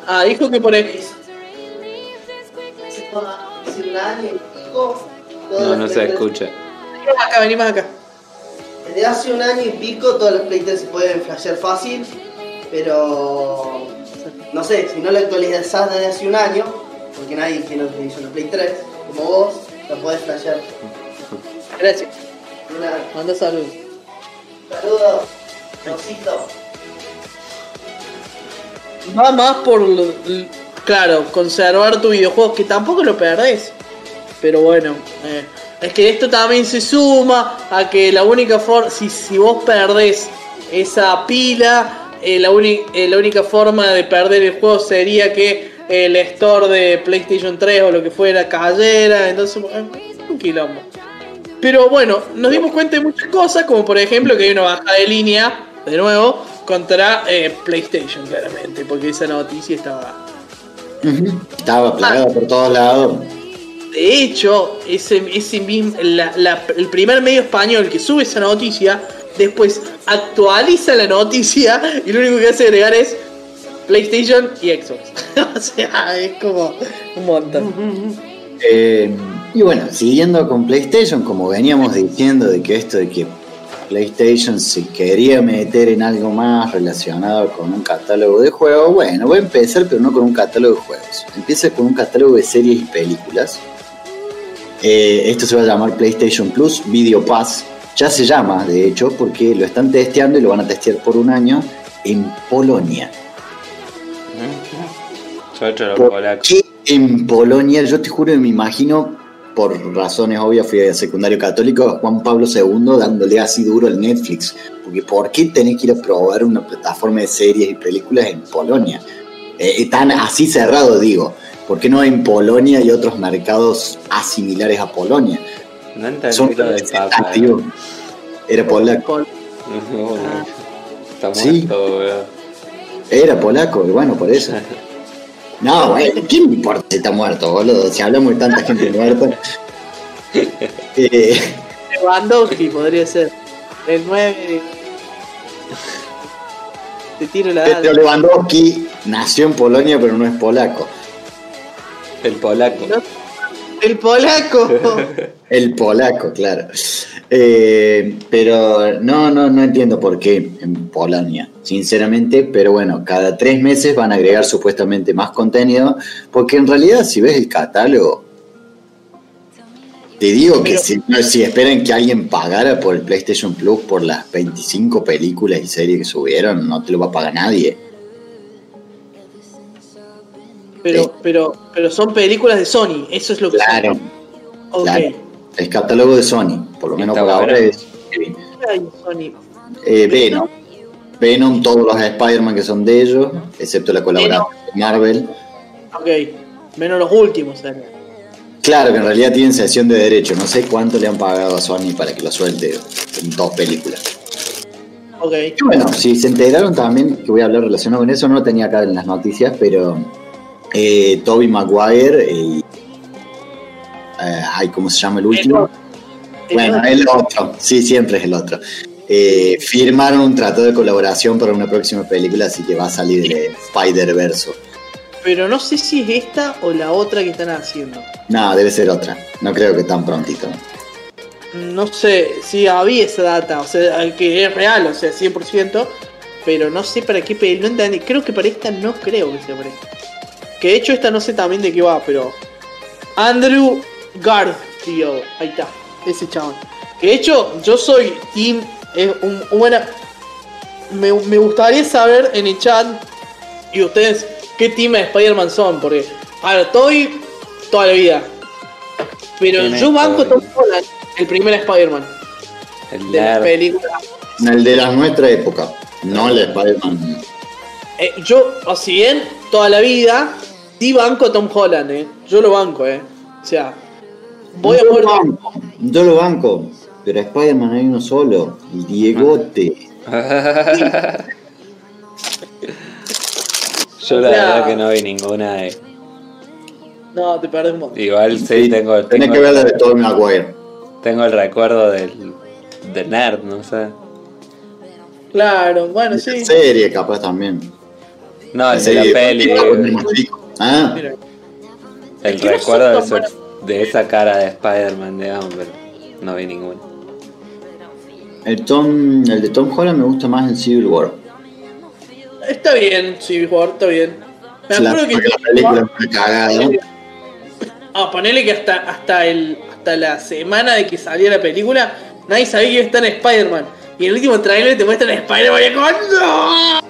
Ah, dijo que por X. No, no se escucha. Venimos acá, venimos acá. Desde hace un año y pico todas las Play 3 se pueden flashear fácil, pero no sé, si no la actualizás desde hace un año, porque nadie que no hizo una Play 3, como vos, la podés flashear. Gracias. Una, Manda saludos. saludos, Rosito. Va más por, lo- claro, conservar tu videojuego, que tampoco lo perdés. Pero bueno, eh, es que esto también se suma a que la única forma, si, si vos perdés esa pila, eh, la, eh, la única forma de perder el juego sería que el store de PlayStation 3 o lo que fuera cayera, entonces un quilombo. Pero bueno, nos dimos cuenta de muchas cosas, como por ejemplo que hay una bajada de línea, de nuevo, contra eh, PlayStation, claramente, porque esa noticia estaba... Estaba plagada por todos lados. De hecho, ese, ese mismo, la- la- el primer medio español que sube esa noticia, después actualiza la noticia y lo único que hace agregar es PlayStation y Xbox. o sea, es como un montón. Eh, y bueno, siguiendo con PlayStation, como veníamos diciendo de que esto de que PlayStation se quería meter en algo más relacionado con un catálogo de juegos, bueno, voy a empezar, pero no con un catálogo de juegos. Empieza con un catálogo de series y películas. Eh, esto se va a llamar PlayStation Plus Video Pass. Ya se llama, de hecho, porque lo están testeando y lo van a testear por un año en Polonia. Yo he hecho los ¿Por polacos. qué en Polonia? Yo te juro que me imagino, por razones obvias, fui a secundario católico, a Juan Pablo II dándole así duro al Netflix. Porque ¿por qué tenés que ir a probar una plataforma de series y películas en Polonia? Eh, tan así cerrado, digo. ¿Por qué no en Polonia y otros mercados asimilares a Polonia? No entendí Son lo del Papa. representativos. Era polaco. No, Está Sí. muerto, boludo. Era polaco, y bueno, por eso. No, güey, ¿quién me importa si está muerto, boludo? Si hablamos de tanta gente muerta. Eh, Lewandowski podría ser. El 9 de... Te tiro la Petro Lewandowski nació en Polonia, pero no es polaco. El polaco. No- El polaco. El polaco, claro. Eh, pero no, no, no entiendo por qué en Polonia, sinceramente. Pero bueno, cada tres meses van a agregar supuestamente más contenido, porque en realidad si ves el catálogo, te digo que Pero- si, no, si esperan que alguien pagara por el PlayStation Plus por las 25 películas y series que subieron, no te lo va a pagar nadie. Pero, pero, pero son películas de Sony, eso es lo que Claro, son. Ok. claro. El catálogo de Sony, por lo menos Está por ahora es ¿Qué hay en Sony? eh, Venom. Venom, todos los Spider-Man que son de ellos, excepto la colaboración de Marvel. Ok. Menos los últimos, ¿eh? Claro que en realidad tienen sesión de derecho, no sé cuánto le han pagado a Sony para que lo suelte en dos películas. Ok. Y bueno, si se enteraron también, que voy a hablar relacionado con eso, no lo tenía acá en las noticias, pero eh, Toby Maguire y... eh, ay, ¿cómo se llama el último? Bueno, el otro, sí, siempre es el otro. Eh, firmaron un trato de colaboración para una próxima película, así que va a salir de Spider-Verse. Pero no sé si es esta o la otra que están haciendo. No, debe ser otra. No creo que tan prontito. No sé si había esa data, o sea, que es real, o sea, 100%, pero no sé para qué pe- no entendí. Creo que para esta no creo que sea para esta. Que de hecho esta no sé también de qué va, pero Andrew Garfield, ahí está, ese chabón. Que de hecho yo soy team es un, un buena me, me gustaría saber en el chat y ustedes qué team de Spider-Man son, porque, a ver, Toy toda la vida. Pero ¿Quién es yo banco? Tom Holland, el primer Spider-Man El de las nerd. películas. El de la nuestra época, no el de Spider-Man. Eh, yo, o si bien, toda la vida, sí banco a Tom Holland, eh. Yo lo banco, eh. O sea, voy a yo, poder. banco, yo lo banco, pero a Spider-Man hay uno solo, el Diegote. Yo la O sea- verdad que no vi ninguna de. No, te perdés un montón. Igual sí, tengo, Tenés tengo, que ver la de Tobey Maguire. tengo el recuerdo del de nerd, no sé. Claro, bueno, sí. Serie capaz también. No, el de la peli. Ah. El no recuerdo de, su- esa cara de Spider-Man, digamos, pero no vi ninguna. el, Tom, el de Tom Holland me gusta más en Civil War. Está bien, sí, jugador, está bien. Me La, acuerdo que. la película. Ah, ponele que hasta, hasta, el, hasta la semana de que salía la película, nadie sabía que iba a estar en Spider-Man. Y en el último trailer te muestran a Spider-Man y como, ¡No!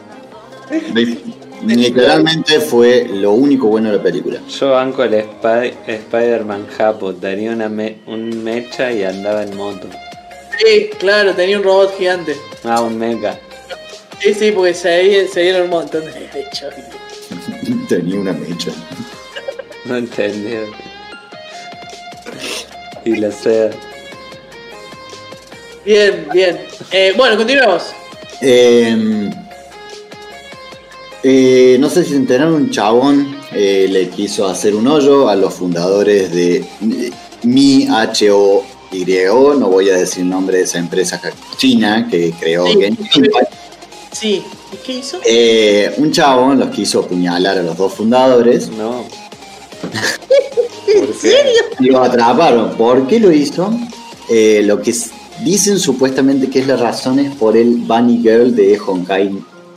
Li- Literalmente fue lo único bueno de la película. Yo banco el Spy- Spider-Man Japo, tenía una me- un mecha y andaba en moto. Sí, claro, tenía un robot gigante. Ah, un mecha. Sí, sí, porque se, se dieron un montón de derechos. Tenía una mecha. No entendí. Y la sé. Bien, bien. Eh, bueno, continuamos. Eh, eh, no sé si se enteraron, un chabón eh, le quiso hacer un hoyo a los fundadores de Mi H-O-Y, no voy a decir el nombre de esa empresa china que creó Sí. Genshin Impact. Sí. ¿Y qué hizo? Eh, un chabón los quiso apuñalar a los dos fundadores No. ¿En serio? y los atraparon. ¿Por qué lo hizo? Eh, lo que dicen supuestamente que es la razón es por el Bunny Girl de Honkai,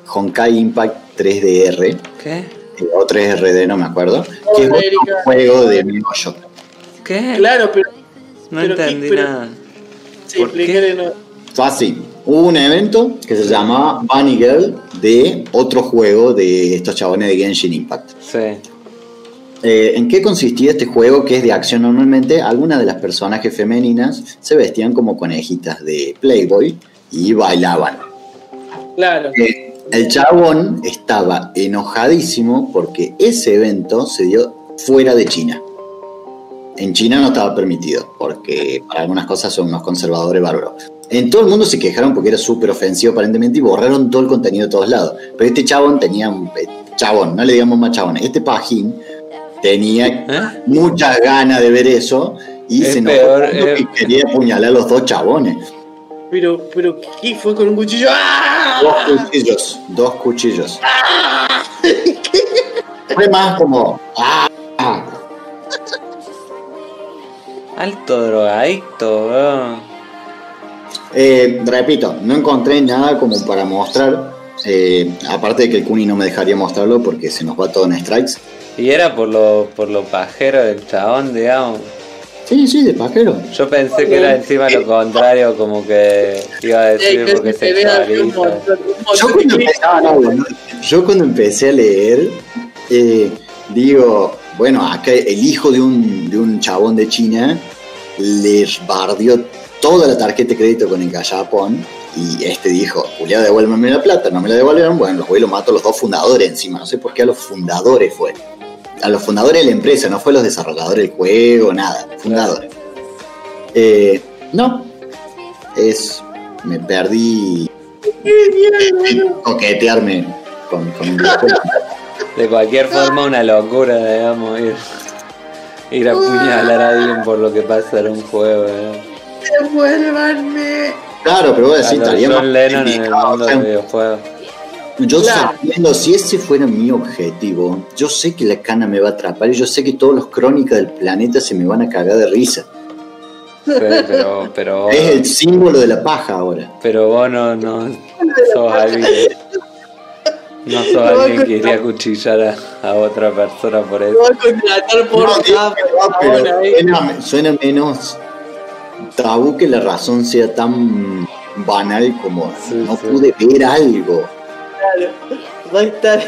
Honkai Impact 3DR. ¿Qué? eh, o 3RD, no me acuerdo, que es otro América. juego de Miyoyo. ¿Qué? Claro, pero. no pero qué- entendí pero- nada. Sí, ¿Por qué? explícale, no. Fue así. Hubo un evento que se llamaba Bunny Girl de otro juego de estos chabones de Genshin Impact. Sí. Eh, ¿En qué consistía este juego que es de acción normalmente? Algunas de las personajes femeninas se vestían como conejitas de Playboy y bailaban. Claro. Eh, el chabón estaba enojadísimo porque ese evento se dio fuera de China. En China no estaba permitido, porque para algunas cosas son unos conservadores bárbaros. En todo el mundo se quejaron porque era súper ofensivo aparentemente y borraron todo el contenido de todos lados. Pero este chabón tenía un... eh, Chabón, no le digamos más chabón. Este pajín tenía ¿Eh? muchas ganas de ver eso y Es se enojó peor, eh. que quería apuñalar a los dos chabones. Pero, pero, ¿qué fue con un cuchillo? ¡Ah! Dos cuchillos, dos cuchillos. Fue más como. ¡Ah! ah. Alto drogadicto, weón. Eh, repito, no encontré nada como para mostrar. eh, aparte de que el Kuni no me dejaría mostrarlo porque se nos va todo en strikes. Y era por lo, por lo pajero del chabón, digamos. Sí, sí, de pajero. Yo pensé que era encima lo contrario, como que iba a decir que porque se montón Yo cuando, no, no, yo cuando empecé a leer, eh, digo, bueno, acá el hijo de un, de un chabón de China les bardió toda la tarjeta de crédito con el gallapón y este dijo, Julián, devuélveme la plata, no me la devolvieron, bueno, los voy y los mato a los dos fundadores encima, no sé por qué a los fundadores fue. A los fundadores de la empresa, no fue a los desarrolladores del juego, nada, fundadores. Eh, no, es, me perdí coquetearme con, con un videojuego. De cualquier forma, una locura, digamos, ir, ir a apuñalar a alguien por lo que pasa en un juego, ¿eh? Devuélvanme. Claro, pero voy a decir, lo estaría John Lennon en el mundo del videojuego. Yo Claro. sabiendo, si ese fuera mi objetivo, yo sé que la cana me va a atrapar y yo sé que todos los crónicas del planeta se me van a cagar de risa. Pero, pero, vos, Es el símbolo de la paja ahora. pero vos no, no sos alguien. No sos alguien que iría a cuchillar a, a otra persona por eso. Voy a contratar por No, suena, suena menos tabú que la razón sea tan banal como Sí, no sí. pude ver algo. Claro. Va a estar.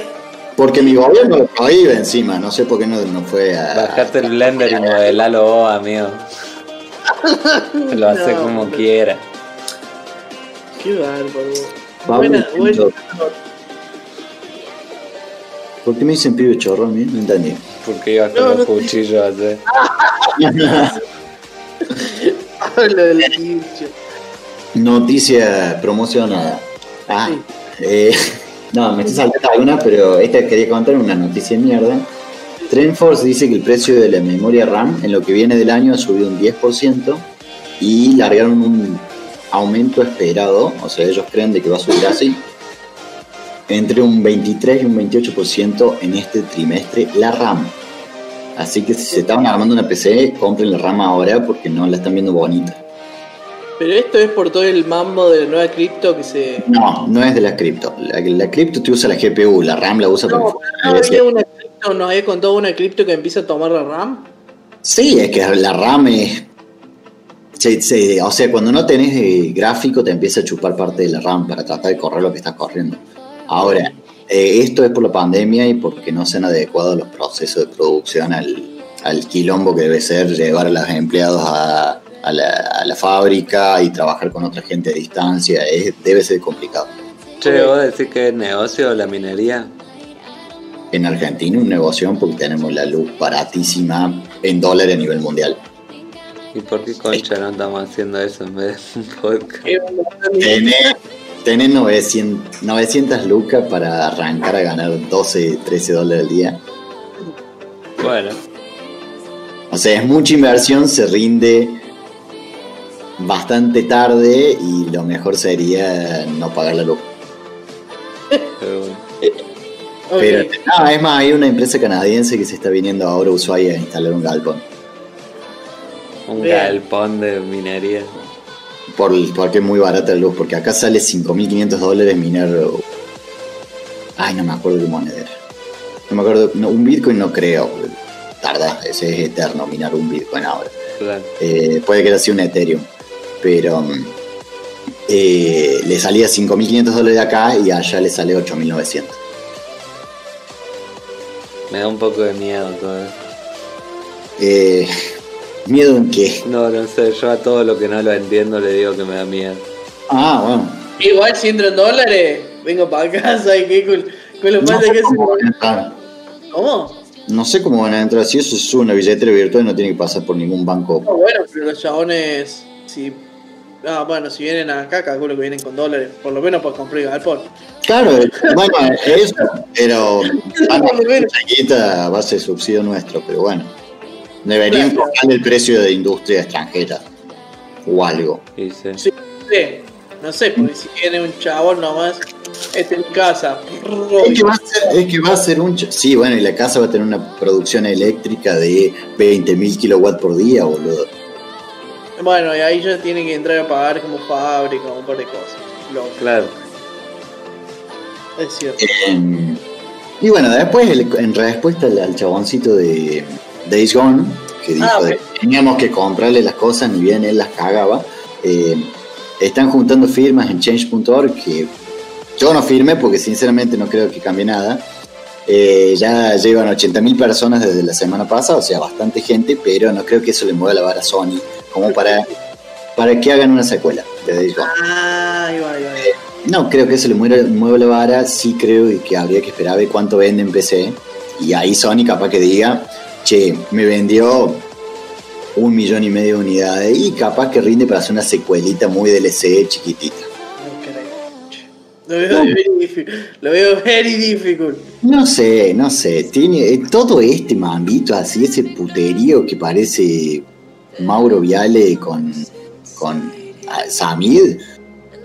Porque mi gobierno lo prohíbe encima, no sé por qué no, no fue a... Bajarte el blender y modelalo vos, amigo. Lo hace No, como pero- quiera. Qué bárbaro. Buena, buena. ¿Por qué me dicen pibe chorro a mí? No entendí. Porque ibas con No, los no- cuchillos así. Hablo del. Noticia promocionada. Ah, eh, no, me estoy saltando alguna, pero esta quería contar una noticia de mierda. Trendforce dice que el precio de la memoria RAM en lo que viene del año ha subido un 10% y largaron un aumento esperado, o sea, ellos creen de que va a subir así, entre un 23 y un 28% en este trimestre la RAM. Así que si se estaban armando una PC, compren la RAM ahora porque no la están viendo bonita. Pero esto es por todo el mambo de la nueva cripto que se. No, no es de la cripto. La, la cripto te usa la GPU, la RAM la usa No, para... no había una cripto, nos había contado una cripto que empieza a tomar la RAM. Sí, es que la RAM es... se- se- o sea, cuando no tenés gráfico te empieza a chupar parte de la RAM para tratar de correr lo que estás corriendo. Ahora, eh, esto es por la pandemia y porque no se han adecuado los procesos de producción al, al quilombo que debe ser llevar a los empleados a, a la, a la fábrica y trabajar con otra gente a distancia. Es- debe ser complicado. Che, vos decís que es negocio la minería. En Argentina un negocio porque tenemos la luz baratísima en dólares a nivel mundial. ¿Y por qué concha no estamos haciendo eso en vez de un podcast? Tenés, tenés 900, 900 lucas para arrancar a ganar 12, 13 dólares al día. Bueno, O sea, es mucha inversión, se rinde bastante tarde y lo mejor sería no pagar la luz. pero bueno. Ok. Pero no, es más, hay una empresa canadiense que se está viniendo ahora a Ushuaia a instalar un galpón. un Bien. galpón de minería. Por, porque es muy barata la luz, porque acá sale 5.500 dólares minar... Ay, no me acuerdo qué moneda era. No me acuerdo, no, un Bitcoin no creo. Tarda, ese es eterno minar un Bitcoin ahora. Claro. Eh, puede que haya sido un Ethereum, pero eh, le salía 5.500 dólares de acá y allá le sale 8.900. Me da un poco de miedo todo. Eh, ¿Miedo en qué? No, no sé, yo a todo lo que no lo entiendo le digo que me da miedo. Ah, bueno. Igual si entro en dólares, vengo para casa y qué cool. Con lo No que cómo se. van a entrar. ¿Cómo? No sé cómo van a entrar. Si eso es una billetera virtual, no tiene que pasar por ningún banco. No, bueno, pero los chabones. Si. Ah, bueno, si vienen acá, calculo que vienen con dólares. Por lo menos para comprar galpón. Claro, bueno, eso, pero van a base de subsidio nuestro, pero bueno. Deberían Claro. el precio de industria extranjera o algo. Sí. Sí, sí. No sé, porque si viene un chabón nomás, este en mi casa. Es que, va a ser, es que va a ser un... Sí, bueno, y la casa va a tener una producción eléctrica de 20.000 kilowatts por día, boludo. Bueno, y ahí ya tienen que entrar a pagar como fábrica, un par de cosas. Lo, Claro. es cierto. Em, y bueno, después, el- en respuesta al, al chaboncito de Days Gone, que dijo Ah, de que teníamos que comprarle las cosas, ni bien él las cagaba, eh, están juntando firmas en change.org que yo no firmé porque sinceramente no creo que cambie nada. Eh, ya llevan 80.000 personas desde la semana pasada, o sea, bastante gente, pero no creo que eso le mueva la vara a Sony como para, para que hagan una secuela de Days Gone. Ah, ahí va, ahí va. ahí va. No creo que se le mueva, mueva la vara, sí creo que habría que esperar a ver cuánto vende en PC. Y ahí Sony capaz que diga, che, me vendió un millón y medio de unidades y capaz que rinde para hacer una secuelita muy DLC chiquitita. Lo veo very. Lo veo very difficult. No sé, no sé, tiene eh, todo este mambito así, ese puterío que parece Mauro Viale con, con ah, Samid.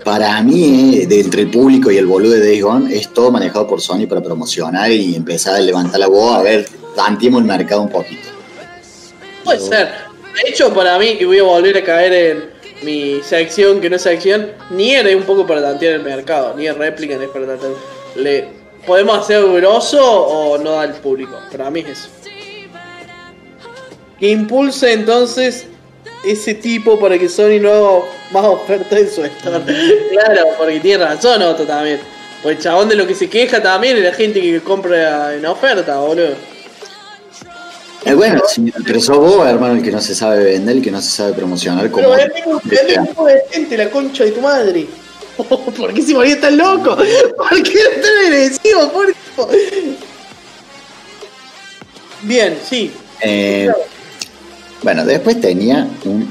Para mí, eh, de entre el público y el boludo de Days Gone, es todo manejado por Sony para promocionar y empezar a levantar la voz, a ver, tanteemos el mercado un poquito. Puede ser. De hecho, para mí, y voy a volver a caer en mi sección que no es sección, Nier es un poco para tantear el mercado. Nier Replicant es para tantear. Le, ¿Podemos hacer grosso o no da al público? Para mí es eso. Que impulse entonces ese tipo para que Sony no haga más ofertas en su store. claro, porque tiene razón Otto también. Pues el chabón de lo que se queja también es la gente que compra en oferta, boludo. Eh, bueno, sí, pero sos vos, hermano, el que no se sabe vender, el que no se sabe promocionar como. Pero es un de gente, la concha de tu madre. ¿Por qué se moría tan loco? ¿Por qué no tan agresivo? ¿Por? Bien, sí. Eh, bueno, después tenía un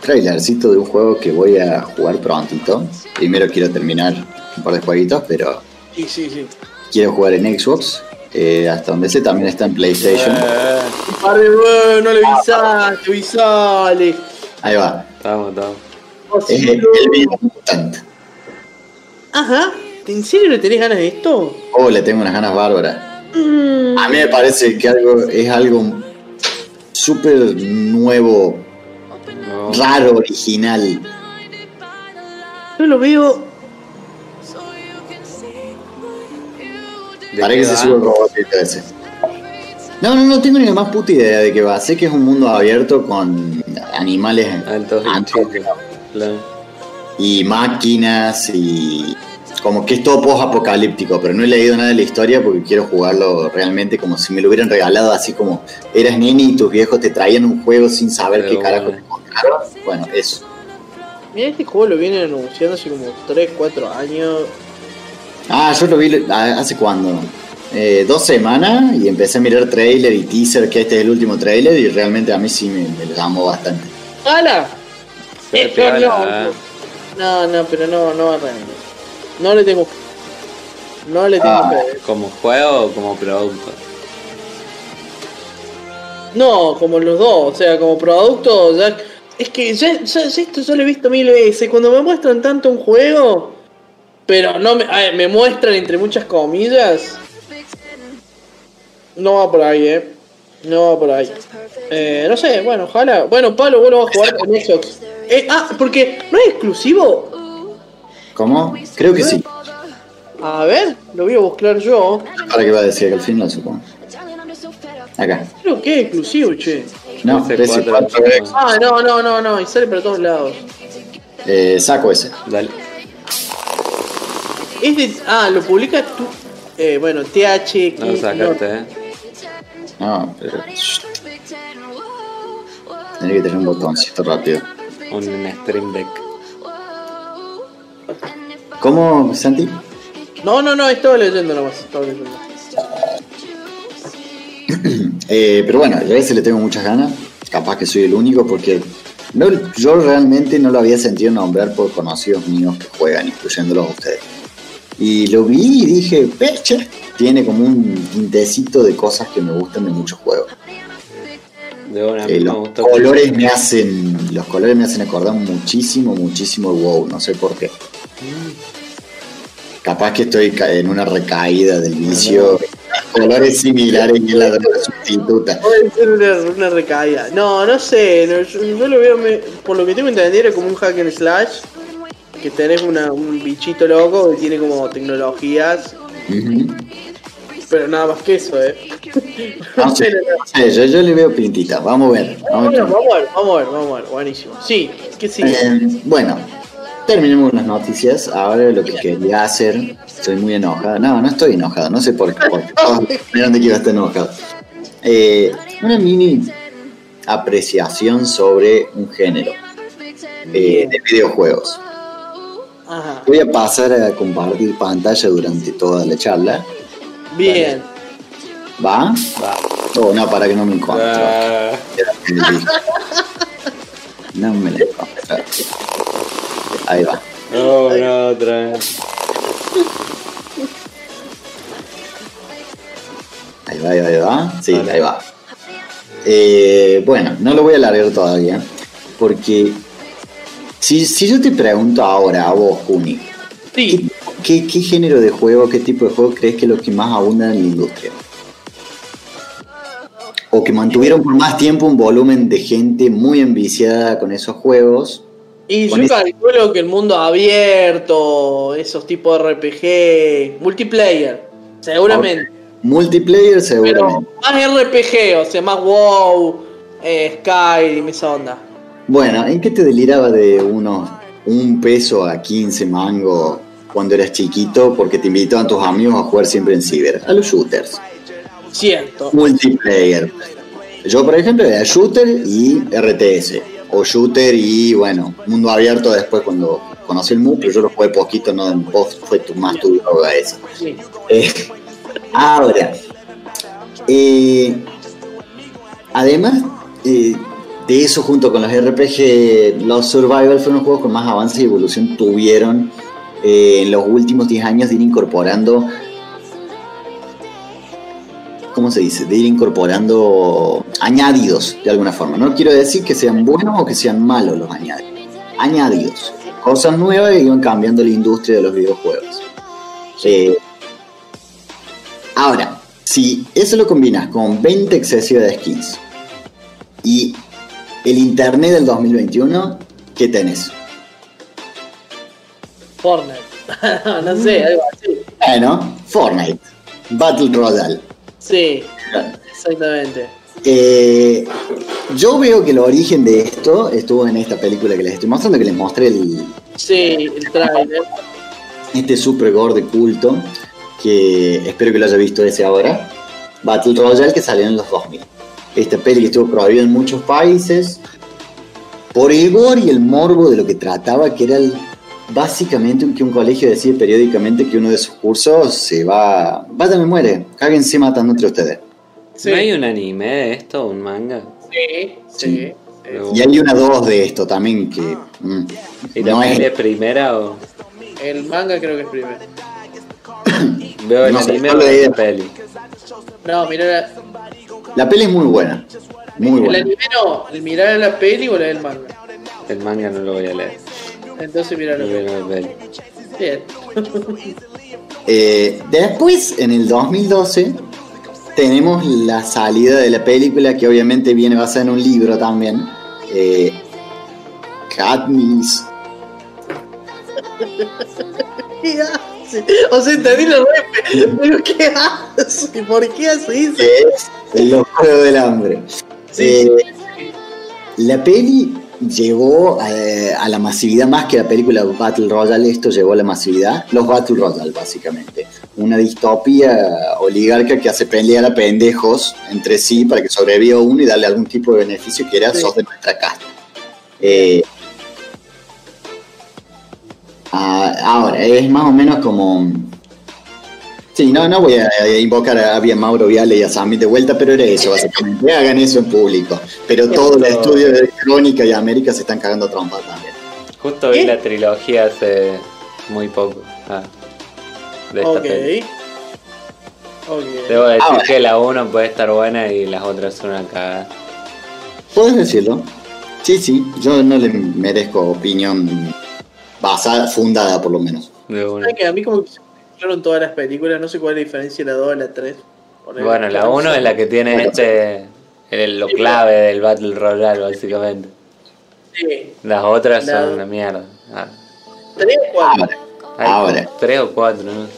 trailercito de un juego que voy a jugar prontito. Primero quiero terminar un par de jueguitos, pero Sí, sí, sí. quiero jugar en Xbox. Eh, hasta donde sé también está en PlayStation. Eh, bueno, no le avisaste, avisale. Ahí va. estamos, estamos. Es el, el Video. Ajá. ¿En serio le tenés ganas de esto? Oh, le tengo unas ganas bárbaras. Mm, A mí me parece que algo es algo súper nuevo, No. raro, original. yo lo veo. Para que se suba el robotito ese. No, no, no tengo ni la más puta idea de qué va. Sé que es un mundo abierto con animales Altos. Claro. y máquinas y como que es todo post-apocalíptico, pero no he leído nada de la historia porque quiero jugarlo realmente como si me lo hubieran regalado así como eras nene y tus viejos te traían un juego sin saber Pero qué carajo bueno. te compraron. Bueno, eso. Mira, este juego lo vienen anunciando hace como 3, 4 años. Ah, yo lo vi ah, hace cuando. Eh, dos semanas y empecé a mirar trailer y teaser, que este es el último trailer y realmente a mí sí me, me llamó bastante. ¡Hala! Eh, no, no, no, pero no, no realmente. No le tengo. No le tengo Ah. ¿Como juego o como producto? No, como los dos, o sea, como producto, ya. Es que ya, ya- ya esto yo lo he visto mil veces. Cuando me muestran tanto un juego, pero no me, ver, me muestran entre muchas comillas. No va por ahí, eh. No va por ahí. Eh, no sé, bueno, ojalá. Bueno, Pablo, vos lo vas a jugar con Xbox. Eh, ah, porque no es exclusivo. ¿Cómo? Creo que sí. A ver, lo voy a buscar yo. Para que va a decir que al fin lo supongo. Acá. Creo que es exclusivo, che. No, Ese ps cuatro. 4 Ah, no, no, no, no. Y sale para todos lados. eh, saco ese. Dale. Es de. Ah, lo publica tú. Eh, bueno, TH. No lo sacaste, eh. No, pero. Tenía que tener un botoncito rápido. Un stream deck. ¿Cómo, Santi? No, no, no, estaba leyendo nomás. Estaba leyendo. Eh, pero bueno, yo a ese le tengo muchas ganas. Capaz que soy el único porque no, yo realmente no lo había sentido nombrar por conocidos míos que juegan, incluyéndolos a ustedes. Y lo vi y dije, peche, tiene como un tintecito de cosas que me gustan de muchos juegos. De una, a mí Eh, los colores me hacen, los colores me hacen acordar muchísimo, muchísimo el WoW, no sé por qué. Capaz que estoy en una recaída del vicio. Colores similares y la droga sustituta. Puede ser una, una recaída. No, no sé. no, yo, yo lo veo, me- por lo que tengo entendido, era como un hack and slash. Que tenés una, un bichito loco que tiene como tecnologías. Pero nada más que eso, eh. No sé, no sé, yo, yo le veo pintita, vamos a ver. Vamos a ver. Bueno, vamos a ver, vamos a ver, vamos a ver. Buenísimo. Sí, que sí. Eh, bueno, terminemos las noticias. Ahora lo que quería hacer, estoy muy enojada. No, no estoy enojado, no sé por qué. Que iba a estar enojado. Eh, una mini apreciación sobre un género eh, de videojuegos. Ajá. Voy a pasar a compartir pantalla durante toda la charla. Bien. ¿Va? Va. Oh, no, para que no me encuentro. Ah, No me la encuentro. Ahí va. no, no, otra vez. Ahí va, ahí va, ahí va. Sí, Vale. ahí va. Eh, bueno, no lo voy a alargar todavía. Porque si, si yo te pregunto ahora a vos, Juni, Sí. ¿qué, qué género de juego, qué tipo de juego crees que es lo que más abunda en la industria? O que mantuvieron por más tiempo un volumen de gente muy enviciada con esos juegos. Y yo ese- calculo que el mundo abierto, esos tipos de RPG, multiplayer, seguramente. Multiplayer Pero seguramente. más RPG, o sea, más WoW, eh, Skyrim, esa onda. Bueno, ¿en qué te deliraba de unos un peso a 15 mango cuando eras chiquito porque te invitaban tus amigos a jugar siempre en ciber? A los shooters. Cierto. Multiplayer. Yo, por ejemplo, era shooter y RTS. O shooter y, bueno, mundo abierto después cuando conocí el MU, pero yo lo jugué poquito, no vos fue tu, más tu droga esa. Eh, ahora, eh, además eh, de eso, junto con los RPG, los Survival fueron los juegos con más avance y evolución tuvieron eh, en los últimos 10 años de ir incorporando. ¿Cómo se dice? De ir incorporando añadidos de alguna forma. No quiero decir que sean buenos o que sean malos los añadidos. Añadidos. Cosas nuevas que iban cambiando la industria de los videojuegos. Eh, Ahora, si eso lo combinas con 20 excesivas de skins y el internet del 2021, ¿qué tenés? Fortnite. no sé, algo así. Bueno, Fortnite, Battle Royale. Sí, exactamente. Eh, yo veo que el origen de esto estuvo en esta película que les estoy mostrando, que les mostré el, Sí, el trailer. este super gore de culto, que espero que lo haya visto ese ahora, Battle Royale que salió en los 2000. Esta peli que estuvo prohibida en muchos países por el gore y el morbo de lo que trataba, que era el- básicamente que un colegio decide periódicamente que uno de sus cursos se va, vaya me muere, cáguense matando entre ustedes. Sí. ¿No hay un anime de esto, un manga? Sí, sí. Y hay una dos de esto también que mm, ¿Y no es, es primera o El manga creo que es primero. veo el No anime no o lo la digas. peli? No, mirar la, peli es muy buena, muy el buena. anime no, el mirar la peli o la del manga. El manga no lo voy a leer. Entonces mirar la peli. Bien. Eh, después, en el 2012, tenemos la salida de la película que obviamente viene basada en un libro también. Eh, Katniss. O sea, entendí la repe, pero ¿qué hace? ¿Por qué hace eso? es Los Juegos del Hambre. Sí, Eh, La peli llevó eh, a la masividad más que la película Battle Royale, esto llevó a la masividad, los Battle Royale básicamente. Una distopía oligarca que hace pelear a pendejos entre sí para que sobreviva uno y darle algún tipo de beneficio que era Sí. sos de nuestra casta. Eh, ah, ahora, es más o menos como... Sí, no, no voy a invocar a bien Mauro Viale y a Sammy de vuelta, pero era eso, básicamente. Hagan eso en público. Pero todos los estudios de Crónica y América se están cagando trompas también. Justo vi la trilogía hace muy poco. ah, de esta Ok. peli. Ok. Debo decir Ahora. que la 1 puede estar buena y las otras son una cagada. ¿Puedes decirlo? Sí, sí, yo no le merezco opinión basada, fundada por lo menos. De una. ¿Sabes que a mí como que se mezclaron todas las películas, no sé cuál es la diferencia de la 2 a la 3. Bueno, la 1 es la que tiene este. el- lo clave del Battle Royale, básicamente. Sí, Las otras La- son una mierda. Ah, 3 o 4. Ahora, hay Ahora. Tres o cuatro, no sé.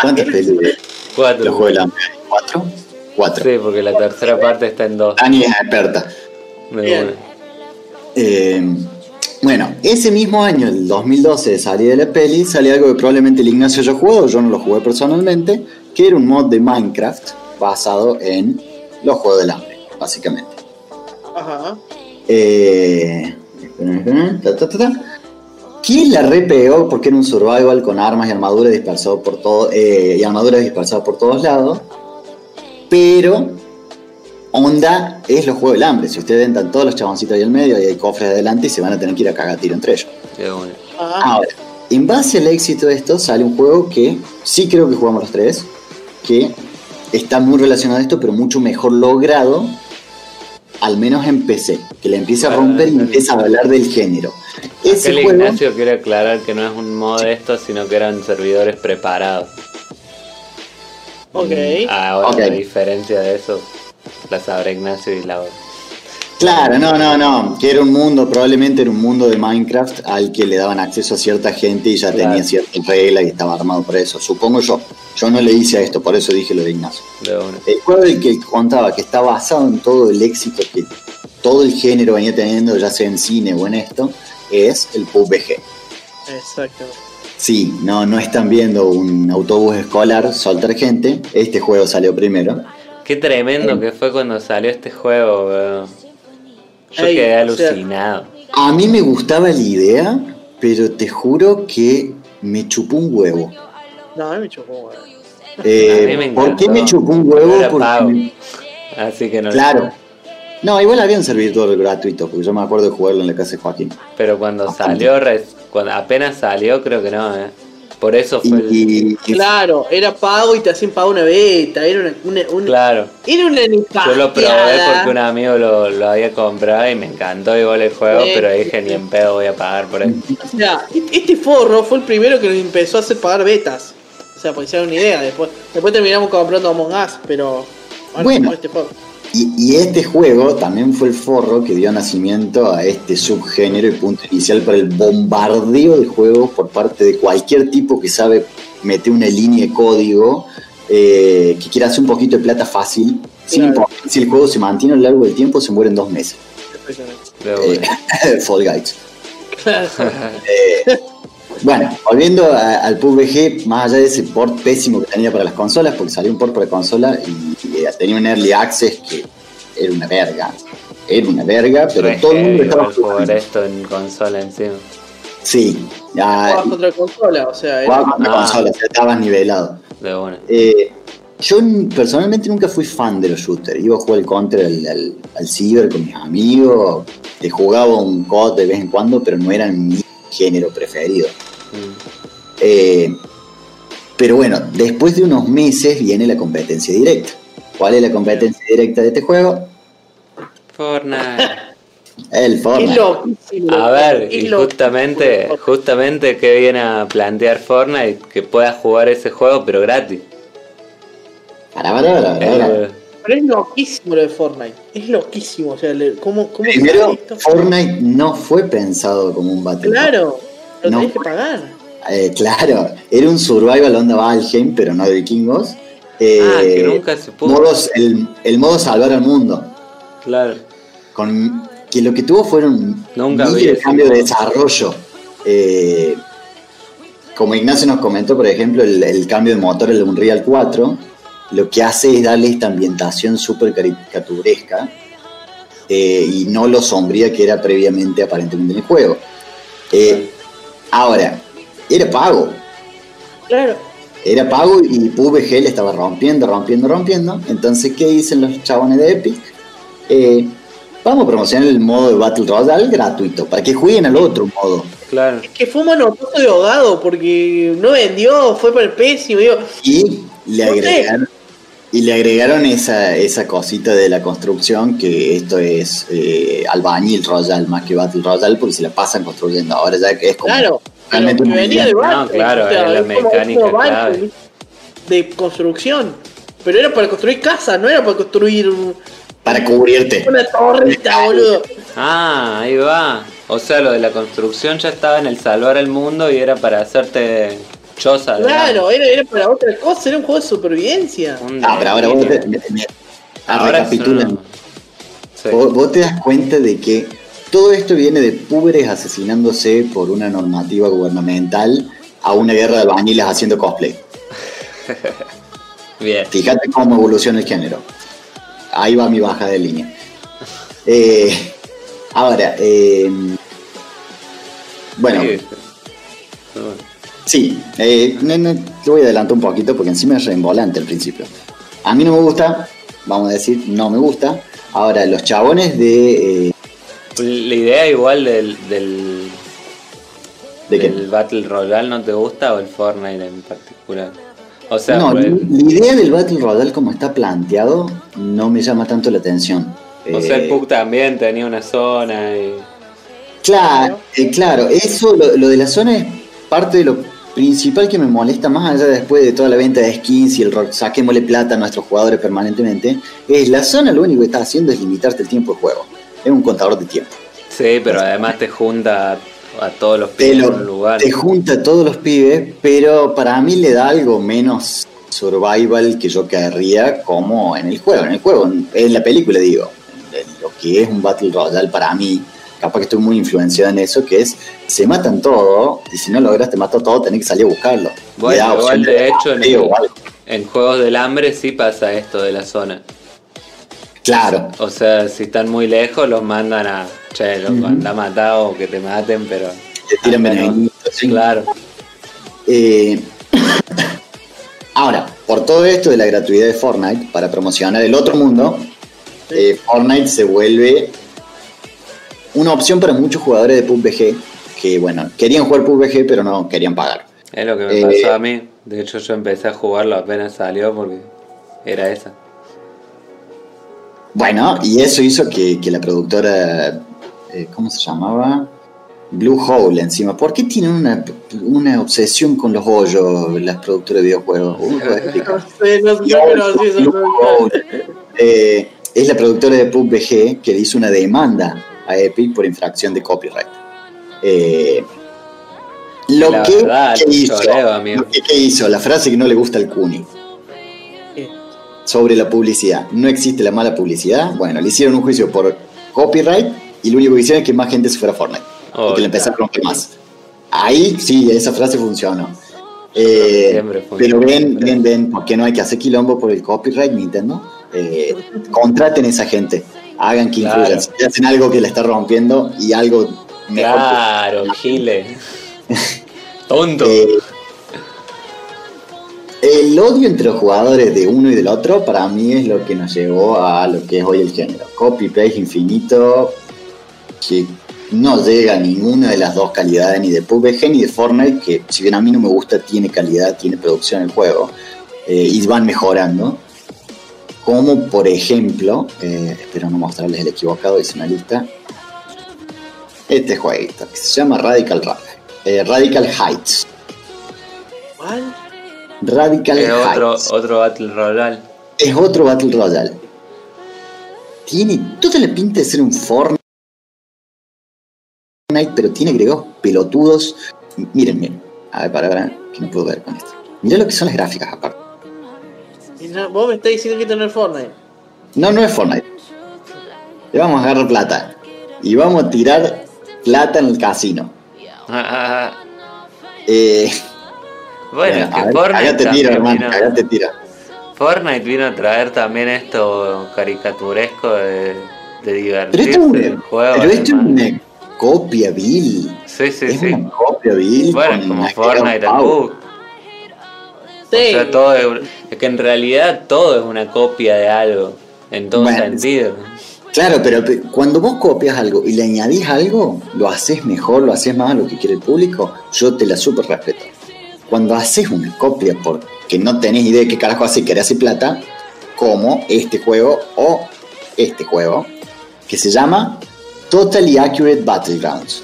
¿cuántas películas? Cuatro. ¿Los Juegos? ¿Cuatro? Cuatro. Sí, porque la tercera parte está en dos. Dani es experta. Una. Eh, bueno, ese mismo año, el 2012, de salida de la peli, salió algo que probablemente el Ignacio haya jugado, yo no lo jugué personalmente, que era un mod de Minecraft basado en los Juegos del Hambre, básicamente. Ajá. Eh, ta, ta, ta, la repegó porque era un survival con armas y armaduras dispersadas por todo, eh, y armaduras dispersadas por todos lados. Pero onda es los juegos del hambre. Si ustedes entran todos los chaboncitos ahí al medio y hay cofres adelante y se van a tener que ir a cagar tiro entre ellos. De una. Ajá. Ahora, en base al éxito de esto sale un juego que sí creo que jugamos los tres, que está muy relacionado a esto, pero mucho mejor logrado, al menos en PC, que le empieza a Ah, romper y empieza a hablar del género. Ese Aquel juego, Ignacio quiere aclarar que no es un mod de esto, sino que eran servidores preparados. Ok. Ahora, Ok. a diferencia de eso, la sabrá Ignacio y la claro, no, no, no, que era un mundo, probablemente era un mundo de Minecraft al que le daban acceso a cierta gente y ya Claro. tenía ciertas reglas y estaba armado para eso. Supongo yo, yo no le hice a esto, por eso dije lo de Ignacio. de. El juego del que contaba que está basado en todo el éxito que todo el género venía teniendo, ya sea en cine o en esto, es el PUBG. Exacto. Sí, no, no están viendo un autobús escolar soltar gente. Este juego salió primero. Qué tremendo que fue cuando salió este juego, weón. Yo Ey, quedé o sea- alucinado. A mí me gustaba la idea, pero te juro que me chupó un huevo. No, a mí me chocó, weón. Eh, A mí me ¿Por qué encantó. me chupó un huevo? Era Porque pago. me- Así que no Claro. No, igual había un servidor gratuito, porque yo me acuerdo de jugarlo en la casa de Joaquín. Pero cuando Bastante. salió, cuando apenas salió, creo que no, ¿eh? Por eso fue el... Y, Claro, era pago y te hacían pagar una beta, era una, una, una- Claro. era una Yo lo probé porque un amigo lo, lo había comprado y me encantó igual el juego, Sí. pero dije ni en pedo voy a pagar por eso. O sea, este forro fue el primero que nos empezó a hacer pagar betas. O sea, para que se hagan una idea. Después, después terminamos comprando Among Us, pero. Bueno. este forro. Y- y este juego también fue el forro que dio nacimiento a este subgénero y punto inicial para el bombardeo de juegos por parte de cualquier tipo que sabe meter una línea de código eh, que quiera hacer un poquito de plata fácil. Sin Claro. si el juego se mantiene a lo largo del tiempo, se muere en dos meses. Eh. Fall Guys. Claro. Bueno, volviendo a- al PUBG, más allá de ese port pésimo que tenía para las consolas, porque salió un port para consola y, y, tenía un early access que era una verga. Era una verga, pero Re todo el mundo estaba jugando. esto en consola encima. Sí, ya contra la consola, o sea, era- jugaba con la Ah. consola, o sea, estabas nivelado. De. Eh, yo personalmente nunca fui fan de los shooters. Iba a jugar el contra al, al, al ciber con mis amigos, te jugaba un COD de vez en cuando, pero no era mi género preferido. Mm. Eh, pero bueno, después de unos meses viene la competencia directa. ¿Cuál es la competencia directa de este juego? Fortnite. El Fortnite. loquísimo. A ver, y justamente, justamente que viene a plantear Fortnite que puedas jugar ese juego pero gratis. Pará, pará, pará, pará, pará. El- Pero es loquísimo lo de Fortnite. Es loquísimo. O sea, le- ¿cómo, cómo Primero? Fortnite no fue pensado como un Battle Claro, lo No. tenés que pagar. Eh, claro, era un survival onda Valheim, pero no de vikingos. Eh, Ah, que nunca se pudo. modos- el, el modo salvar al mundo. Claro. con que lo que tuvo fueron Nunca miles de cambio de desarrollo. Eh, como Ignacio nos comentó, por ejemplo, el, el cambio de motor del Unreal 4, lo que hace es darle esta ambientación súper caricaturesca eh, y no lo sombría que era previamente aparentemente en el juego. Eh, ahora, era pago. Claro. Era pago y PUBG le estaba rompiendo, rompiendo, rompiendo. Entonces, ¿qué dicen los chabones de Epic? Eh, vamos a promocionar el modo de Battle Royale gratuito, para que jueguen al otro modo. Claro. Es que fue manotazo de ahogado porque no vendió, fue por el pésimo. Digo, Y le agregaron, y le agregaron esa, esa cosita de la construcción, que esto es eh, albañil Royale más que Battle Royale, porque se la pasan construyendo. Ahora ya que es como claro, realmente que venía de No, claro, es la mecánica clave. De construcción. Pero era para construir casas, no era para construir un- para cubrirte. una torreta, boludo. Ah, ahí va. O sea, lo de la construcción ya estaba en el salvar el mundo y era para hacerte choza. Claro, era, era para otra cosa, era un juego de supervivencia. Ah, pero ahora vos te, delito. me- me- Ahora son- Sí. Vos, vos te das cuenta de que todo esto viene de púberes asesinándose por una normativa gubernamental a una guerra de albañiles haciendo cosplay. Bien. Fíjate cómo evoluciona el género. Ahí va mi baja de línea. Eh, ahora, eh, bueno, Sí. Sí, eh, no, no, te voy a adelantar un poquito porque encima es reembolante al principio. A mí no me gusta, vamos a decir, no me gusta. Ahora, los chabones de... eh, La idea igual del, del, ¿De qué? del Battle Royale no te gusta o el Fortnite en particular. O sea, no, pues, la la idea del Battle Royale como está planteado no me llama tanto la atención. o sea, el Eh, PUC también tenía una zona y... Claro, eh, claro, eso, lo, lo de la zona es parte de lo principal que me molesta más allá después de toda la venta de skins y el rock, saquémosle plata a nuestros jugadores permanentemente, es la zona lo único que está haciendo es limitarte el tiempo de juego. Es un contador de tiempo. Sí, pero además te junta a, todos los pibes lo- en un lugar. te junta a todos los pibes, pero para mí le da algo menos survival que yo querría como en el juego. En el juego, en la película digo. lo que es un Battle Royale para mí, capaz que estoy muy influenciado en eso, que es, se matan todo, y si no logras te mato todo, tenés que salir a buscarlo. Bueno, igual de hecho en el- Juegos del Hambre sí pasa esto de la zona. Claro, O sea, si están muy lejos los mandan a, che, loco, Ujú. anda matado o que te maten, pero... te tiran venenitos, sí. Claro. Eh, ahora, por todo esto de la gratuidad de Fortnite, para promocionar el otro mundo, eh, Fortnite se vuelve una opción para muchos jugadores de PUBG que, bueno, querían jugar PUBG pero no querían pagar. Es lo que me Eh, pasó a mí. De hecho, yo empecé a jugarlo apenas salió porque era esa. Bueno, y eso hizo que, que la productora, eh, ¿cómo se llamaba? Blue Hole encima. ¿Por qué tienen una, una obsesión con los hoyos las productoras de videojuegos? Es la productora de PUBG que le hizo una demanda a Epic por infracción de copyright. Eh, lo La que, verdad, que hizo, choreo, lo que- que hizo, la frase que no le gusta al Kuni ¿Qué? sobre la publicidad. No existe la mala publicidad. Bueno, le hicieron un juicio por copyright y lo único que hicieron es que más gente se fuera a Fortnite. Oh, y que le empezaron a romper más. Ahí sí, esa frase funcionó. Eh, pero ven, ven, ven, ¿por qué no hay que hacer quilombo por el copyright, Nintendo? Eh, contraten a esa gente. Hagan que Claro. influyan. Si hacen algo que la está rompiendo y algo mejor. Claro, Gile. Tonto. Eh, el odio entre los jugadores de uno y del otro para mí es lo que nos llevó a lo que es hoy el género. Copy-paste infinito que no llega a ninguna de las dos calidades, ni de PUBG ni de Fortnite, que si bien a mí no me gusta, tiene calidad, tiene producción el juego, eh, y van mejorando. Como por ejemplo, eh, espero no mostrarles el equivocado, es una lista, este jueguito que se llama Radical, Ra- eh, Radical Heights. ¿Cuál? Radical es otro, Heights. otro Battle Royale. Es otro Battle Royale. Tiene toda la pinta de ser un Fortnite, pero tiene agregados pelotudos. Miren, miren. A ver, para, para, que no puedo ver con esto. Mirá lo que son las gráficas aparte. Vos me estás diciendo que esto no es Fortnite. No, no es Fortnite. Le vamos a agarrar plata. Y vamos a tirar plata en el casino. Ah, Eh, bueno, es que Fortnite también tiro, hermano, vino- cagate tiro. Fortnite vino a traer también esto caricaturesco de, de Pero divertirse esto es juego. pero esto es una copia vil. Sí, sí, es sí. una copia vil. Bueno, como Fortnite al. Sí. O sea, todo es, es que en realidad todo es una copia de algo, en todo Bueno, sentido. Claro, pero pe- cuando vos copias algo y le añadís algo, lo haces mejor, lo haces más a lo que quiere el público, yo te la super respeto. Cuando haces una copia porque no tenés idea de qué carajo hace y querés hacer plata, como este juego o este juego, que se llama Totally Accurate Battlegrounds.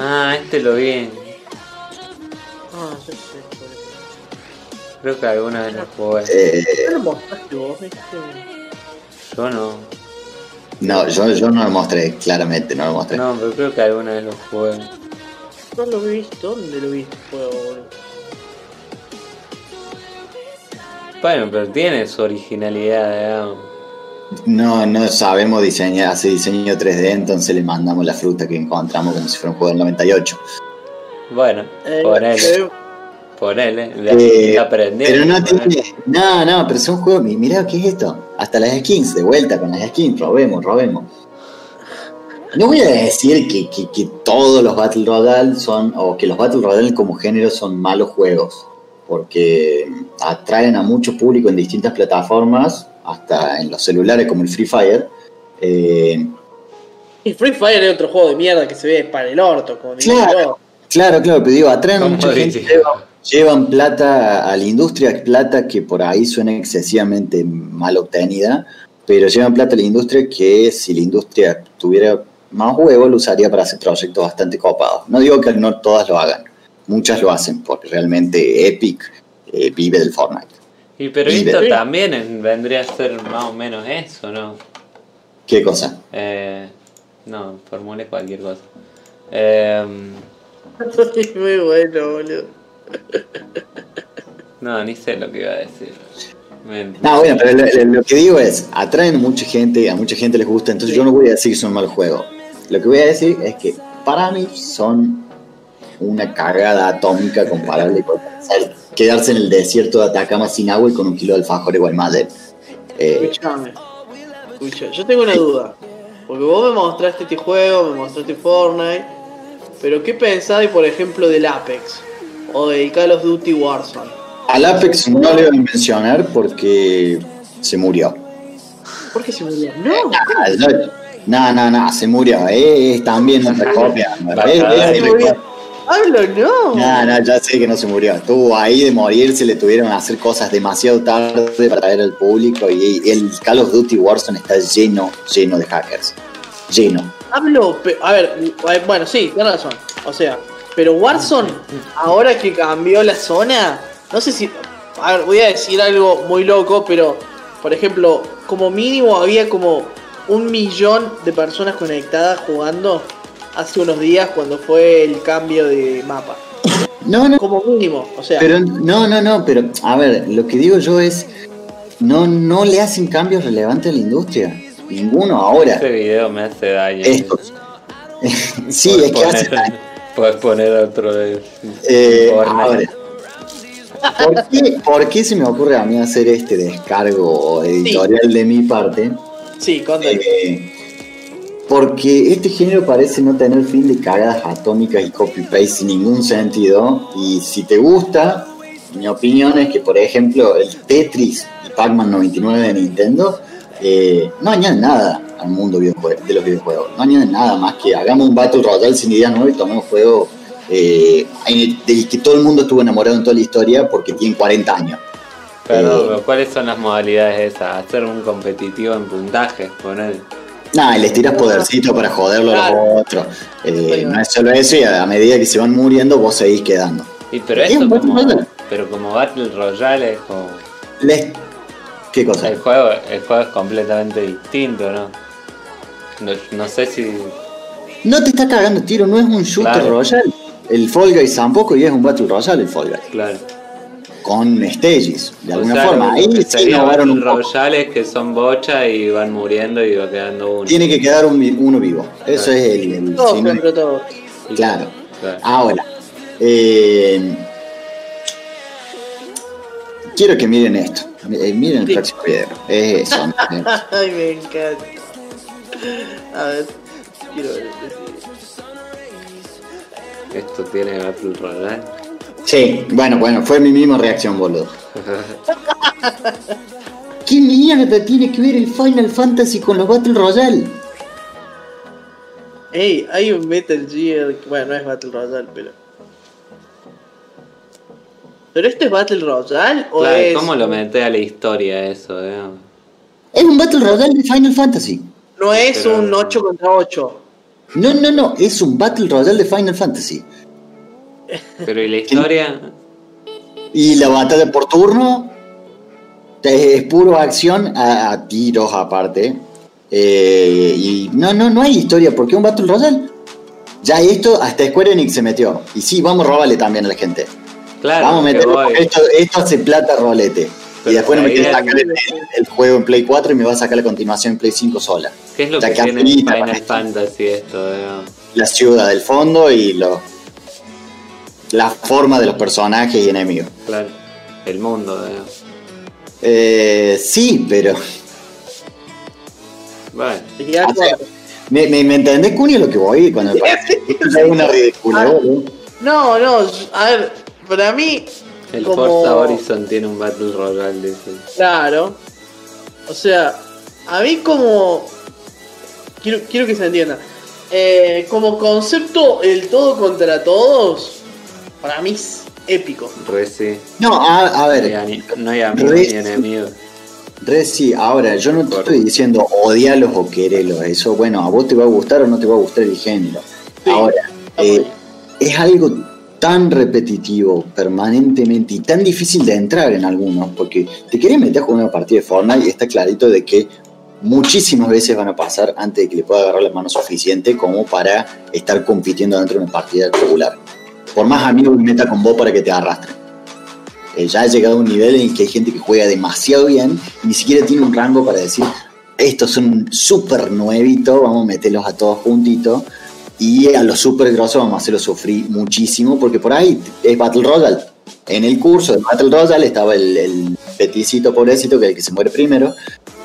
Ah, este lo vi. Creo que alguna vez lo jugué. Eh, ¿Qué lo mostraste vos? Este, Yo no. no, yo, yo no lo mostré, claramente no lo mostré. No, pero creo que alguna vez lo jugué. No lo he visto. ¿Dónde lo viste el juego? Bueno, pero tiene su originalidad, digamos. No, no sabemos diseñar, hacer diseño 3D, entonces le mandamos la fruta que encontramos como si fuera un juego del 98. Bueno, Eh, ponele, eh, ponele. Le, Eh, le aprendí. Pero no ponele. tiene. No, no, pero son juegos. mi- Mirá, ¿qué es esto? Hasta las skins, de vuelta con las skins, robemos, robemos. No voy a decir que, que- que todos los Battle Royale son. o que los Battle Royale como género son malos juegos. Porque atraen a mucho público en distintas plataformas, hasta en los celulares como el Free Fire. Eh, Y Free Fire es otro juego de mierda que se ve para el orto, como Claro. Claro, claro, pero digo, atraen a mucha gente. Llevan, plata a la industria, plata que por ahí suena excesivamente mal obtenida, pero llevan plata a la industria que si la industria tuviera más huevo lo usaría para hacer proyectos bastante copados. No digo que no todas lo hagan, muchas lo hacen porque realmente Epic eh, vive del Fortnite. Y pero esto de- también en- vendría a ser más o menos eso, ¿no? ¿Qué cosa? Eh, no, formule cualquier cosa. Eh, muy bueno, boludo. No, ni sé lo que iba a decir. No, bueno, pero lo, que digo es, atraen mucha gente, a mucha gente les gusta, entonces yo no voy a decir que son mal juego. Lo que voy a decir es que para mí son una cagada atómica comparable con quedarse en el desierto de Atacama sin agua y con un kilo de alfajor de Guaymallén. Eh, Escuchame. Escucha, yo tengo una duda. Porque vos me mostraste este juego, me mostraste Fortnite. Pero ¿qué pensáis, por ejemplo, del Apex? O del Call of Duty Warzone. al Apex no le voy a mencionar porque se murió. ¿Por qué se murió? No. Ah, No, no, no, se murió. eh, Es también otra copia. Hablo, no. No, no, ya sé que no se murió. Estuvo ahí de morirse, le tuvieron que hacer cosas demasiado tarde para traer al público y el Call of Duty Warzone está lleno, lleno de hackers. Lleno. Hablo, pe- a ver, eh, bueno, sí, tienes razón. O sea, pero Warzone, ahora que cambió la zona, no sé si. A ver, voy a decir algo muy loco, pero por ejemplo, como mínimo había como un millón de personas conectadas jugando hace unos días cuando fue el cambio de mapa. No, no, Como mínimo, o sea. pero no, no, no, pero a ver, lo que digo yo es, no, no le hacen cambios relevantes a la industria. Ninguno ahora. Este video me hace daño. Estos. sí, es que hace Puedes poner otro de. Eh, ahora, ¿por qué, por qué se me ocurre a mí hacer este descargo editorial de mi parte? sí, contate. Eh, porque este género parece no tener fin de cagadas atómicas y copy-paste sin ningún sentido. Y si te gusta, mi opinión es que, por ejemplo, el Tetris y Pac-Man 99 de Nintendo eh, no añaden nada al mundo de los videojuegos. No añaden nada más que hagamos un Battle Royale sin ideas nuevas y tomemos juego eh, en el- del que todo el mundo estuvo enamorado en toda la historia porque tiene 40 años. Pero, Eh, ¿cuáles son las modalidades esas? Hacer un competitivo en puntaje, poner. Nada, les tiras podercito para joderlo a los otros. Eh, no es solo eso, y a medida que se van muriendo, vos seguís quedando. Y pero Es eso como. Pero como Battle Royale es como. Les... ¿Qué cosa? El juego, el juego es completamente distinto, ¿no? No, no sé si. No te está cagando tiro, no es un shooter Claro. royal. El Fall Guys tampoco y es un Battle Royale el Fall Guys. Claro. Con stages, de O alguna sea, forma. Ahí sí innovaron un. Royales que son bocha y van muriendo y va quedando uno. Tiene que quedar un uno vivo. Eso es el, el Todos sinónimo. contra todos. Claro. Claro. Ahora, eh, quiero que miren esto. Eh, miren el Sí. próximo video. Es eso. ¿no? Ay, me encanta. A ver, quiero ver este. Esto tiene Battle Royale. Sí, bueno, bueno, fue mi misma reacción, boludo. ¿Qué mierda tiene que ver el Final Fantasy con los Battle Royale? Ey, hay un Metal Gear. Bueno, no es Battle Royale, pero. ¿Pero este es Battle Royale o Claro, es.? ¿cómo lo mete a la historia eso, eh? Es un Battle Royale de Final Fantasy. No es Pero- un 8 contra 8. No, no, no, es un Battle Royale de Final Fantasy. Pero ¿y la historia? Y la batalla por turno es, puro acción a, a tiros aparte. Eh, y no, no, no hay historia, porque un Battle Royale. Ya esto hasta Square Enix se metió. Y sí, vamos a robarle también a la gente. Claro, vamos a meterlo porque esto, esto hace plata rolete. Y después no me quieres es- sacar el, el juego en Play 4 y me va a sacar la continuación en Play 5 sola. ¿Qué es lo que que tiene Final esto. Fantasy esto, eh? La ciudad del fondo y lo, la forma de los personajes y enemigos. Claro. El mundo, eh. Eh, sí, pero. Bueno, O sea. ¿Me, me, me entendés, Cunio, lo que voy? Cuando es una ridícula, Ah. No, no, a ver, para mí. El como- Forza Horizon tiene un Battle Royale de ese. Claro. O sea, a mí como. Quiero, quiero que se entienda. Eh, como concepto, el todo contra todos, para mí es épico. Re sí. No, a, a No hay, ver, no hay amigos Re- ni enemigos. Re, sí, ahora, yo no te estoy diciendo odialos o querelos, eso, bueno, a vos te va a gustar o no te va a gustar el género. Sí, ahora, eh, es algo tan repetitivo permanentemente y tan difícil de entrar en algunos, porque te querés meter a jugar una partida de Fortnite y está clarito de que muchísimas veces van a pasar antes de que le pueda agarrar la mano suficiente como para estar compitiendo dentro de una partida regular. Por más amigos que meta con vos para que te arrastren. Eh, ya ha llegado a un nivel en el que hay gente que juega demasiado bien y ni siquiera tiene un rango para decir, estos son súper nuevitos, vamos a meterlos a todos juntitos. Y a los super grosos vamos a hacerlos sufrir muchísimo, porque por ahí es Battle Royale. En el curso de Battle Royale estaba el, el peticito pobrecito, que es el que se muere primero.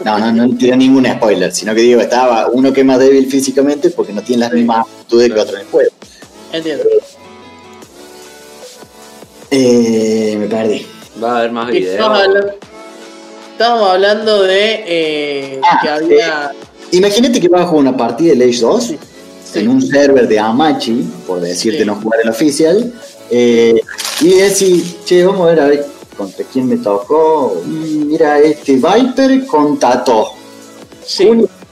No, no, no tiene ningún spoiler, sino que digo, estaba uno que es más débil físicamente porque no tiene las mismas aptitudes que otro en el juego. Entiendo. Eh, me perdí. Va a haber más videos. Estábamos hablando, de eh, Ah, que había. Imagínate que vas a jugar una partida de Age 2 Sí. en un server de Amachi, por decirte Sí. no jugar el oficial, eh, y decir, che, vamos a ver a ver contra quién me tocó. Mira, este Viper con Tato. Sí.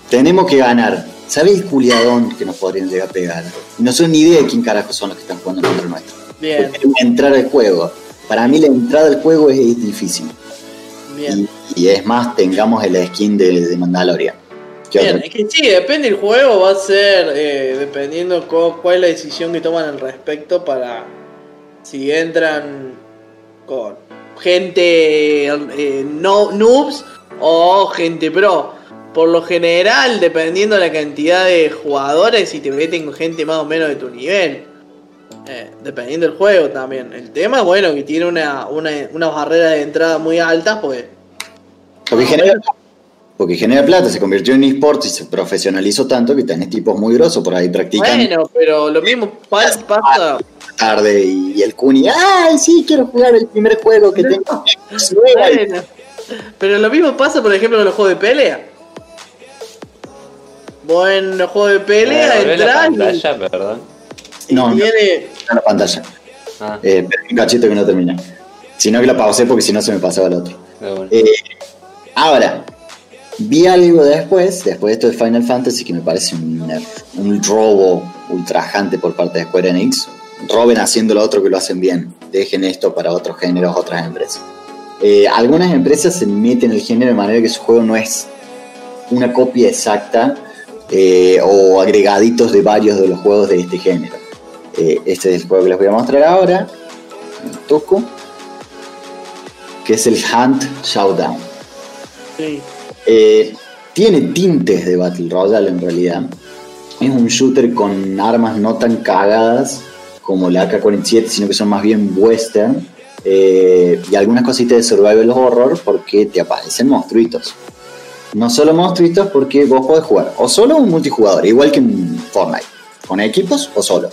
Tenemos que ganar. ¿Sabes el culiadón que nos podrían llegar a pegar? No son ni idea de quién carajo son los que están jugando contra nuestro. Bien, entrar al juego. Para mí la entrada al juego es, es difícil. bien. Y, y es más, tengamos el skin de, de Mandalorian. ¿Qué Bien, es que sí, depende del juego, va a ser eh, dependiendo cu- cuál es la decisión que toman al respecto para si entran con gente eh, no noobs o gente pro. Por lo general, dependiendo de la cantidad de jugadores, si te meten con gente más o menos de tu nivel. Eh, dependiendo del juego también. El tema, bueno, que tiene una, una, una barrera de entrada muy alta, pues Porque genera, porque genera plata, se convirtió en esports y se profesionalizó tanto que tenés tipos muy grosos por ahí practicando bueno, pero lo mismo pa- pasa. tarde y, y el Kuni, ¡ay, sí, quiero jugar el primer juego que tengo! Bueno, pero lo mismo pasa, por ejemplo, con los juegos de pelea. Vos en los juegos de pelea Eh, entras pantalla, perdón. No, no. tiene. en la pantalla. Ah, Eh, pero un cachito que no termina. Si no que la pausé porque si no se me pasaba el otro. bueno. Eh, ahora, vi algo después, después de esto de Final Fantasy, que me parece un, robo ultrajante por parte de Square Enix. Roben haciendo lo otro que lo hacen bien. Dejen esto para otros géneros, otras empresas. Eh, algunas empresas se meten en el género de manera que su juego no es una copia exacta eh, o agregaditos de varios de los juegos de este género. Eh, este es el juego que les voy a mostrar ahora. Toco. Que es el Hunt Showdown. Sí. Eh, tiene tintes de Battle Royale en realidad. Es un shooter con armas no tan cagadas como la AK-47, sino que son más bien western. eh, y algunas cositas de survival horror porque te aparecen monstruitos. No solo monstruitos porque vos podés jugar o solo un multijugador, igual que en Fortnite, con equipos o solo.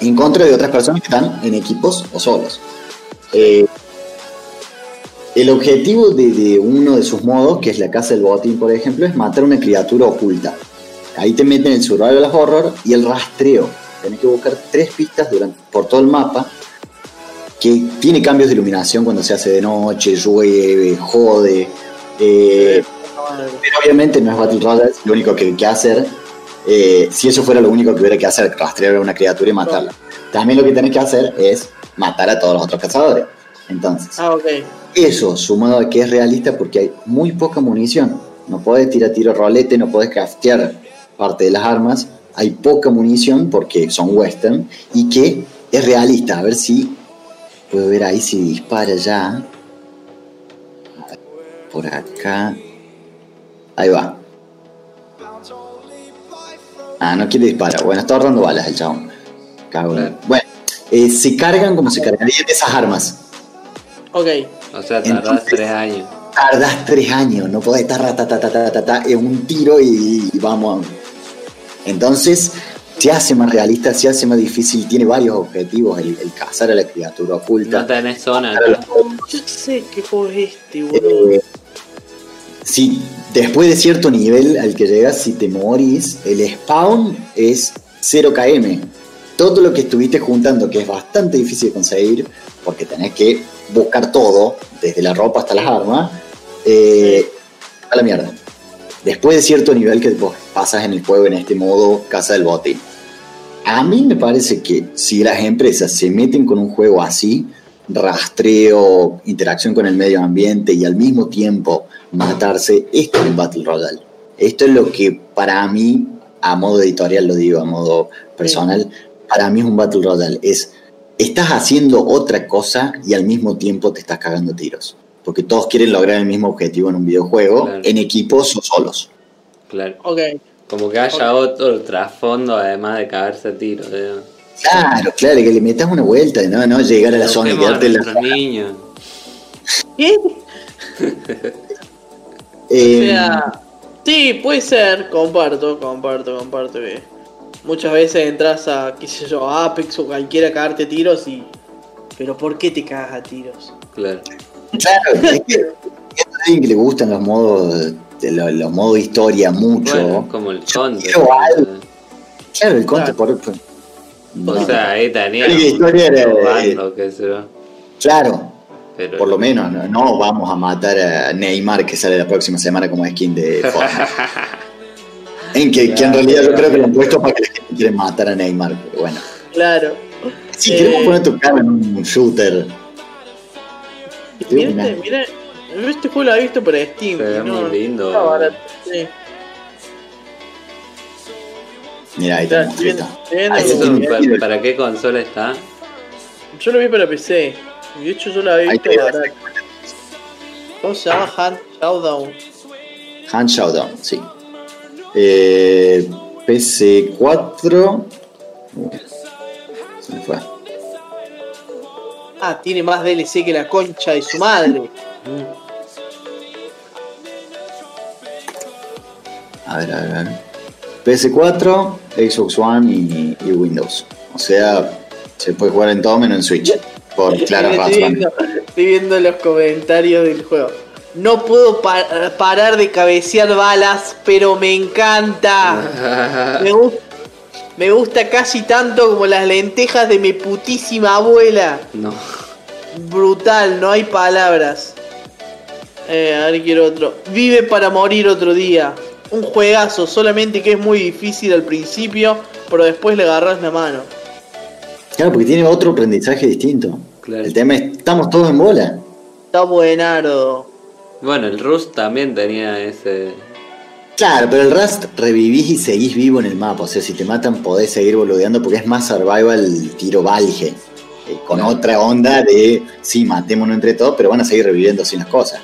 En contra de otras personas que están en equipos o solos. Eh, el objetivo de, de uno de sus modos, que es la casa del botín, por ejemplo, es matar una criatura oculta. Ahí te meten el survival horror y el rastreo. Tenés que buscar tres pistas durante, por todo el mapa que tiene cambios de iluminación cuando se hace de noche, llueve, jode. eh, pero obviamente no es Battle Royale, lo único que hay que hacer, eh, si eso fuera lo único que hubiera que hacer, rastrear a una criatura y matarla. También lo que tenés que hacer es matar a todos los otros cazadores. Entonces, Ah, ok. Eso sumado a que es realista porque hay muy poca munición. No podés tirar tiro rolete, no podés craftear parte de las armas. Hay poca munición porque son western y que es realista. A ver si puedo ver ahí si dispara ya. Por acá. Ahí va. Ah, no quiere disparar. Bueno, está ahorrando balas el chabón. Cago en- Claro. Bueno, eh, se cargan como se cargarían esas armas. Ok. O sea, tardás entonces- tres años. Tardas tres años, no podés estar ratatatatata en un tiro y, y vamos. Entonces, se hace más realista, se hace más difícil, tiene varios objetivos, el, el cazar a la criatura No oculta. tenés zona. Yo sé qué juego es este, boludo. Eh, si después de cierto nivel al que llegas, si te morís, el spawn es 0 km. Todo lo que estuviste juntando, que es bastante difícil de conseguir, porque tenés que buscar todo, desde la ropa hasta las armas, eh, a la mierda. Después de cierto nivel que vos pasas en el juego en este modo casa del botín. A mí me parece que si las empresas se meten con un juego así, rastreo, interacción con el medio ambiente y al mismo tiempo matarse, esto es el Battle Royale. Esto es lo que para mí, a modo editorial lo digo, a modo personal, para mí es un Battle Royale. Es estás haciendo otra cosa y al mismo tiempo te estás cagando tiros. Porque todos quieren lograr el mismo objetivo en un videojuego, Claro. en equipos o solos. Claro. Ok. Como que haya otro trasfondo además de cagarse a tiro. ¿eh? Claro, claro, que le metas una vuelta, no, no llegar a la zona y quedarte en la niños. ¿Qué? Eh, O sea, sí, puede ser, comparto, comparto, comparto que muchas veces entras a, qué sé yo, a Apex o cualquiera a cagarte tiros y... Pero ¿por qué te cagas a tiros? Claro. Claro, es que es alguien que le gustan los modos, de los, los modos historia mucho. Bueno, como el conte. Claro, el conte por, por- O no, sea, ahí tenía La historia era- robando, qué sé yo. claro, Pero por lo menos, no, no vamos a matar a Neymar que sale la próxima semana como skin de Fortnite. En que, que en realidad yo creo que lo han puesto para que la gente quiera matar a Neymar, pero bueno. Claro. Si Eh, queremos poner tu cara en un shooter, Sí, Miren, miren, yo este juego lo he visto por Steam. Se no- muy lindo. está barato, sí. mira, ahí Claro, tenemos estoy viendo- esto. estoy viendo Ahí ¿Eso sí, tiene- para, para qué consola está? Yo lo vi para PC. y De hecho, yo lo había Ahí visto barato. ¿Cómo se llama? Hand Showdown. Hand Showdown, sí. Eh, PC4. Uh, se me fue. Ah, tiene más DLC que la concha de su madre. A ver, a ver, a ver. PS4, Xbox One y, y Windows. O sea, se puede jugar en todo menos en Switch. Por claras estoy, razones. viendo, estoy viendo los comentarios del juego. No puedo pa- parar de cabecear balas, pero me encanta. Me, gu- me gusta casi tanto como las lentejas de mi putísima abuela. No. Brutal, no hay palabras. Eh, a ver, quiero otro. Vive para morir otro día. Un juegazo, solamente que es muy difícil al principio, pero después le agarras la mano. Claro, porque tiene otro aprendizaje distinto. Claro. El tema es, estamos todos en bola. Está buenardo. Bueno, el Rust también tenía ese. Claro, pero el Rust revivís y seguís vivo en el mapa. O sea, si te matan podés seguir boludeando porque es más survival tiro valge. eh, con Claro. otra onda de, sí, matémonos entre todos, pero van a seguir reviviendo sin las cosas.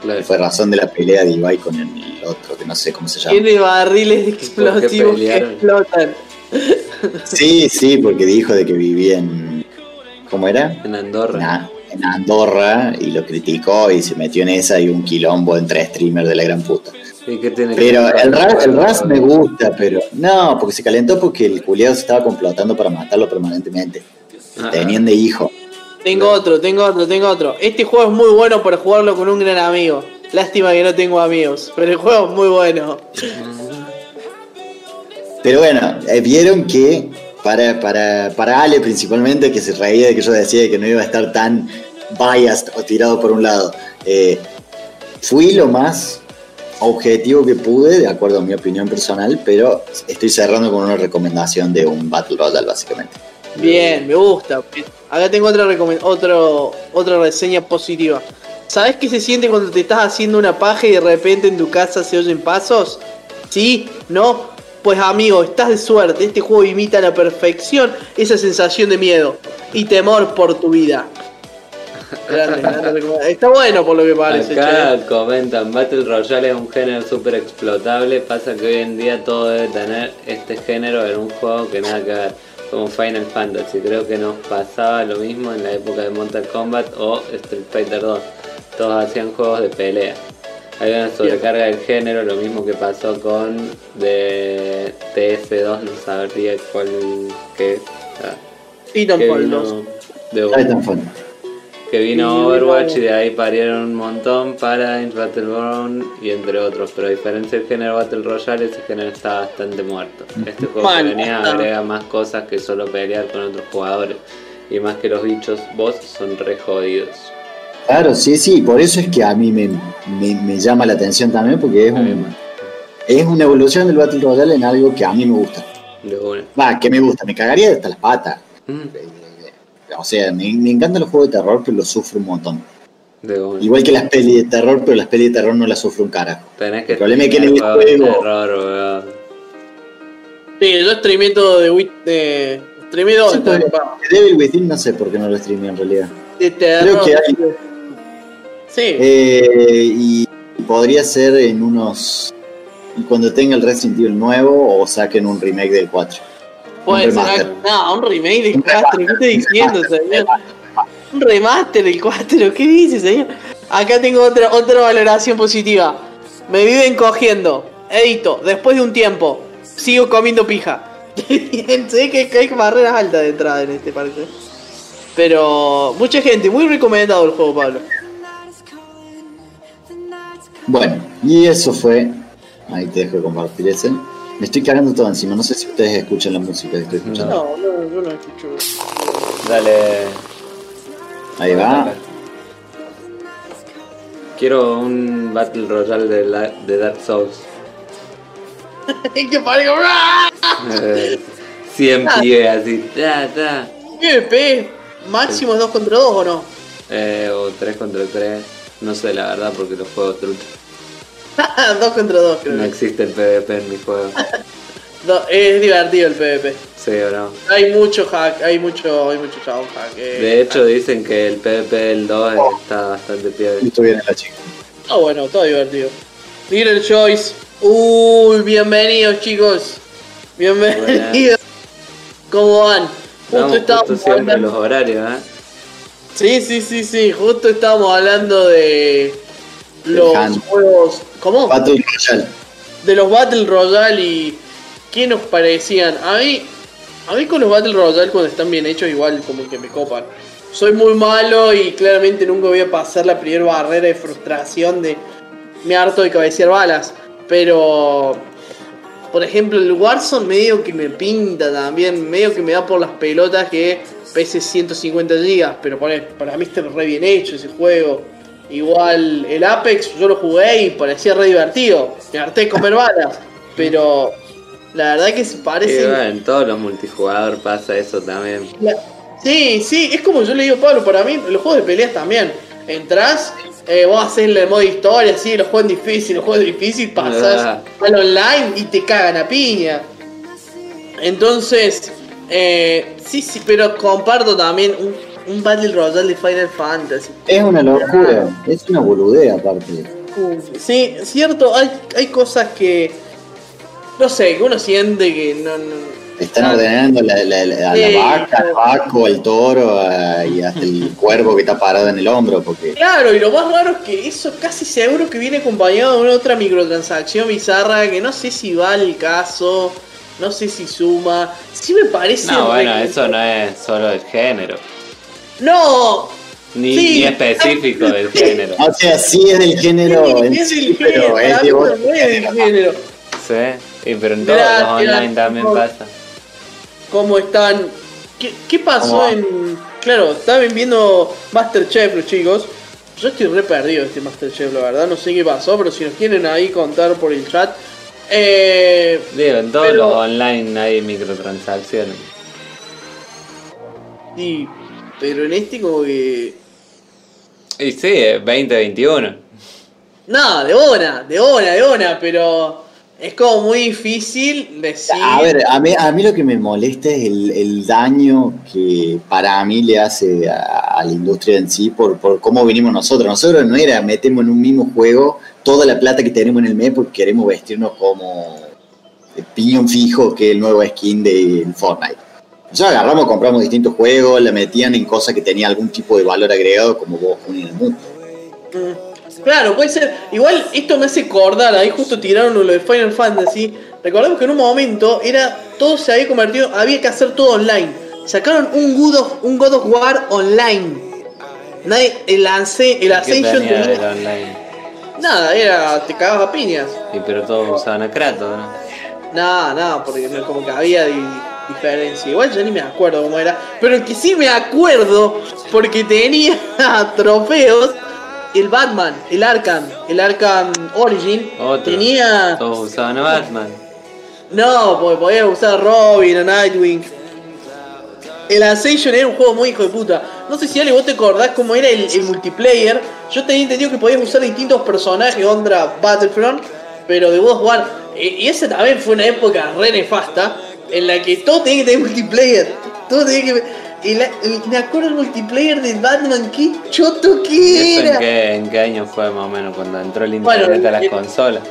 Claro. Fue razón de la pelea de Ibai con el otro, que no sé cómo se llama. Tiene barriles explosivos que explotan. Sí, sí, porque dijo de que vivía en... ¿Cómo era? En Andorra. En Andorra y lo criticó y se metió en esa y un quilombo entre streamers de la gran puta. ¿Y qué tiene que Pero el Raz, el Raz me gusta, pero no, porque se calentó porque el culiado se estaba complotando para matarlo permanentemente. Ah, Tenían de hijo. Tengo otro, tengo otro, tengo otro. Este juego es muy bueno para jugarlo con un gran amigo. Lástima que no tengo amigos, pero el juego es muy bueno. Pero bueno, eh, vieron que para, para, para Ale principalmente, que se reía de que yo decía que no iba a estar tan biased o tirado por un lado, eh, fui lo más objetivo que pude, de acuerdo a mi opinión personal, pero estoy cerrando con una recomendación de un Battle Royale básicamente. Bien, me gusta. Acá tengo otra otro, otra reseña positiva. ¿Sabes qué se siente cuando te estás haciendo una paja y de repente en tu casa se oyen pasos? ¿Sí? ¿No? Pues amigo, estás de suerte. Este juego imita a la perfección esa sensación de miedo y temor por tu vida. Grande, grande recomendación. Está bueno por lo que parece, Acá che. comentan, Battle Royale es un género súper explotable, pasa que hoy en día todo debe tener este género en un juego que nada que ver, como Final Fantasy, creo que nos pasaba lo mismo en la época de Mortal Kombat o Street Fighter 2, todos hacían juegos de pelea. Hay una sobrecarga del género, lo mismo que pasó con de TF2, no sabría cuál que, ah, que Titanfall vino 2. de Titanfall. que vino Overwatch y de ahí parieron un montón para Battleborn y entre otros, pero a diferencia del género Battle Royale, ese género está bastante muerto. Este juego Mal, que venía agrega más cosas que solo pelear con otros jugadores. Y más que los bichos, vos son re jodidos. Claro, sí, sí, por eso es que a mí me, me- me llama la atención también, porque es, un, es una evolución del Battle Royale en algo que a mí me gusta. De una. Va, que me gusta, me cagaría hasta las patas. Mm, O sea, me, me encantan los juegos de terror, pero los sufro un montón. De. Igual que las pelis de terror, pero las pelis de terror no las sufro un carajo. Tenés que el problema es que en el de juego- terror. Sí, yo streamé todo de, de Streamé dos, Sí, papá. Devil Within no sé por qué no lo streamé en realidad. Creo que hay. Sí, Eh, y podría ser en unos. Cuando tenga el Resident Evil nuevo o saquen un remake del 4. puede ser. No, un remake del Un 4. ¿Qué está diciendo, señor? Un remaster del 4. ¿Qué dice, señor? Acá tengo otra, otra valoración positiva. Me viven cogiendo. Edito, después de un tiempo, sigo comiendo pija. Sé que hay barreras altas de entrada en este parque. Pero mucha gente, muy recomendado el juego, Pablo. Bueno, y eso fue. Ahí te dejo de compartir ese. Me estoy cagando todo encima. No sé si ustedes escuchan la música que estoy escuchando. No, no, yo no escucho. Dale. Ahí va. Quiero un Battle Royale de, la- de Dark Souls. que parezca. Eh, 100 Ah. pibes así. Ta, ta. PvP, máximo 2 contra 2 o no? Eh, o 3 contra 3. No sé la verdad porque los juegos truchos. 2 contra 2, creo. No existe el PvP en mi juego. No, es divertido el PvP. Sí o no. Hay mucho hack, hay mucho, hay mucho chabón hack. eh. De hecho dicen que el PvP del 2 está bastante pie. Justo viene la chica. Ah, bueno, todo divertido. Little Choice. Uy, bienvenidos chicos. Bienvenidos. ¿Cómo van? Justo Vamos justo siempre los horarios, ¿eh? Sí, sí, sí, sí. Justo estábamos hablando de los juegos. ¿Cómo? Battle Royale. de los Battle Royale y qué nos parecían. A mí, a mí con los Battle Royale cuando están bien hechos igual como que me copan. Soy muy malo y claramente nunca voy a pasar la primera barrera de frustración de me harto de cabecear balas. Pero, por ejemplo, el Warzone medio que me pinta también, medio que me da por las pelotas que pese 150 GB. Pero pone- para mí está re bien hecho ese juego. Igual el Apex yo lo jugué y parecía re divertido. Me harté de comer balas. Pero la verdad que se parece. bueno, en todos los multijugador pasa eso también. La- Sí, sí, es como yo le digo Pablo, para mí los juegos de peleas también. Entrás, eh, vos haces el modo historia, sí, los juegos difíciles, los juegos difíciles, pasás Ah. al online y te cagan a piña. Entonces, eh, sí, sí, pero comparto también un, un Battle Royale de Final Fantasy. Es una locura. Es una boludea aparte. Sí, cierto, hay, hay cosas que, no sé, que uno siente que no... no- Están ordenando la, la- la- a la vaca, al vaco, al toro a- y hasta el cuervo que está parado en el hombro. Porque Claro, y lo más raro es que eso casi seguro que viene acompañado de una otra microtransacción bizarra que no sé si va al caso, no sé si suma. Sí me parece. No, bueno, eso no es solo el género. No, Ni, Sí. ni específico del género. O sea, sí es del género en es sí, el pero género, es de no es del género. Sí, y pero en todos los online también pasa. ¿Cómo están? ¿Qué, qué pasó en.? Claro, estaban viendo Masterchef los chicos. Yo estoy re perdido de este Masterchef, la verdad. No sé qué pasó, pero si nos quieren ahí contar por el chat. Eh, Digo, en todos Pero- los online hay microtransacciones. sí, pero en este como que. Y sí, es 2021. No, de una, de una, de una, pero es como muy difícil decir. A ver, a mí, a mí lo que me molesta es el, el daño que para mí le hace a, a la industria en sí por, por cómo venimos nosotros. Nosotros no era metemos en un mismo juego toda la plata que tenemos en el mes porque queremos vestirnos como el piñón fijo que es el nuevo skin de Fortnite. Nosotros agarramos, compramos distintos juegos, la metían en cosas que tenían algún tipo de valor agregado como vos en el mundo. Mm, Claro, puede ser. Igual esto me hace acordar, ahí justo tiraron lo de Final Fantasy. Recordemos que en un momento era todo se había convertido, había que hacer todo online. Sacaron un God of, un God of War online. Nadie, el, Ance- el ¿Qué Ascension tenía el online? Nada, era, te cagabas a piñas. Y pero todos usaban a Kratos, ¿no? Nada, nada, porque no- como que había di- diferencia. Igual ya ni me acuerdo cómo era. Pero que sí me acuerdo, porque tenía trofeos, el Batman, el Arkham, el Arkham Origin, Otro. tenía... Todos usaban a Batman. No, porque podías usar a Robin, a Nightwing. El Ascension era un juego muy hijo de puta. No sé si Ale vos te acordás cómo era el, el multiplayer. Yo tenía entendido que podías usar distintos personajes contra Battlefront, pero de of War. E- Y esa también fue una época re nefasta en la que todo tenía que tener multiplayer. Todo tenía que. Me acuerdo el multiplayer de Batman, qué choto que era. En qué, en, qué, año fue más o menos cuando entró el internet a las consolas?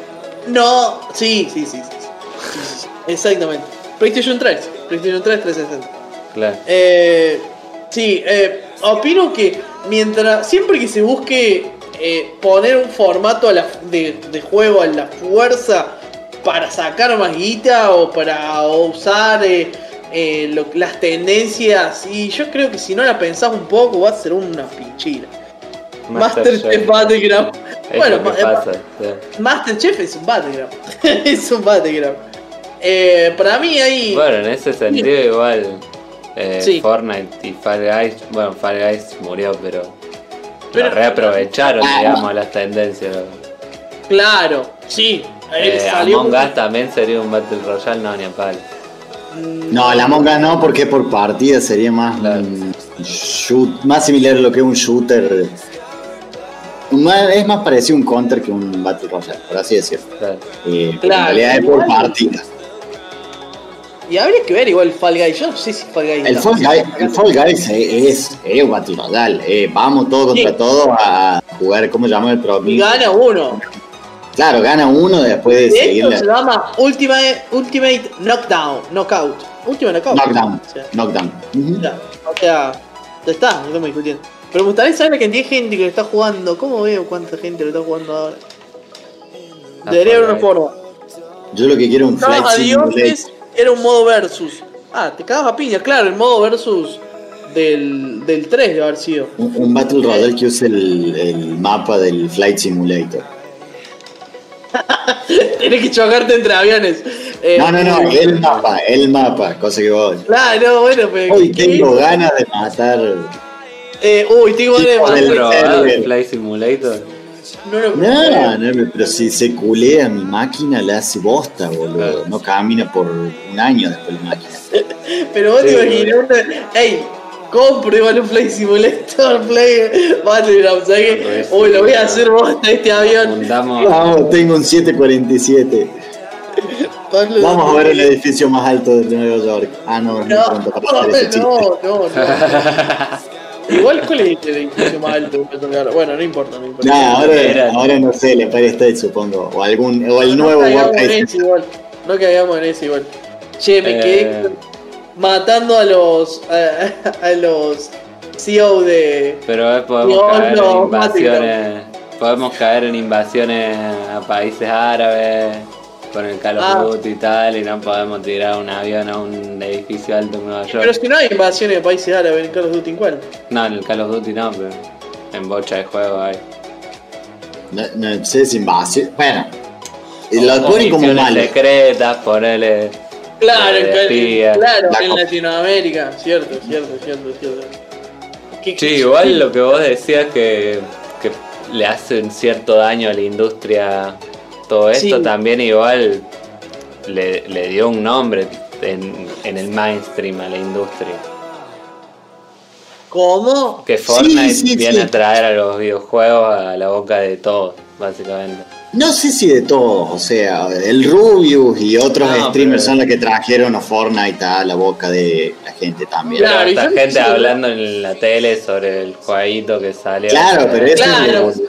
No, sí, sí, sí, sí. Exactamente. PlayStation 3, PlayStation 3 360. Claro. Eh, sí, eh, opino que mientras siempre que se busque eh, poner un formato de, de, juego a la fuerza para sacar más guita o para usar eh, eh, lo- las tendencias, y yo creo que si no la pensás un poco va a ser una pinchera. Masterchef Battleground. Es Bueno, ma- pasa. sí. Masterchef es un Battleground. es un Battleground. Eh, para mí ahí. Bueno, en ese sentido igual eh, Sí. Fortnite y Fall Guys, bueno, Fall Guys murió, pero, Pero- lo reaprovecharon, Ah, digamos, las tendencias. Claro, sí. Eh, salió Among un- Us también sería un Battle Royale, no, ni a palo. No, la monga no, porque por partida sería más Claro. shoot, más similar a lo que es un shooter. Es más parecido a un counter que un Battle Royale, por así decirlo. Claro. Eh, Claro, en realidad es por partida. Y habría que ver igual Fall Guys. Yo no sé si Fall Guys. El Fall Guys, el Fall Guys es, es un Battle Royale. eh, vamos todos contra Sí. todos a jugar, ¿cómo se llama el pro? Y gana uno. Claro, gana uno después de De seguirle. se llama Ultimate, Ultimate Knockdown. Knockout. Ultimate Knockout. Knockdown. O sea, Knockdown. Ya, o sea, ya está, no estamos discutiendo. Pero me gustaría saber la cantidad de gente que lo está jugando. ¿Cómo veo cuánta gente lo está jugando ahora? Ah, Debería haber una forma. Yo lo que quiero es un adiós Simulator. era un modo versus. Ah, te cagas a piña, claro, el modo versus del, del 3 debe haber sido. Un, un Battle Royale que use el, el mapa del Flight Simulator. Tienes que chocarte entre aviones. Eh, No, no, no, el mapa, el mapa, cosa que vos. Claro, no, bueno, pero. Hoy ¿qué? tengo ganas de matar. Eh, uy, tengo ganas de matar. del- ¿Probado el- Fly Simulator? No lo No, no, pero si se culea mi máquina, la hace bosta, boludo. No camina por un año después la máquina. Pero vos te imaginas, ey, compro igual un Play Simulator, Play Battleground, ¿sabes qué? Uy, lo voy a hacer bosta este avión. Vamos, tengo un 747. Pablo, Vamos a ver el edificio más alto de Nueva York. Ah, no, no, No, no, no, no. Igual, ¿cuál es el edificio más alto? Bueno, no importa, no importa. Nah, ahora, ahora no sé, el Empire State supongo. O algún, o el no nuevo caigamos World en Trade ese igual. No caigamos en ese igual. Che, me Eh. quedé matando a los a, a los CEO de pero eh, podemos caer no, en invasiones. Podemos caer en invasiones a países árabes con el Call of Ah. Duty y tal, y no podemos tirar un avión a un edificio alto en Nueva York. Pero si no hay invasiones de países árabes en Call of Duty, ¿en cuál? No, en el Call of Duty no, pero en bocha de juego hay. No, no sé si invasión. Bueno, lo O ponen como misiones malo. secretas, ponerle. Claro, en, claro, La en. Latinoamérica, cierto, cierto, cierto, cierto. ¿Qué- Sí, igual lo que vos decías que, que le hace un cierto daño a la industria todo esto, Sí. también igual le, le dio un nombre en, en el mainstream a la industria. ¿Cómo? Que Fortnite sí, viene sí. a traer a los videojuegos a la boca de todos, básicamente. No sé si de todos, o sea, el Rubius y otros No, streamers pero- son los que trajeron a Fortnite a la boca de la gente también. Claro, Pero esta gente hablando en la tele sobre el jueguito que salió. Claro, pero eso Claro. es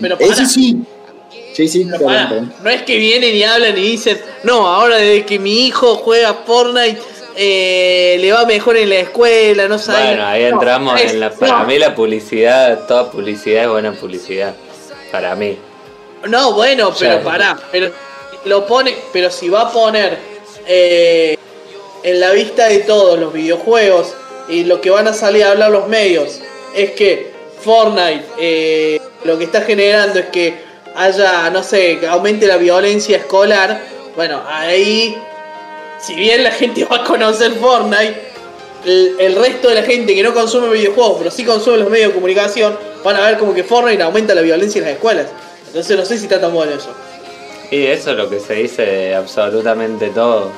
Pero pará, Eso sí. Sí, sí, pero no es que vienen y hablan y dicen, no, ahora desde que mi hijo juega Fortnite eh, le va mejor en la escuela, no sabe. Bueno, ahí No, entramos es- en la. Para no. mí, la publicidad, toda publicidad es buena publicidad. Para mí. No, bueno, pero Ya. pará, pero lo pone, pero si va a poner eh, en la vista de todos los videojuegos y lo que van a salir a hablar los medios es que Fortnite eh, lo que está generando es que haya, no sé, que aumente la violencia escolar, bueno, ahí, si bien la gente va a conocer Fortnite, el, el resto de la gente que no consume videojuegos, pero sí consume los medios de comunicación, van a ver como que Fortnite aumenta la violencia en las escuelas. Entonces no sé si está tan bueno eso. Y eso es lo que se dice de absolutamente todo.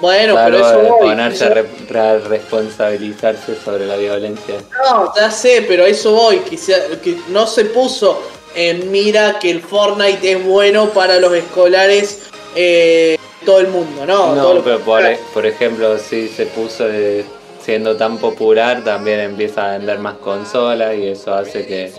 Bueno, pero eso voy. ponerse eso- a re- a responsabilizarse sobre la violencia. No, ya sé, pero a eso voy. Que, se- que no se puso en mira que el Fortnite es bueno para los escolares eh, todo el mundo, ¿no? No, Todos los pero por, e- por ejemplo, sí se puso de. siendo tan popular también empieza a vender más consolas y eso hace que,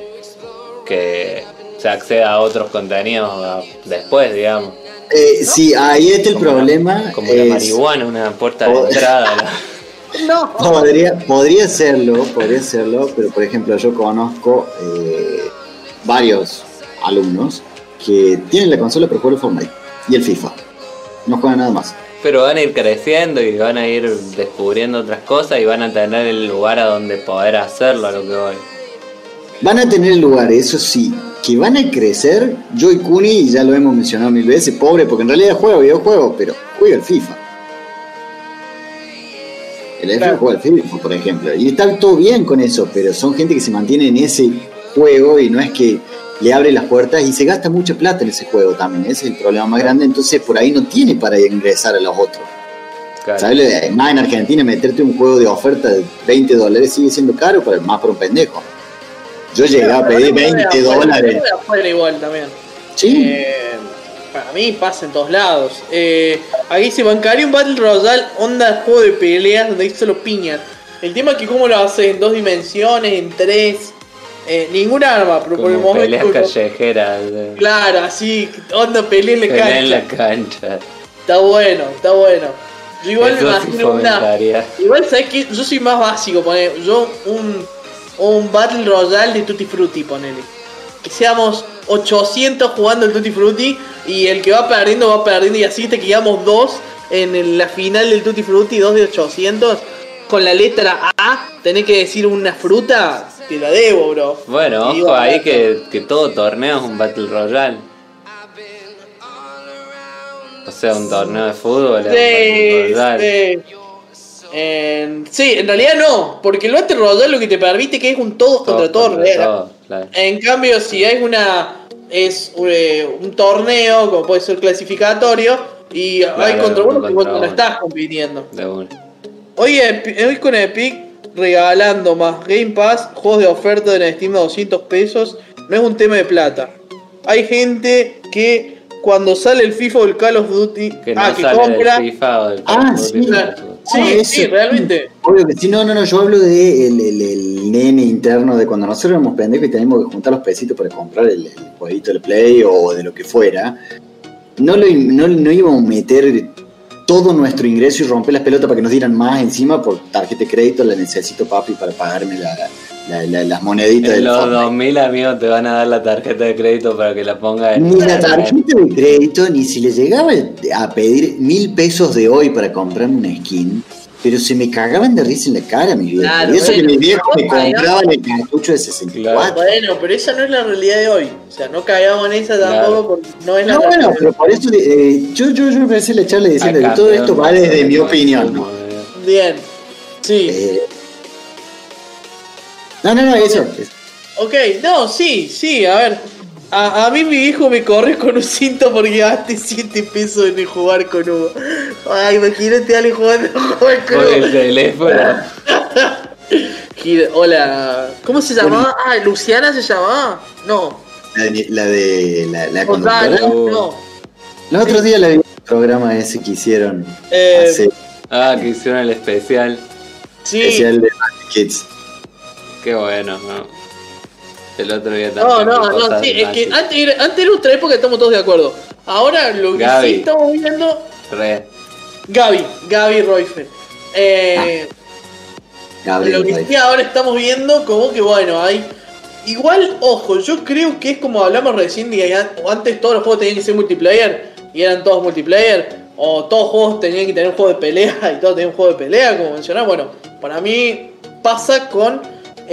que se acceda a otros contenidos después, digamos. Eh, sí, ahí está el Como la- problema. como la marihuana, una puerta de Oh. entrada. ¿no? Podría, podría serlo, podría serlo, pero por ejemplo yo conozco eh, varios alumnos que tienen la consola pero juegan el Fortnite y el FIFA. No juegan nada más. Pero van a ir creciendo y van a ir descubriendo otras cosas y van a tener el lugar a donde poder hacerlo a lo que voy. Van a tener lugar, eso sí, que van a crecer. Yo y Kuni, ya lo hemos mencionado mil veces, pobre, porque en realidad juega videojuegos, pero juega el FIFA. El F Claro. juega el FIFA, por ejemplo. Y está todo bien con eso, pero son gente que se mantiene en ese juego y no es que le abre las puertas y se gasta mucha plata en ese juego también. Ese es el problema más grande. Entonces por ahí no tiene para ingresar a los otros. Claro. ¿Sabes? Más en Argentina, meterte un juego de oferta de 20 dólares sigue siendo caro, pero más para un pendejo. Yo llegué a pedir 20 dólares. De afuera igual también. Sí. Eh, para mí pasa en todos lados. Eh, aquí se bancaría un Battle Royale onda juego de peleas donde hay solo piñas. El tema es que cómo lo haces en dos dimensiones, en tres, eh, ningún arma, pero por el Como peleas momento. callejeras. eh, Claro, así, onda pelea en la pelea en la cancha. Está bueno, está bueno. Yo igual me Eso imagino una. Igual sabes que yo soy más básico, poner yo un, un Battle Royale de Tutti Frutti, ponele. Que seamos 800 jugando el Tutti Frutti y el que va perdiendo va perdiendo y así te quedamos dos en la final del Tutti Frutti, dos de 800. Con la letra A, tenés que decir una fruta, te la debo, bro. Bueno, ojo ahí que, que todo torneo es un Battle Royale. O sea, un torneo de fútbol es un Battle Sí, Royale. sí. En- sí, en realidad no, porque el Battle Royale lo que te permite que es un todos contra todos contra real. todos, claro. En cambio, si es una es eh, un torneo, como puede ser clasificatorio, y hay contra uno que vos no estás compitiendo. De. Hoy, hoy con Epic regalando más Game Pass, juegos de oferta en Steam a 200 pesos, no es un tema de plata. Hay gente que cuando sale el FIFA o el Call of Duty, Que no ah, que sale compra, FIFA o del Ah, Call of Duty, sí. Sí, realmente. Obvio que sí, no, no, no, yo hablo de el, el- el nene interno de cuando nosotros éramos pendejos y teníamos que juntar los pesitos para comprar el, el jueguito del Play o de lo que fuera. No, lo, no, no íbamos a meter todo nuestro ingreso y romper las pelotas para que nos dieran más encima por tarjeta de crédito, la necesito papi para pagarme la, la- la- las moneditas En del los Fortnite. 2000 amigos te van a dar la tarjeta de crédito para que la ponga en Ni la tarjeta de crédito, ni si le llegaba a pedir mil pesos de hoy para comprarme una skin, pero se me cagaban de risa en la cara, mi viejo. Claro, y eso que bueno, mi viejo me compraban el cartucho de 64. Bueno, pero esa no es la realidad de hoy. O sea, no caigamos en esa tampoco Claro. porque no es la No, bueno, pero por eso eh, yo, yo, yo empecé la charla diciendo que todo esto va desde mi opinión. ¿no? Bien. Sí. Eh, no, no, no, eso. Ok, no, sí, sí, a ver. A, a mí mi hijo me corre con un cinto porque gasté 7 pesos en jugar con Hugo. Ay, imagínate a alguien jugando jugar con Con el Hugo. teléfono. Hola, ¿cómo se llamaba? Ah, Luciana se llamaba. No, La de la, de, la, la no. Los otros días la vi en el programa ese que hicieron Eh, hace Ah, que hicieron el especial. sí. especial de Magic Kids. Qué bueno, ¿no? El otro día No, también. no, no, cosas sí, de es que antes era, antes era otra época, estamos todos de acuerdo. Ahora lo que Gaby. sí estamos viendo. Re. Gaby, Gaby Royfer. Eh, Gabriel Lo que sí ahora estamos viendo como que bueno, hay... Igual, ojo, yo creo que es como hablamos recién, an- antes todos los juegos tenían que ser multiplayer, y eran todos multiplayer, o todos los juegos tenían que tener un juego de pelea, y todos tenían un juego de pelea, como mencionaba. Bueno, para mí pasa con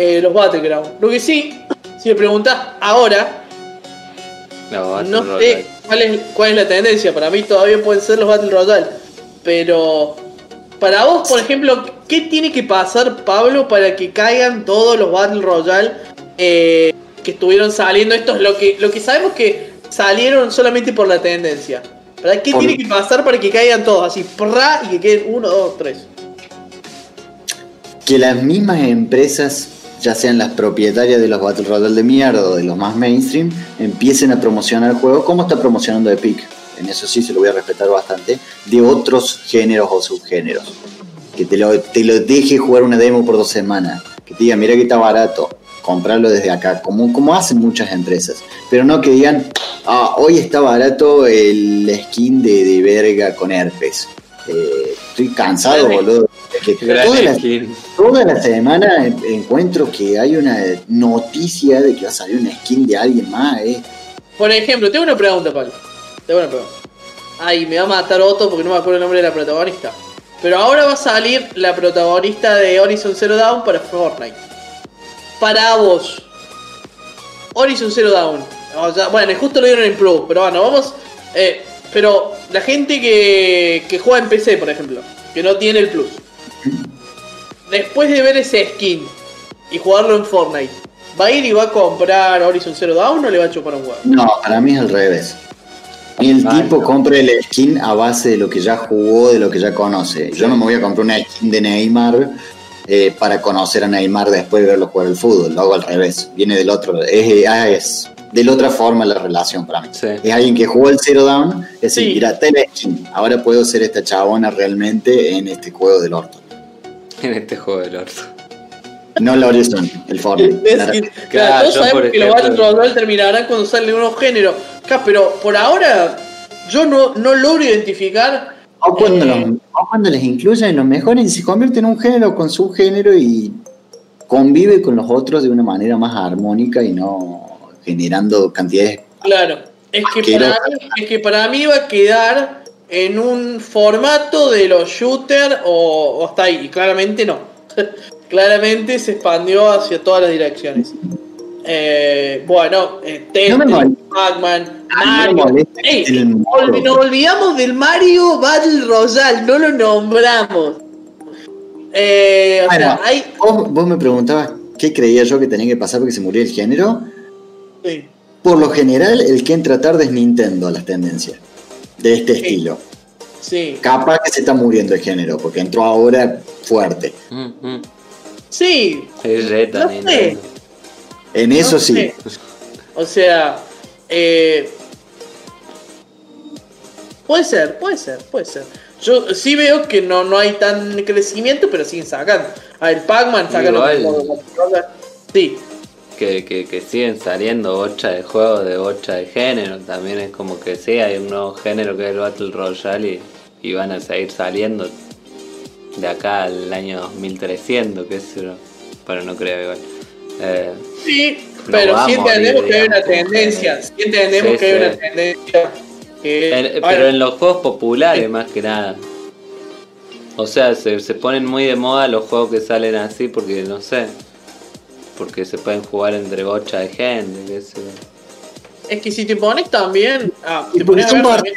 eh, los Battlegrounds. Lo que sí, si me preguntás ahora, No, sé cuál es, cuál es la tendencia. Para mí todavía pueden ser los Battle Royale. Pero para vos, por ejemplo, ¿qué tiene que pasar, Pablo, para que caigan todos los Battle Royale eh, que estuvieron saliendo? Esto es lo que, lo que sabemos que salieron solamente por la tendencia. ¿Para qué Por- tiene que pasar para que caigan todos así? ¡prra! y que queden uno, dos, tres. que las mismas empresas, ya sean las propietarias de los Battle Royale de mierda o de los más mainstream, empiecen a promocionar juegos como está promocionando Epic. En eso sí se lo voy a respetar bastante, de otros géneros o subgéneros. que te lo, te lo deje jugar una demo por dos semanas, que te diga, mira que está barato, comprarlo desde acá, como, como hacen muchas empresas, pero no que digan, ah, hoy está barato el skin de, de verga con herpes. Eh, estoy cansado, boludo. Es que Gran toda la, skin. toda la semana en- encuentro que hay una noticia de que va a salir una skin de alguien más, eh. Por ejemplo, tengo una pregunta, Pablo. Tengo una pregunta. Ay, me va a matar Otto porque no me acuerdo el nombre de la protagonista. Pero ahora va a salir la protagonista de Horizon Zero Dawn para Fortnite. Para vos. Horizon Zero Dawn. O sea, bueno, justo lo dieron en Plus, pero bueno, vamos. eh, pero la gente que, que juega en PC, por ejemplo, que no tiene el Plus. Después de ver ese skin y jugarlo en Fortnite, ¿va a ir y va a comprar Horizon Zero Dawn o le va a chupar un huevo? No, para mí es al revés. Y el Ay, tipo no. compra el skin a base de lo que ya jugó, de lo que ya conoce. Yo no me voy a comprar una skin de Neymar eh, para conocer a Neymar después de verlo jugar al fútbol. Lo hago al revés. Viene del otro. Es, ah, es de la otra forma la relación para mí. Sí. Es alguien que jugó el Zero Down. Es decir, Sí. mira, la skin. Ahora puedo ser esta chabona realmente en este juego del orto. En este juego del orto. No el Horizon, el Fortnite. Es La- decir, Claro, claro, todos yo, sabemos por que los ejemplo- Battle Royale terminarán cuando sale un nuevo género. Acá, pero por ahora yo no, no logro identificar. O cuando, eh, los- o cuando les incluyen los mejores y se convierte en un género con su género y convive con los otros de una manera más armónica y no generando cantidades. Claro, es que, para mí, es que para mí va a quedar en un formato de los shooters o, o hasta ahí. Y claramente no. claramente se expandió hacia todas las direcciones. Eh, bueno, eh, Tetris, No. Pac-Man, No me Mario. molesta Ey, nos olvidamos del Mario Battle Royale, no lo nombramos. Eh, o sea, Bueno, hay. vos, vos me preguntabas qué creía yo que tenía que pasar porque se murió el género. Sí, Por lo general, el que entra tarde es Nintendo a las tendencias de este estilo. sí, Capaz que se está muriendo el género porque entró ahora fuerte. Mm, mm. sí, Es reta, No sé. Nintendo. En eso No sí. sé. O sea, eh, puede ser, puede ser, puede ser. Yo sí veo que no, no hay tan crecimiento, pero siguen sacando. A ver, Pac-Man Sí, Que, que, que siguen saliendo bocha de juegos de bocha de género. También es como que sí, hay un nuevo género que es el Battle Royale y, y van a seguir saliendo de acá al año 2300, que es pero no creo igual. Eh, sí, pero sí entendemos que hay una tendencia. Sí entendemos que hay una tendencia. Pero en los juegos populares Sí. más que nada. O sea, se, se ponen muy de moda los juegos que salen así porque no sé. Porque se pueden jugar entre bocha de gente, qué sé yo. es que si te pones también. Ah, te pones a son también-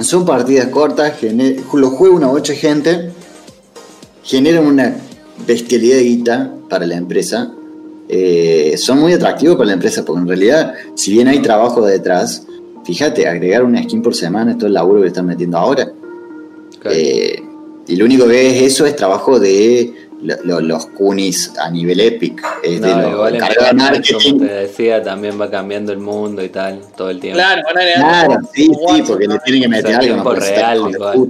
son partidas cortas, gener- lo juega una ocho gente, generan una bestialidad de guita para la empresa. eh, son muy atractivos para la empresa porque en realidad, si bien hay trabajo detrás, fíjate, agregar una skin por semana es todo el laburo que están metiendo ahora. Eh, y lo único que es eso es trabajo de lo- lo- los Kunis a nivel Epic. Es de No, los igual en de como te decía, también va cambiando el mundo y tal, todo el tiempo. Claro, van a Claro, sí, sí, porque le tienen que meter O sea, algo. tiempo puede ser real de igual.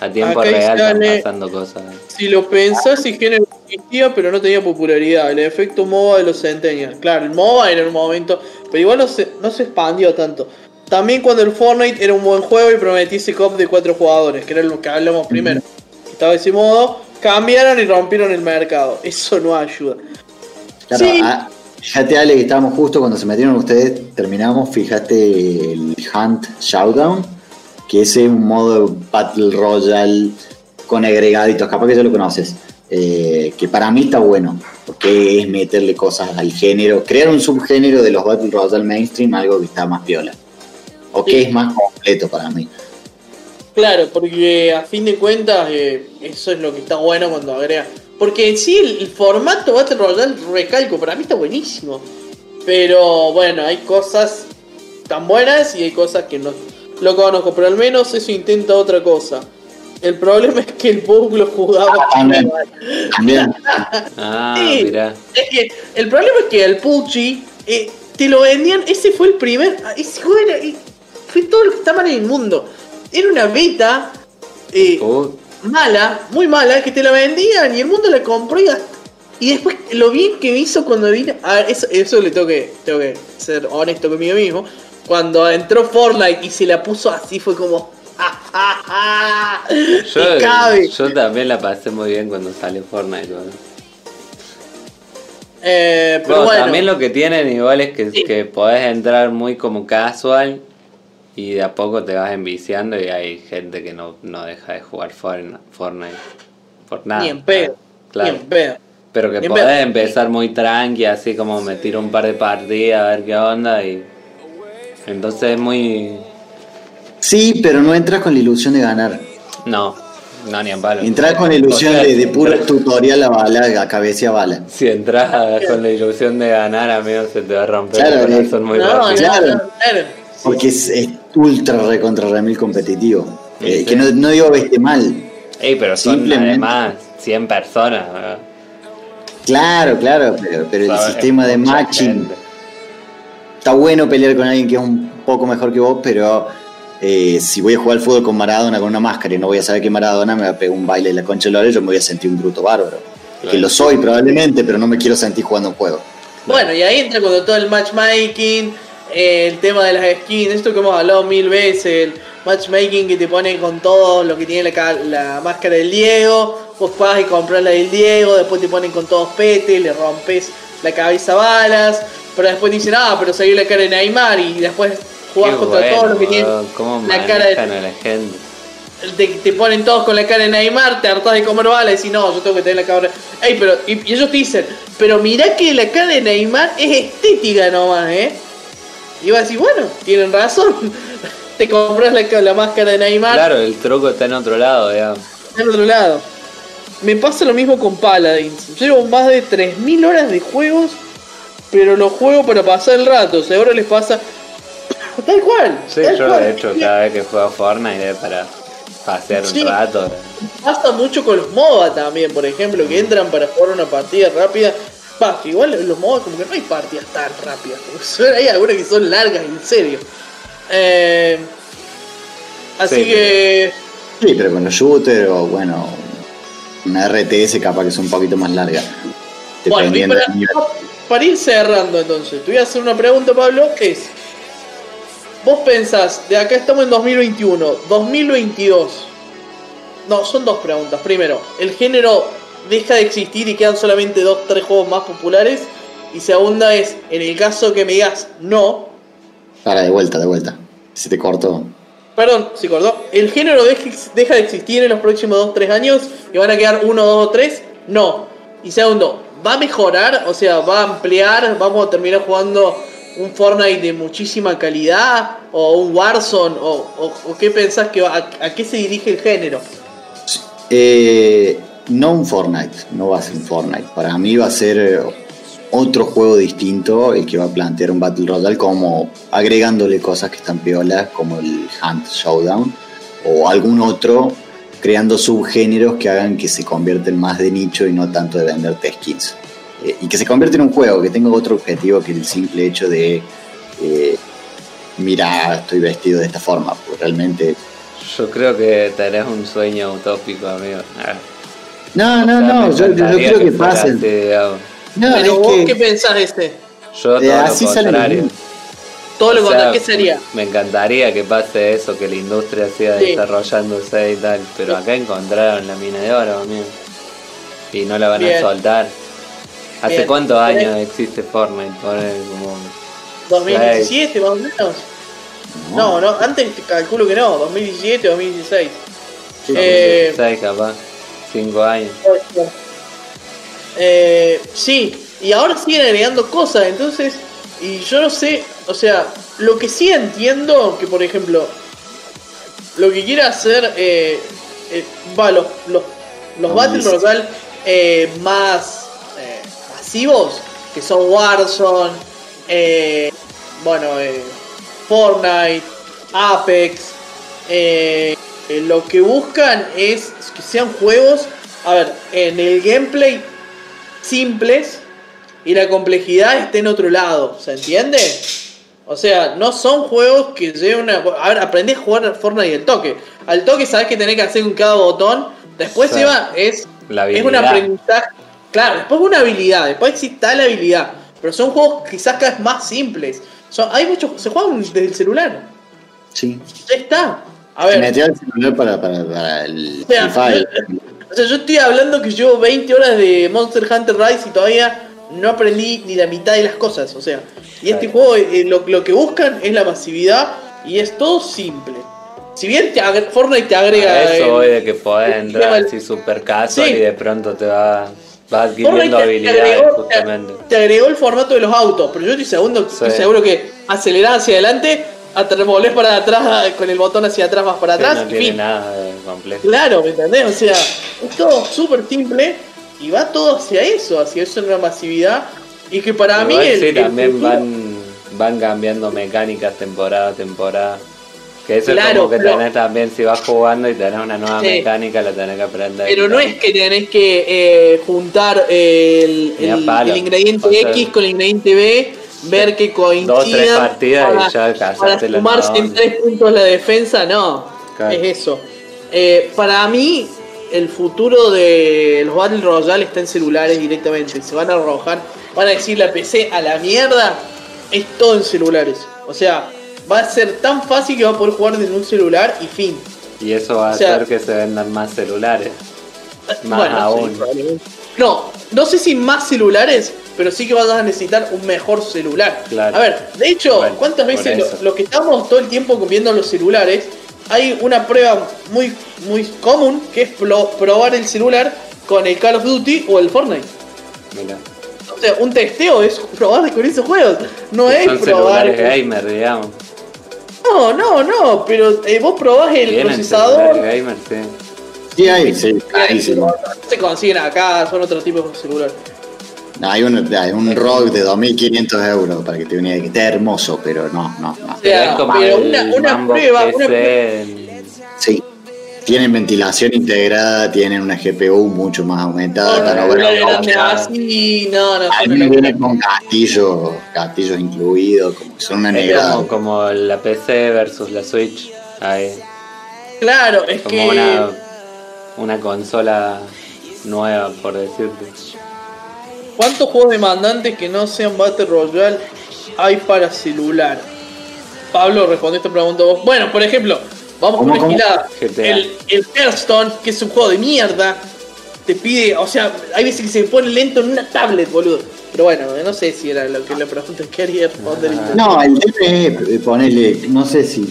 A tiempo Acá real están pasando cosas. Si lo pensás, el género existía, pero no tenía popularidad. El efecto MOBA de los Centennials. Claro, el MOBA era un momento, pero igual no se, no se expandió tanto. También cuando el Fortnite era un buen juego y prometía ese cop de cuatro jugadores, que era lo que hablamos primero. Estaba de ese modo, cambiaron y rompieron el mercado. Eso no ayuda. Claro, Sí. ah, fíjate, Ale, que estábamos justo cuando se metieron ustedes, terminamos. Fíjate el Hunt Showdown, que es un modo Battle Royale con agregaditos. Capaz que ya lo conoces. eh, que para mí está bueno, porque es meterle cosas al género, crear un subgénero de los Battle Royale mainstream, algo que está más piola. O que Sí. es más completo para mí. Claro, porque a fin de cuentas eh, eso es lo que está bueno cuando agrega. Porque en sí el, el formato Battle Royale, recalco, para mí está buenísimo. Pero bueno, hay cosas tan buenas y hay cosas que no lo conozco. Pero al menos eso intenta otra cosa. El problema es que el bug lo jugaba. También. También. Ah, Sí. mirá. Es que el problema es que el PUBG eh, te lo vendían. Ese fue el primer. Ese juego era- fue todo lo que estaba en el mundo. Era una beta. eh, Uh, mala, muy mala, que te la vendían y el mundo la compró y gastó. Y después lo bien que me hizo cuando vino. A ver, eso, eso le tengo que, tengo que ser honesto conmigo mismo. Cuando entró Fortnite y se la puso así fue como. ¡Ja, ja, ja! Yo, Y cabe. yo también la pasé muy bien cuando salió Fortnite. boludo. Eh, pero Bueno, bueno. También lo que tienen igual es que, Sí. que podés entrar muy como casual y de a poco te vas enviciando y hay gente que no, no deja de jugar Fortnite. Fortnite por nada. Ni en pedo. Claro. Ni en pedo. Pero que podés pedo. empezar muy tranqui, así como me tiro un par de partidas a ver qué onda y. Entonces es muy. Sí, pero no entras con la ilusión de ganar. No, no ni en palo. Entras con la ilusión O sea, de, de puro entras- tutorial a bala, a cabeza a bala. Si entras con la ilusión de ganar, amigo, se te va a romper Claro, el corazón muy no, rápido. Claro. no, claro. Porque es, es ultra recontra remil competitivo. Eh. Que no, no digo esté mal. Ey, pero son Simplemente- además 100 personas. ¿verdad? Claro, claro, pero, pero el sistema de matching. gente. Está bueno pelear con alguien que es un poco mejor que vos, pero eh, si voy a jugar al fútbol con Maradona con una máscara y no voy a saber que Maradona me va a pegar un baile en la concha de la yo me voy a sentir un bruto bárbaro. Claro. Que lo soy probablemente, pero no me quiero sentir jugando un juego. Bueno, y ahí entra cuando todo el matchmaking, el tema de las skins, esto que hemos hablado mil veces, el matchmaking que te pone con todo lo que tiene la, la máscara del Diego, vos vas y compras la del Diego, después te ponen con todos pete, le rompes la cabeza a balas, pero después dicen, ah, pero salió la cara de Neymar y después jugás Qué contra bueno, todos los que tienen la cara de a la gente. te, te ponen todos con la cara de Neymar, te hartás de comer balas y decís, no, yo tengo que tener la cara. Ey, pero, y, y ellos te dicen, pero mirá que la cara de Neymar es estética nomás, ¿eh? Y vas a decir, bueno, tienen razón. te compras la, la máscara de Neymar Claro, el truco está en otro lado, digamos. del otro lado. Me pasa lo mismo con Paladins. Llevo más de 3.000 horas de juegos, pero los juego para pasar el rato. Seguro les pasa tal cual. Sí, tal yo lo cual. he hecho cada vez que juego Fortnite es para pasear Sí. un rato. Pasa mucho con los MOBA también, por ejemplo, que entran para jugar una partida rápida. Va, que igual los MOBA como que no hay partidas tan rápidas. hay algunas que son largas, en serio. Eh, así Sí. que... Sí, pero con los shooters o bueno, una RTS capaz que es un poquito más larga. Bueno, y para, para ir cerrando entonces, te voy a hacer una pregunta, Pablo, es... Vos pensás, de acá estamos en 2021, 2022. No, son dos preguntas. Primero, ¿el género deja de existir y quedan solamente dos, tres juegos más populares? Y segunda es, en el caso que me digas no, Para, de vuelta, de vuelta. Se te cortó. perdón, se cortó, ¿el género deja, de existir en los próximos dos, tres años y van a quedar uno, dos o tres? No. Y segundo, ¿va a mejorar? O sea, ¿va a ampliar? ¿Vamos a terminar jugando un Fortnite de muchísima calidad? ¿O un Warzone? ¿O, o- o qué pensás que va, a, a qué se dirige el género? Eh, no un Fortnite, no va a ser un Fortnite. Para mí va a ser eh, otro juego distinto el que va a plantear un Battle Royale como agregándole cosas que están piolas como el Hunt Showdown o algún otro creando subgéneros que hagan que se convierten más de nicho y no tanto de venderte skins. Eh, y que se convierta en un juego que tenga otro objetivo que el simple hecho de eh, mira, estoy vestido de esta forma, pues realmente Yo creo que tenés un sueño utópico, amigo. No, o no, sea, no, yo, yo creo que fuera pase. así, digamos. No, Pero es vos, que- ¿qué pensás de este? Yo Eh, todo así lo contrario. Todo lo O sea, contrario, ¿qué sería? Me encantaría que pase eso, que la industria siga Sí. desarrollándose y tal, pero Sí. acá encontraron la mina de oro, amigo. Y no la van Bien. a soltar. ¿Hace Bien. cuántos años existe Fortnite? Como 2017 más o menos. No, no, antes te calculo que no, 2017, 2016. Eh, 6 capaz, 5 años. Eh, sí, y ahora siguen agregando cosas, entonces, y yo no sé, o sea, lo que sí entiendo, que por ejemplo, lo que quiere hacer, eh, eh, va, los, los, los Battle. Royale eh, más eh, masivos, que son Warzone, eh, bueno, eh, Fortnite, Apex, eh, lo que buscan es que sean juegos, a ver, en el gameplay simples y la complejidad esté en otro lado, ¿se entiende? O sea, no son juegos que lleven una... A ver, aprendés a jugar Fortnite al toque. Al toque sabes que tenés que hacer con cada botón Después, Sí. Eva, es, La es un aprendizaje. Claro, después una habilidad, después existe la habilidad. Pero son juegos quizás cada vez más simples. Son, hay muchos, se juegan desde el celular. Sí. Ya está. A ver, metió el celular para, para, para el O sea, Free Fire. O sea, yo estoy hablando que llevo 20 horas de Monster Hunter Rise y todavía no aprendí ni la mitad de las cosas. O sea, y este juego eh, lo, lo que buscan es la masividad y es todo simple. Si bien te Fortnite te agrega. A eso el- voy de que podés entrar del- así super casual Sí. y de pronto te va, vas Fortnite adquiriendo te, te habilidades agregó, te- justamente. te agregó el formato de los autos, pero yo estoy seguro, estoy Sí. seguro que acelerás hacia adelante, te volvés para atrás, con el botón hacia atrás vas para Sí, atrás. no y tiene fin. nada de complejo. Claro, ¿me entendés? O sea, es todo súper simple y va todo hacia eso, hacia eso en una masividad. Y que para mí el, sí, el también futuro- van, van cambiando mecánicas temporada a temporada. Que eso Claro, es como que tenés también, si vas jugando y tenés una nueva Sí. mecánica, la tenés que aprender. Pero no es que tenés que eh, juntar el, el- el ingrediente O sea, X con el ingrediente B, ver que coincidan dos, tres partidas y para, ya casaste para la sumarse en tres puntos la defensa, no. Claro. Es eso. Eh, para mí, el futuro de los Battle Royale está en celulares directamente. Se van a arrojar, van a decir la PC a la mierda. Es todo en celulares. O sea, va a ser tan fácil que va a poder jugar desde un celular y fin. Y eso va a o sea- hacer que se vendan más celulares. Más Bueno, sí, aún. no, no sé si más celulares, pero sí que vas a necesitar un mejor celular. Claro. A ver, de hecho, Bueno, ¿cuántas veces lo, eso. lo que estamos todo el tiempo viendo los celulares? Hay una prueba muy, muy común que es pro- probar el celular con el Call of Duty o el Fortnite. Mira. O sea, un testeo es probar con esos juegos. No es Son probar. celulares gamer, digamos. No, no, no, pero eh, vos probás el procesador. gamer, sí. Sí, hay, sí, clarísimo. No se consiguen acá, son otro tipo de celular. Hay un, hay un ROG de 2.500 euros para que te una idea, que está hermoso, pero no, no, no. O sea, pero una, prueba, una prueba. Sí. Tienen ventilación integrada, tienen una GPU mucho más aumentada. No, no, no, no, no, así, no, no, A no, mí no, me no. viene con castillos, castillos incluidos, como que son una negrada. como, como la PC versus la Switch. Ahí. Claro, es Como que. una, una consola nueva, por decirte. ¿Cuántos juegos demandantes que no sean Battle Royale hay para celular? Pablo, responde esta pregunta vos. Bueno, por ejemplo, vamos con ¿Cómo, una esquilada. El, el Hearthstone, que es un juego de mierda, te pide, o sea, hay veces que se pone lento en una tablet, boludo. Pero bueno, no sé si era lo que la pregunta que quería responder. No, el DPE, eh, ponele, no sé si.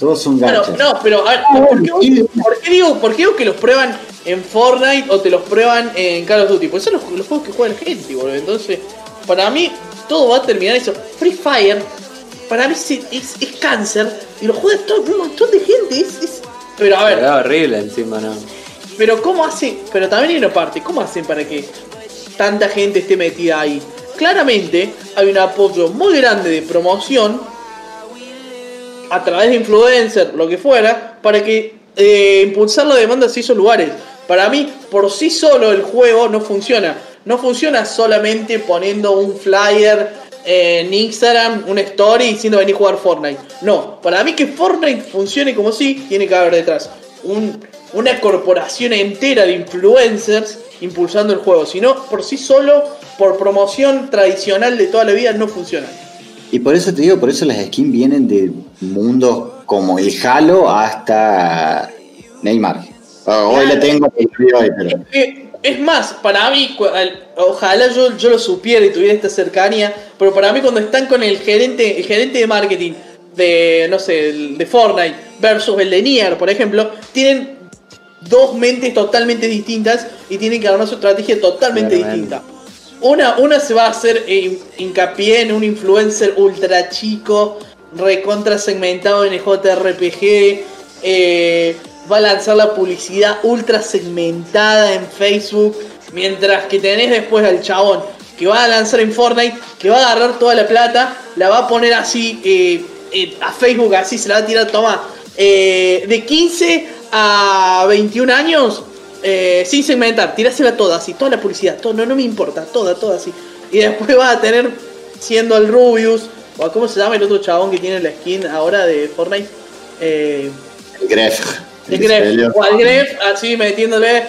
Todos son Bueno, gachas. no, pero a ver, ¿por qué, vos- por qué digo, ¿por qué digo que los prueban en Fortnite o te los prueban en Call of Duty? Porque son los, los juegos que juega la gente, boludo. Entonces, para mí, todo va a terminar eso. Free Fire, para mí es, es, es cáncer y lo juega todo un montón de gente. Es, es- Pero a ver, Pero horrible encima, ¿no? pero ¿cómo hacen? Pero también hay una parte, ¿cómo hacen para que tanta gente esté metida ahí? Claramente hay un apoyo muy grande de promoción a través de influencers, lo que fuera, para que eh, impulsar la demanda hacia esos lugares. Para mí, por sí solo el juego no funciona. No funciona solamente poniendo un flyer en Instagram, una story diciendo vení a jugar Fortnite. No, para mí que Fortnite funcione como sí, tiene que haber detrás un- una corporación entera de influencers impulsando el juego. Si no, por sí solo, por promoción tradicional de toda la vida, no funciona. Y por eso te digo, por eso las skins vienen de mundos como el Halo hasta Neymar. Ah, Hoy la tengo, pero hoy, pero- Es más, para mí, ojalá yo, yo lo supiera y tuviera esta cercanía, pero para mí cuando están con el gerente, el gerente de marketing de, no sé, de Fortnite versus el de Nier, por ejemplo, tienen dos mentes totalmente distintas y tienen que armar su estrategia totalmente distinta. Una, una se va a hacer eh, hincapié en un influencer ultra chico, recontra segmentado en el JRPG, eh, va a lanzar la publicidad ultra segmentada en Facebook, mientras que tenés después al chabón que va a lanzar en Fortnite, que va a agarrar toda la plata, la va a poner así eh, eh, a Facebook, así se la va a tirar, toma, de 15 a 21 años, eh, sin segmentar, tirásela toda así, toda la publicidad, todo, no, no me importa, toda, toda así. Y después va a tener, siendo el Rubius, o a cómo se llama el otro chabón que tiene la skin ahora de Fortnite, eh, el Gref. El Gref, o al Gref, así metiéndole.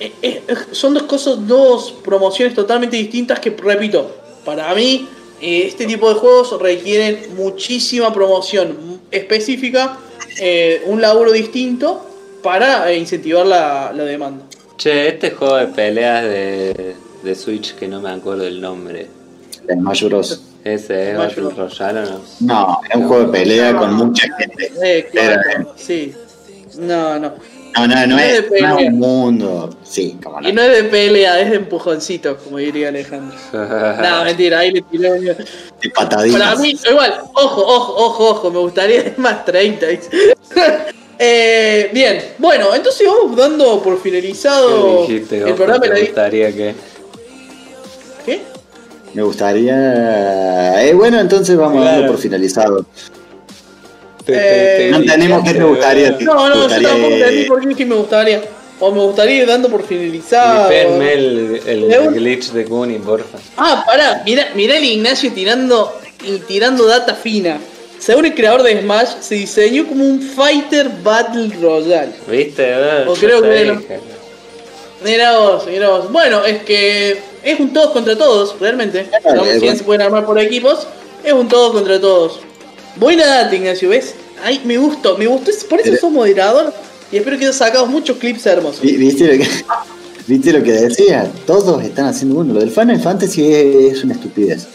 Eh, eh, son dos cosas, dos promociones totalmente distintas que, repito, para mí, este tipo de juegos requieren muchísima promoción específica, eh, un laburo distinto para eh, incentivar la, la demanda. Che, este juego de peleas de, de Switch que no me acuerdo el nombre. El Smash Bros. ¿Ese es Battle. Royale o no? No, es un juego de pelea con mucha gente. Eh, claro, sí. No, no. No, no, no No es es, no un mundo. Sí, como no. Y no es de pelea, es de empujoncito, como diría Alejandro. No, mentira, ahí le tiré un... De pataditas. Para mí, igual, ojo, ojo, ojo, ojo, me gustaría más 30. Eh, bien, bueno, entonces vamos dando por finalizado ¿Qué dijiste? el programa. ¿Te la- gustaría que...? ¿Qué? Me gustaría. Eh, bueno, entonces vamos Claro. dando por finalizado. Te- Eh, te- te No entendemos qué te gustaría. No, no, yo gustaría, tampoco eh, entendí por qué dije me gustaría. O me gustaría ir dando por finalizado. El, glitch de Kuni, porfa. Ah, pará, mirá, mirá el Ignacio tirando y tirando data fina. Según el creador de Smash, se diseñó como un Fighter Battle Royale. ¿Viste? Eh, O yo creo que dije. Mira vos, mira vos. Bueno, es que es un todos contra todos, realmente. Claro, No, eh, si bien se pueden armar por equipos, es un todos contra todos. Buena data, Ignacio, ¿ves? Ay, me gustó, me gustó, por eso Pero- sos moderador y espero que hayas sacado muchos clips hermosos. Vi- ¿Viste lo que, ¿Viste lo que decía? Todos están haciendo uno. Lo del Final Fantasy es, es una estupidez.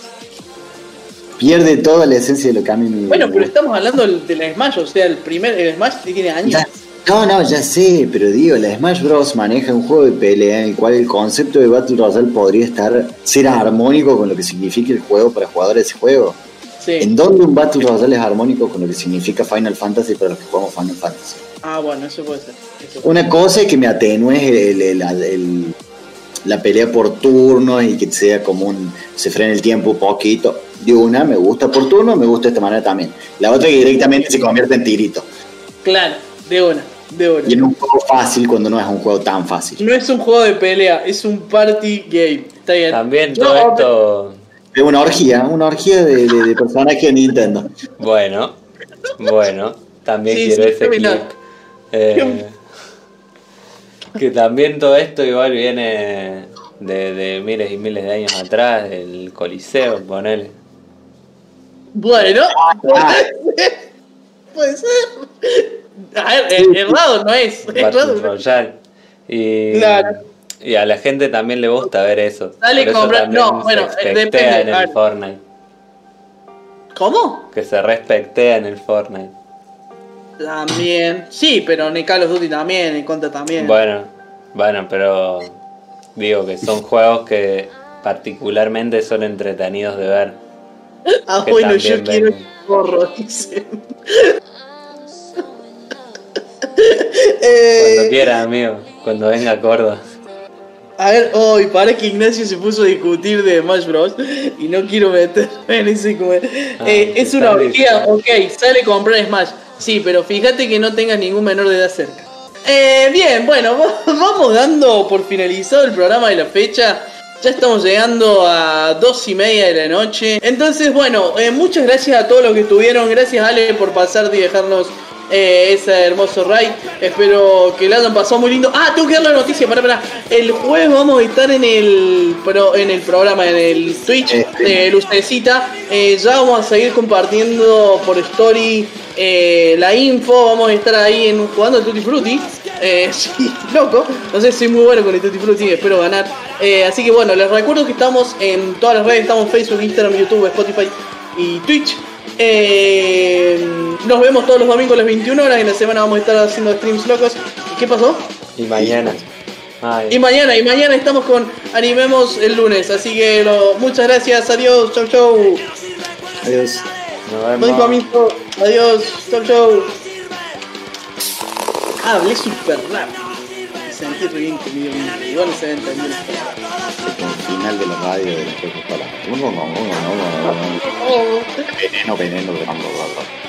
Pierde toda la esencia de lo que a mí me Bueno, pero estamos hablando del, del Smash, o sea, el primer el Smash tiene años. Ya- no, no, ya sé, pero digo, la Smash Bros. maneja un juego de pelea en el cual el concepto de Battle Royale podría estar ser armónico con lo que significa el juego para jugadores de ese juego. Sí. ¿En dónde un Battle Royale es armónico con lo que significa Final Fantasy para los que jugamos Final Fantasy? Ah, bueno, eso puede ser. eso. Una cosa es que me atenúe el, el- el- el- la pelea por turno y que sea como un. se frene el tiempo un poquito. De una, me gusta por turno, me gusta de esta manera también. La otra que directamente se convierte en tirito. Claro, de una, de una. Y en un juego fácil cuando no es un juego tan fácil. No es un juego de pelea, es un party game. Está bien. También No, todo esto... Es una orgía, una orgía de, de- de personajes de Nintendo. Bueno, bueno, también Sí, quiero sí, ese clip. Eh, que también todo esto igual viene de, de miles y miles de años atrás, del Coliseo, ponele. Bueno, puede ser. A ver, er- errado no es. Battle. Royale. Y, Claro. y a la gente también le gusta ver eso. Dale, Por eso compra- también no, bueno, se eh, respectea depende, en el. Fortnite. ¿Cómo? Que se respectea en el Fortnite. También. Sí, pero en el Call of Duty también, en Contra también. Bueno, bueno, pero digo que son juegos que particularmente son entretenidos de ver. ah, que bueno, yo quiero el gorro, dice. Cuando eh, quiera, amigo, cuando venga a Córdoba. A ver, hoy parece que Ignacio se puso a discutir de Smash Bros. Y no quiero meterme en ese. Ah, Eh, es una orgía, ok, sale a comprar Smash. Sí, pero fíjate que no tengas ningún menor de edad cerca. Eh, bien, bueno, va- vamos dando por finalizado el programa de la fecha. Ya estamos llegando a dos y media de la noche. Entonces, bueno, eh, muchas gracias a todos los que estuvieron. Gracias, Ale, por pasar y dejarnos eh, ese hermoso raid. Espero que lo hayan pasado muy lindo. Ah, tengo que dar la noticia, para para. El jueves vamos a estar en el pro- en el programa, en el Twitch Este. de Lucecita. Eh, ya vamos a seguir compartiendo por story eh, la info. Vamos a estar ahí en jugando el Tutti Frutti. Eh, sí, loco. No sé, soy muy bueno con el Tutti Frutti, espero ganar. Eh, así que bueno, les recuerdo que estamos en todas las redes, estamos en Facebook, Instagram, YouTube, Spotify y Twitch. Eh, nos vemos todos los domingos a las 21 horas. En la semana vamos a estar haciendo streams locos. ¿Y qué pasó? Y mañana. Ay, Y mañana, y mañana estamos con Animemos el lunes. Así que lo- muchas gracias, adiós, chau chau. Adiós. nos vemos. amigo, adiós, chau chau. Ah, hablé súper rápido. Re bien conmigo mismo. Igual no se ven tan bien. Como el final de la radio de las cosas para. Veneno, veneno, veneno.